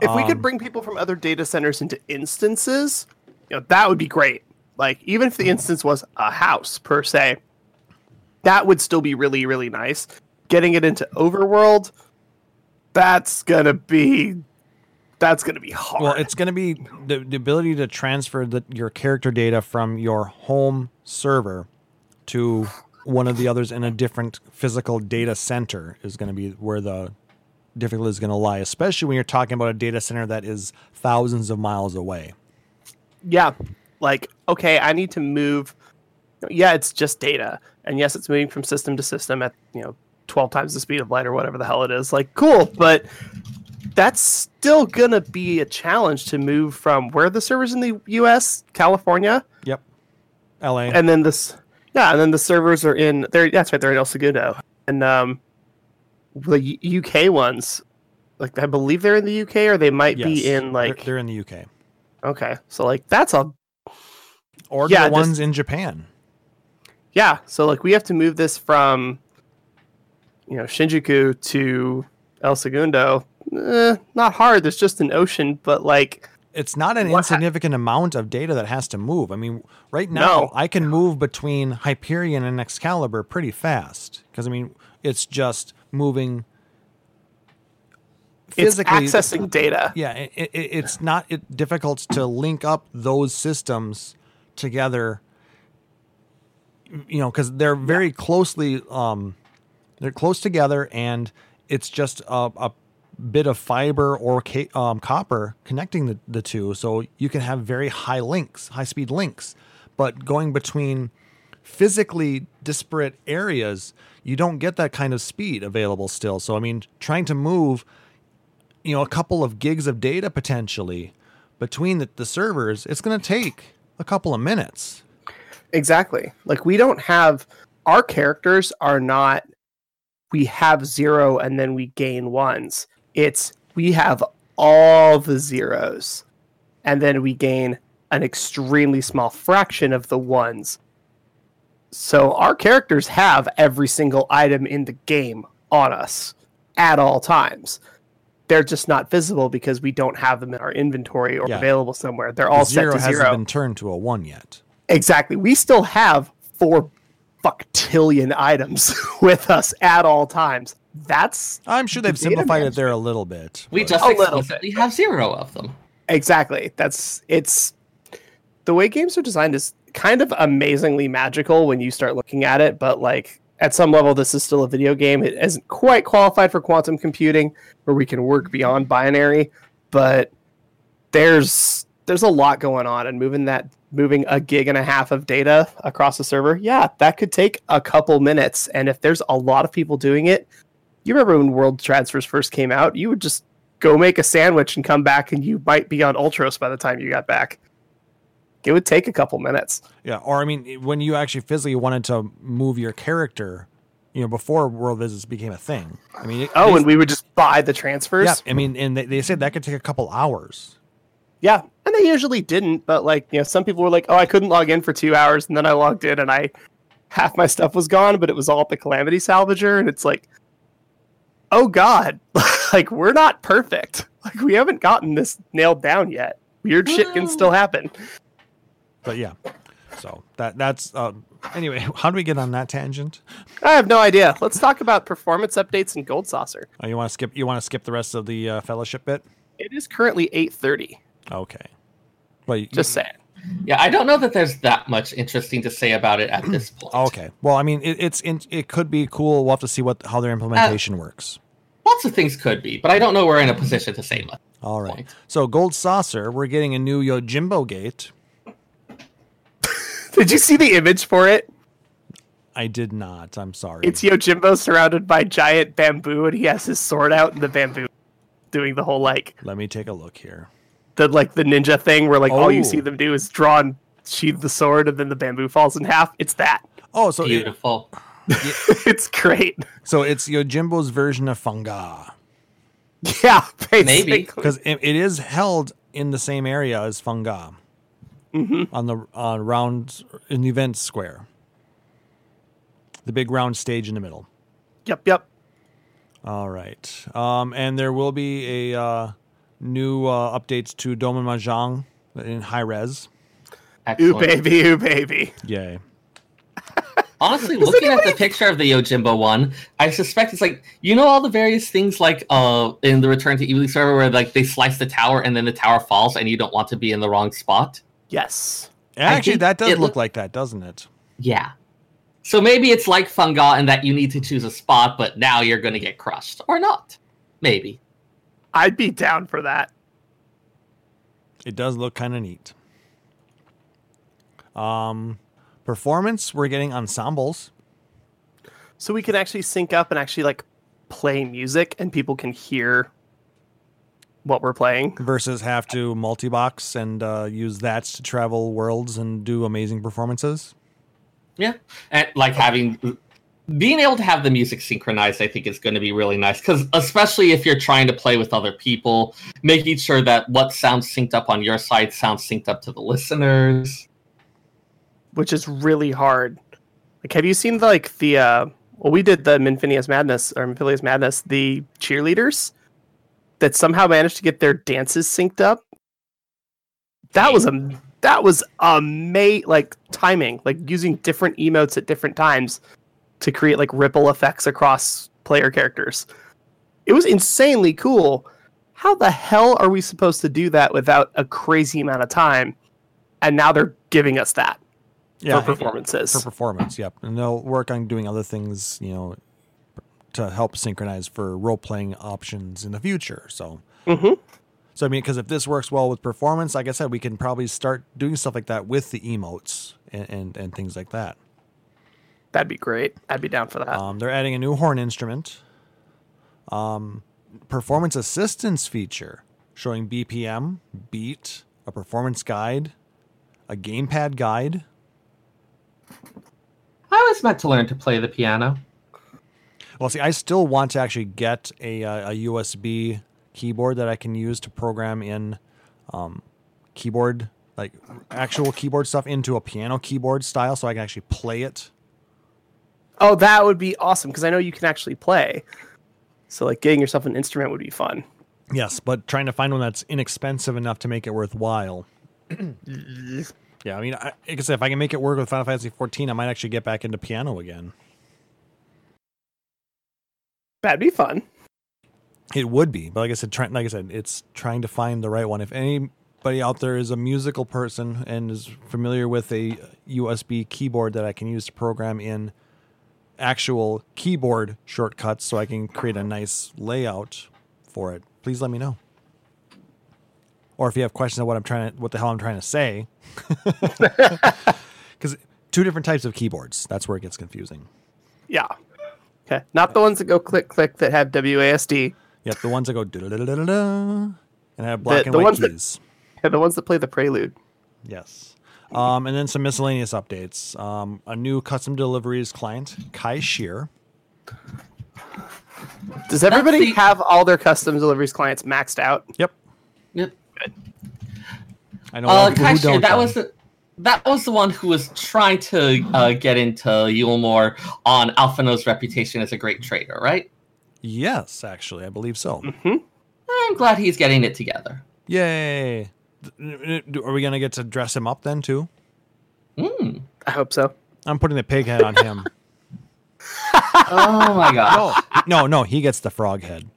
if we Um, could bring people from other data centers into instances, you know, that would be great. Like even if the instance was a house per se, that would still be really really nice. Getting it into overworld, that's gonna be that's gonna be hard. Well, it's going to be the, the ability to transfer the, your character data from your home server to one of the others in a different physical data center is going to be where the difficulty is going to lie, especially when you're talking about a data center that is thousands of miles away. yeah, like okay, I need to move. Yeah, it's just data, and yes, it's moving from system to system at you know twelve times the speed of light or whatever the hell it is. Like, cool, but that's still gonna be a challenge to move from where the servers in the U.S., California, Yep. LA. and then this, yeah, and then the servers are in there. That's right, they're in El Segundo, and um, the U- UK ones, like I believe they're in the UK, or they might Yes. be in They're- like they're, in the UK. okay, so like that's a Or Yeah, the just- ones in Japan. Yeah, so like we have to move this from you know Shinjuku to El Segundo. Eh, not hard. There's just an ocean, but like It's not an What- insignificant amount of data that has to move. I mean, right now No. I can move between Hyperion and Excalibur pretty fast because I mean it's just moving it's physically. accessing data. yeah, it, it, it's not it, difficult to link up those systems together. You know, because they're very closely um, they're close together, and it's just a, a bit of fiber or um, copper connecting the, the two, so you can have very high links, high speed links. But going between physically disparate areas, you don't get that kind of speed available still. So I mean, trying to move, you know, a couple of gigs of data potentially between the, the servers, it's going to take a couple of minutes. Exactly. Like we don't have our characters are not we have zero and then we gain ones. It's we have all the zeros and then we gain an extremely small fraction of the ones. So our characters have every single item in the game on us at all times. They're just not visible because we don't have them in our inventory or Yeah. available somewhere. They're all The zero set to hasn't zero. been turned to a one yet. Exactly. We still have four fucktillion items with us at all times. That's I'm sure they've The data simplified it there a little bit. We but- just A little bit. explicitly have zero of them. exactly. That's it's the way games are designed is kind of amazingly magical when you start looking at it, but like at some level this is still a video game. It isn't quite qualified for quantum computing where we can work beyond binary, but there's there's a lot going on and moving that moving a gig and a half of data across the server yeah that could take a couple minutes. And if there's a lot of people doing it you remember when world transfers first came out? You would just go make a sandwich and come back and you might be on ultros by the time you got back. It would take a couple minutes. Yeah, or I mean, when you actually physically wanted to move your character, you know, before world visits became a thing. I mean, it, oh and we would just buy the transfers? Yeah, I mean, and they, they said that could take a couple hours. Yeah, and they usually didn't, but like you know, some people were like, "Oh, I couldn't log in for two hours," and then I logged in, and I half my stuff was gone, but it was all at the Calamity Salvager, and it's like, oh god, like we're not perfect. Like we haven't gotten this nailed down yet. Weird shit can still happen. But yeah, so that that's um, anyway. How do we get on that tangent? I have no idea. Let's talk about performance updates and Gold Saucer. Oh, you want to skip? You want to skip the rest of the uh, fellowship bit? It is currently eight thirty. Okay. Well, you, Just saying. Yeah, I don't know that there's that much interesting to say about it at this point. Okay. Well, I mean, it, it's in, it could be cool. We'll have to see what how their implementation works. Lots of things could be, but I don't know we're in a position to say much. All right. point. So Gold Saucer, we're getting a new Yojimbo gate. Did you see the image for it? I did not. I'm sorry. It's Yojimbo surrounded by giant bamboo, and he has his sword out, in the bamboo doing the whole like Let me take a look here. The like the ninja thing where like all you Oh. see them do is draw and sheathe the sword, and then the bamboo falls in half. It's that. Oh, so it, Beautiful. it's great. so it's Yojimbo's version of Funga Yeah, basically. Maybe. because it, it is held in the same area as Funga Mm-hmm. on the uh, round in the event square, the big round stage in the middle. Yep, yep. All right. Um, and there will be a uh, New uh, updates to Doman Mahjong in high res. Ooh baby, ooh baby. Yay. Honestly, looking at the picture of the Yojimbo one, I suspect it's like you know all the various things like uh in the Return to Ivalice series where like they slice the tower and then the tower falls and you don't want to be in the wrong spot. Yes. Actually, that does look look- like that, doesn't it? Yeah. So maybe it's like Funga in that you need to choose a spot, but now you're going to get crushed or not. Maybe. I'd be down for that. It does look kind of neat. Um, performance, we're getting ensembles. So we can actually sync up and actually like play music and people can hear what we're playing. versus have to multi-box and uh, use that to travel worlds and do amazing performances. Yeah. And like having being able to have the music synchronized, I think is going to be really nice because especially if you're trying to play with other people, making sure that what sounds synced up on your side sounds synced up to the listeners. which is really hard. Like, have you seen the, like the? uh Well, we did the Minfinius Madness or Minfilius Madness. The cheerleaders that somehow managed to get their dances synced up. That was a that was a amazing. Like timing, like using different emotes at different times to create like ripple effects across player characters. It was insanely cool. How the hell are we supposed to do that without a crazy amount of time? And now they're giving us that Yeah, for performances. for performance. Yep, and they'll work on doing other things, you know, to help synchronize for role-playing options in the future. So, mm-hmm. so I mean, because if this works well with performance, like I said, we can probably start doing stuff like that with the emotes and and, and things like that. That'd be great. I'd be down for that. Um, they're adding a new horn instrument. Um, performance assistance feature showing BPM, beat, a performance guide, a gamepad guide. I was meant to learn to play the piano. Well, see, I still want to actually get a, uh, a USB keyboard that I can use to program in um, keyboard, like actual keyboard stuff, into a piano keyboard style, so I can actually play it. Oh, that would be awesome because I know you can actually play. So, like, getting yourself an instrument would be fun. Yes, but trying to find one that's inexpensive enough to make it worthwhile. yeah, I mean, I, like I said, if I can make it work with Final Fantasy 14, I might actually get back into piano again. That'd be fun. It would be, but like I said, try, like I said, it's trying to find the right one. If anybody out there is a musical person and is familiar with a USB keyboard that I can use to program in actual keyboard shortcuts, so I can create a nice layout for it, please let me know. Or if you have questions on what I'm trying to, what the hell I'm trying to say, because two different types of keyboards. That's where it gets confusing. Yeah. Okay. Not the ones that go click click that have WASD. Yep, the ones that go da-da-da-da-da, and have black The- and the white ones that- keys. Yeah, the ones that play the prelude. Yes. Um, and then some miscellaneous updates. Um, a new custom deliveries client, Kai-Shirr. Does everybody the- have all their custom deliveries clients maxed out? Yep. Yep. I know Uh, people who Kai-Shirr, don't. that was the that was the one who was trying to uh, get into Eulmore on Alphinaud's reputation as a great trader, right? Yes, actually, I believe so. Hmm? I'm glad he's getting it together. Yay! Are we gonna get to dress him up then too? Mm. I hope so. I'm putting the pig head on him. Oh my god. no, no, no. He gets the frog head.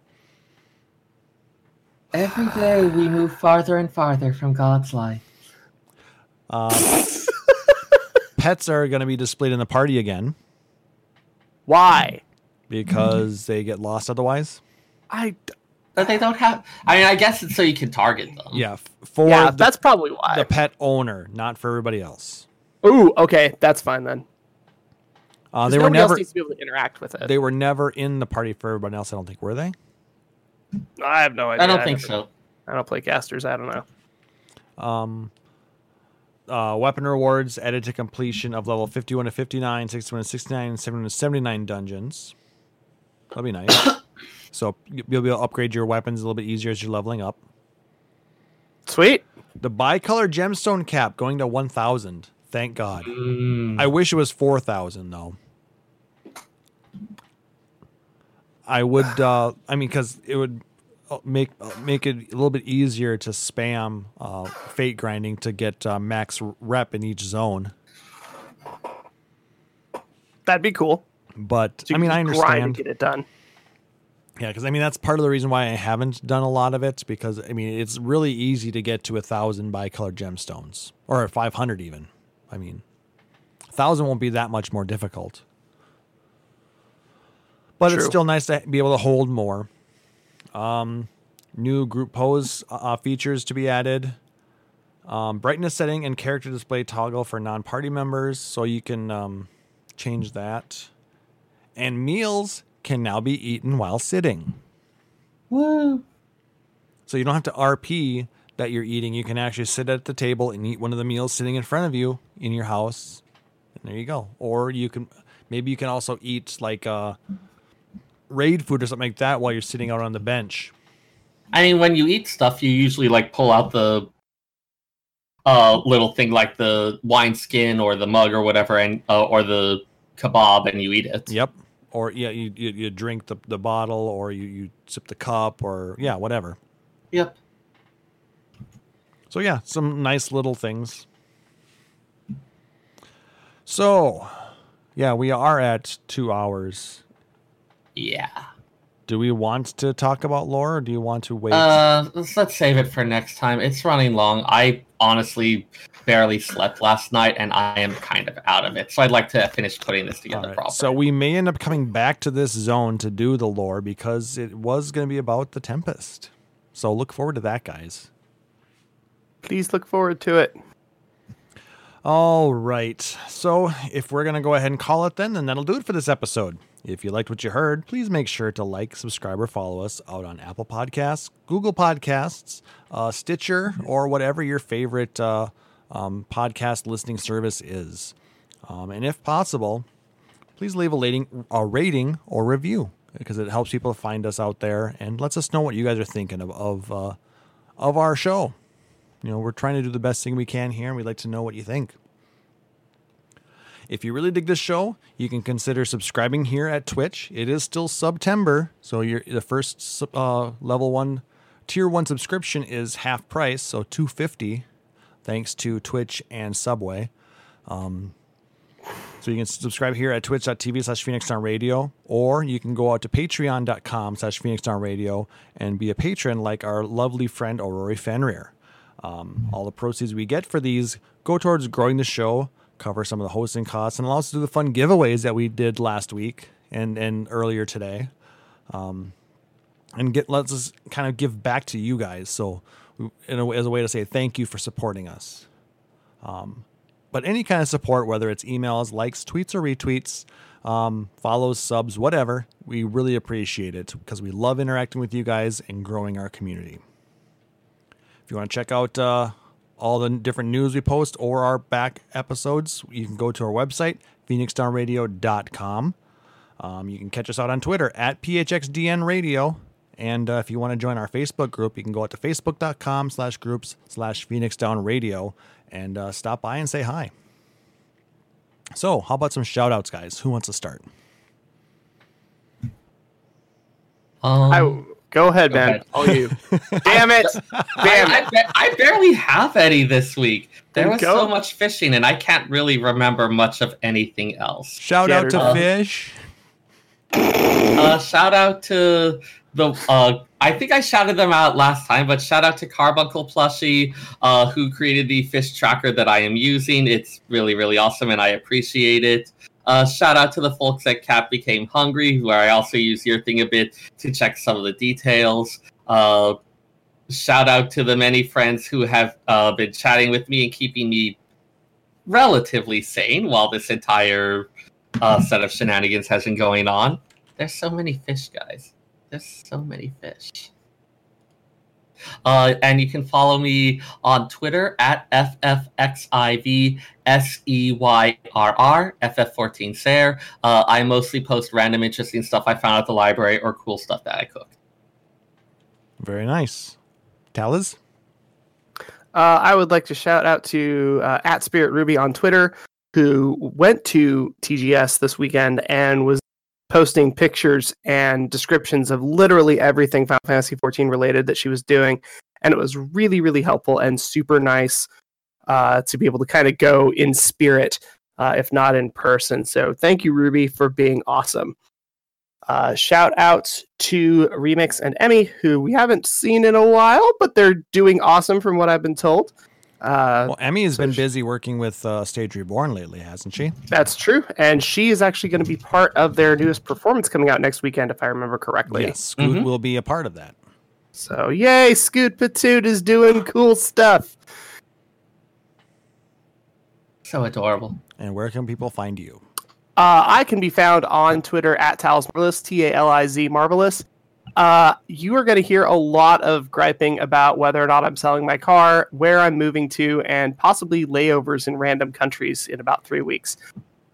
Every day we move farther and farther from God's light. Uh, pets are gonna be displayed in the party again Why? because they get lost otherwise. I d- But they don't have. I mean, I guess it's so you can target them. Yeah, for yeah, the, that's probably why. the pet owner, not for everybody else. Ooh, okay, that's fine then. Uh, 'Cause they were nobody else never. needs to be able to interact with it. They were never in the party for everybody else. I don't think were they? I have no idea. I don't think never- so. I don't play casters. I don't know. Um, uh, weapon rewards added to completion of level 51 to 59, 61 to 69, and 7 to 79 dungeons. That'll be nice. so you'll be able to upgrade your weapons a little bit easier as you're leveling up. Sweet. The bicolor gemstone cap going to 1,000. Thank God. Mm. I wish it was 4,000 though. I would, uh, I mean, because it would uh, make uh, make it a little bit easier to spam uh, fate grinding to get uh, max rep in each zone. That'd be cool. But So I mean, I just grind and understand. get it done. Yeah, because I mean that's part of the reason why I haven't done a lot of it because I mean it's really easy to get to a thousand bi-colored gemstones or five hundred even. I mean, a thousand won't be that much more difficult, but it's still nice to be able to hold more. Um, new group pose uh, features to be added. Um, brightness setting and character display toggle for non-party members, so you can um, change that. And meals can now be eaten while sitting. Woo. So you don't have to RP that you're eating. You can actually sit at the table and eat one of the meals sitting in front of you in your house. And there you go. Or you can maybe you can also eat like uh raid food or something like that while you're sitting out on the bench. I mean, when you eat stuff, you usually like pull out the uh little thing like the wine skin or the mug or whatever, and uh, or the kebab, and you eat it. Yep. Or yeah, you you, you drink the, the bottle or you, you sip the cup or yeah, whatever. Yep. So yeah, some nice little things. So, yeah, we are at 2 hours. Yeah. Do we want to talk about lore or do you want to wait? Uh, let's, let's save it for next time. It's running long. I honestly barely slept last night, and I am kind of out of it. So I'd like to finish putting this together right, properly. So we may end up coming back to this zone to do the lore because it was going to be about the Tempest. So look forward to that, guys. Please look forward to it. All right. So if we're going to go ahead and call it then, then that'll do it for this episode. If you liked what you heard, please make sure to like, subscribe, or follow us out on Apple Podcasts, Google Podcasts, uh, Stitcher, or whatever your favorite uh, um, podcast listening service is. Um, and if possible, please leave a rating, a rating or review because it helps people find us out there and lets us know what you guys are thinking of of, uh, of our show. You know, we're trying to do the best thing we can here, and we'd like to know what you think. If you really dig this show, you can consider subscribing here at Twitch. It is still September, so you're, the first uh, level one, tier one subscription is half price, so two fifty, thanks to Twitch and Subway. Um, so you can subscribe here at twitch.tv slash Phoenix Down Radio, or you can go out to patreon.com slash Phoenix Down Radio and be a patron like our lovely friend Aurori Fenrir. Um, all the proceeds we get for these go towards growing the show, cover some of the hosting costs, and allow us to do the fun giveaways that we did last week and, and earlier today. Um, and get lets kind of give back to you guys. So, in a, as a way to say thank you for supporting us. Um, but any kind of support, whether it's emails, likes, tweets, or retweets, um, follows, subs, whatever, we really appreciate it because we love interacting with you guys and growing our community. If you want to check out uh, all the different news we post or our back episodes, you can go to our website, phoenixdownradio.com. Um, you can catch us out on Twitter at PHXDN Radio. And uh, if you want to join our Facebook group, you can go out to facebook.com slash groups slash Phoenix Down Radio and uh, stop by and say hi. So, how about some shout outs, guys? Who wants to start? Um, I go ahead, Go man. ahead. All you. Damn it! Damn I, it! I, I barely have any this week. There was go. so much fishing, and I can't really remember much of anything else. Shout out to Scattered. Fish. Uh, shout out to the. Uh, I think I shouted them out last time, but shout out to Carbuncle Plushie, uh, who created the fish tracker that I am using. It's really, really awesome, and I appreciate it. Uh, shout out to the folks at Cat Became Hungry, where I also use your thing a bit to check some of the details. Uh, shout out to the many friends who have uh, been chatting with me and keeping me relatively sane while this entire uh, set of shenanigans has been going on. There's so many fish, guys. There's so many fish. Uh, and you can follow me on Twitter at FFXIVSEYRR, FF14SAIR. Uh, I mostly post random interesting stuff I found at the library or cool stuff that I cooked. Very nice. Taliz? Uh, I would like to shout out to uh, at Spirit Ruby on Twitter, who went to TGS this weekend and was posting pictures and descriptions of literally everything Final Fantasy 14 related that she was doing, and it was really really helpful and super nice uh, to be able to kind of go in spirit, uh, if not in person. So thank you, Ruby, for being awesome. Uh, shout out to Remix and Emmy, who we haven't seen in a while, but they're doing awesome from what I've been told. Uh, Well, Emmy has so been she- busy working with uh, Stage Reborn lately, hasn't she? that's true. And she is actually going to be part of their newest performance coming out next weekend, if I remember correctly. Yes, Scoot Mhm. will be a part of that. So, yay, Scoot Patoot is doing cool stuff. So adorable. And where can people find you? Uh, I can be found on Twitter at Taliz Marvelous, T A L I Z Marvelous. Uh, you are going to hear a lot of griping about whether or not I'm selling my car, where I'm moving to, and possibly layovers in random countries in about three weeks.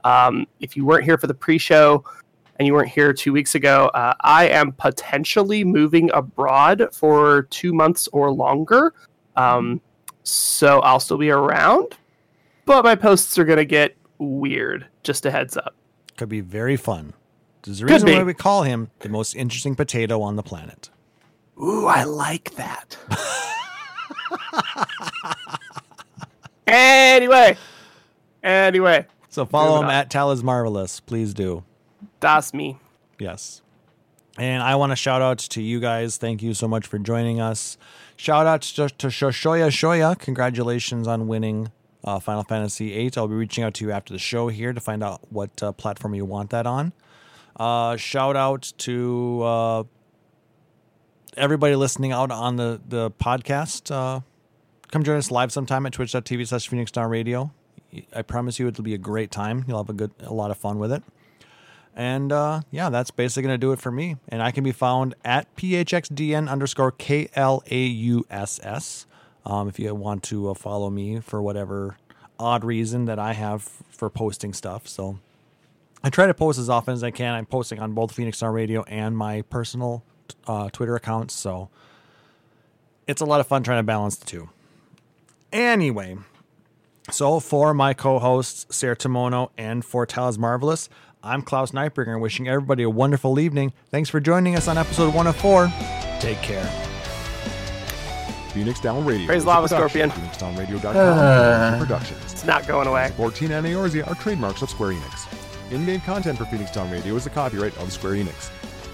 Um, if you weren't here for the pre show and you weren't here two weeks ago, uh, I am potentially moving abroad for two months or longer. Um, so I'll still be around, but my posts are going to get weird. Just a heads up. Could be very fun. There's a reason why we call him the most interesting potato on the planet. Ooh, I like that. anyway, anyway, So follow Moving him on. at Taliz Marvelous. Please do. that's me. Yes. And I want to shout out to you guys. Thank you so much for joining us. Shout out to, to Shoshoya Shoya. Congratulations on winning uh, Final Fantasy VIII. I'll be reaching out to you after the show here to find out what uh, platform you want that on. Uh, shout out to uh, everybody listening out on the, the podcast. Uh, come join us live sometime at twitch.tv slash Phoenix Radio. I promise you it'll be a great time. You'll have a good a lot of fun with it. And uh, yeah, that's basically going to do it for me. And I can be found at phxdn underscore K L A U S S. Um, if you want to uh, follow me for whatever odd reason that I have for posting stuff. So I try to post as often as I can. I'm posting on both Phoenix Star Radio and my personal uh, Twitter accounts. So it's a lot of fun trying to balance the two. Anyway, so for my co-hosts Sarah Timono and for Taliz Marvelous, I'm Klaus Nightbringer, wishing everybody a wonderful evening. Thanks for joining us on episode 104. Take care. Phoenix Down Radio. Praise Lava production. Scorpion. PhoenixDownRadio.com. Uh. Productions. It's not going away. 14 and Eorzea are trademarks of Square Enix. In-game content for Phoenix Down Radio is the copyright of Square Enix.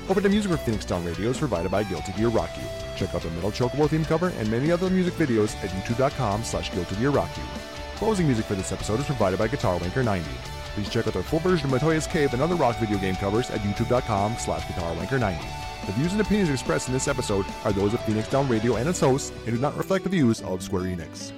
Open music for Phoenix Down Radio is provided by Guilty Gear Rocky. Check out the Metal Chocobo theme cover and many other music videos at youtube.com slash Guilty Gear Rock You. Closing music for this episode is provided by Guitar Wanker 90. Please check out their full version of Matoya's Cave and other rock video game covers at youtube.com slash Guitar Wanker 90. The views and opinions expressed in this episode are those of Phoenix Down Radio and its hosts and do not reflect the views of Square Enix.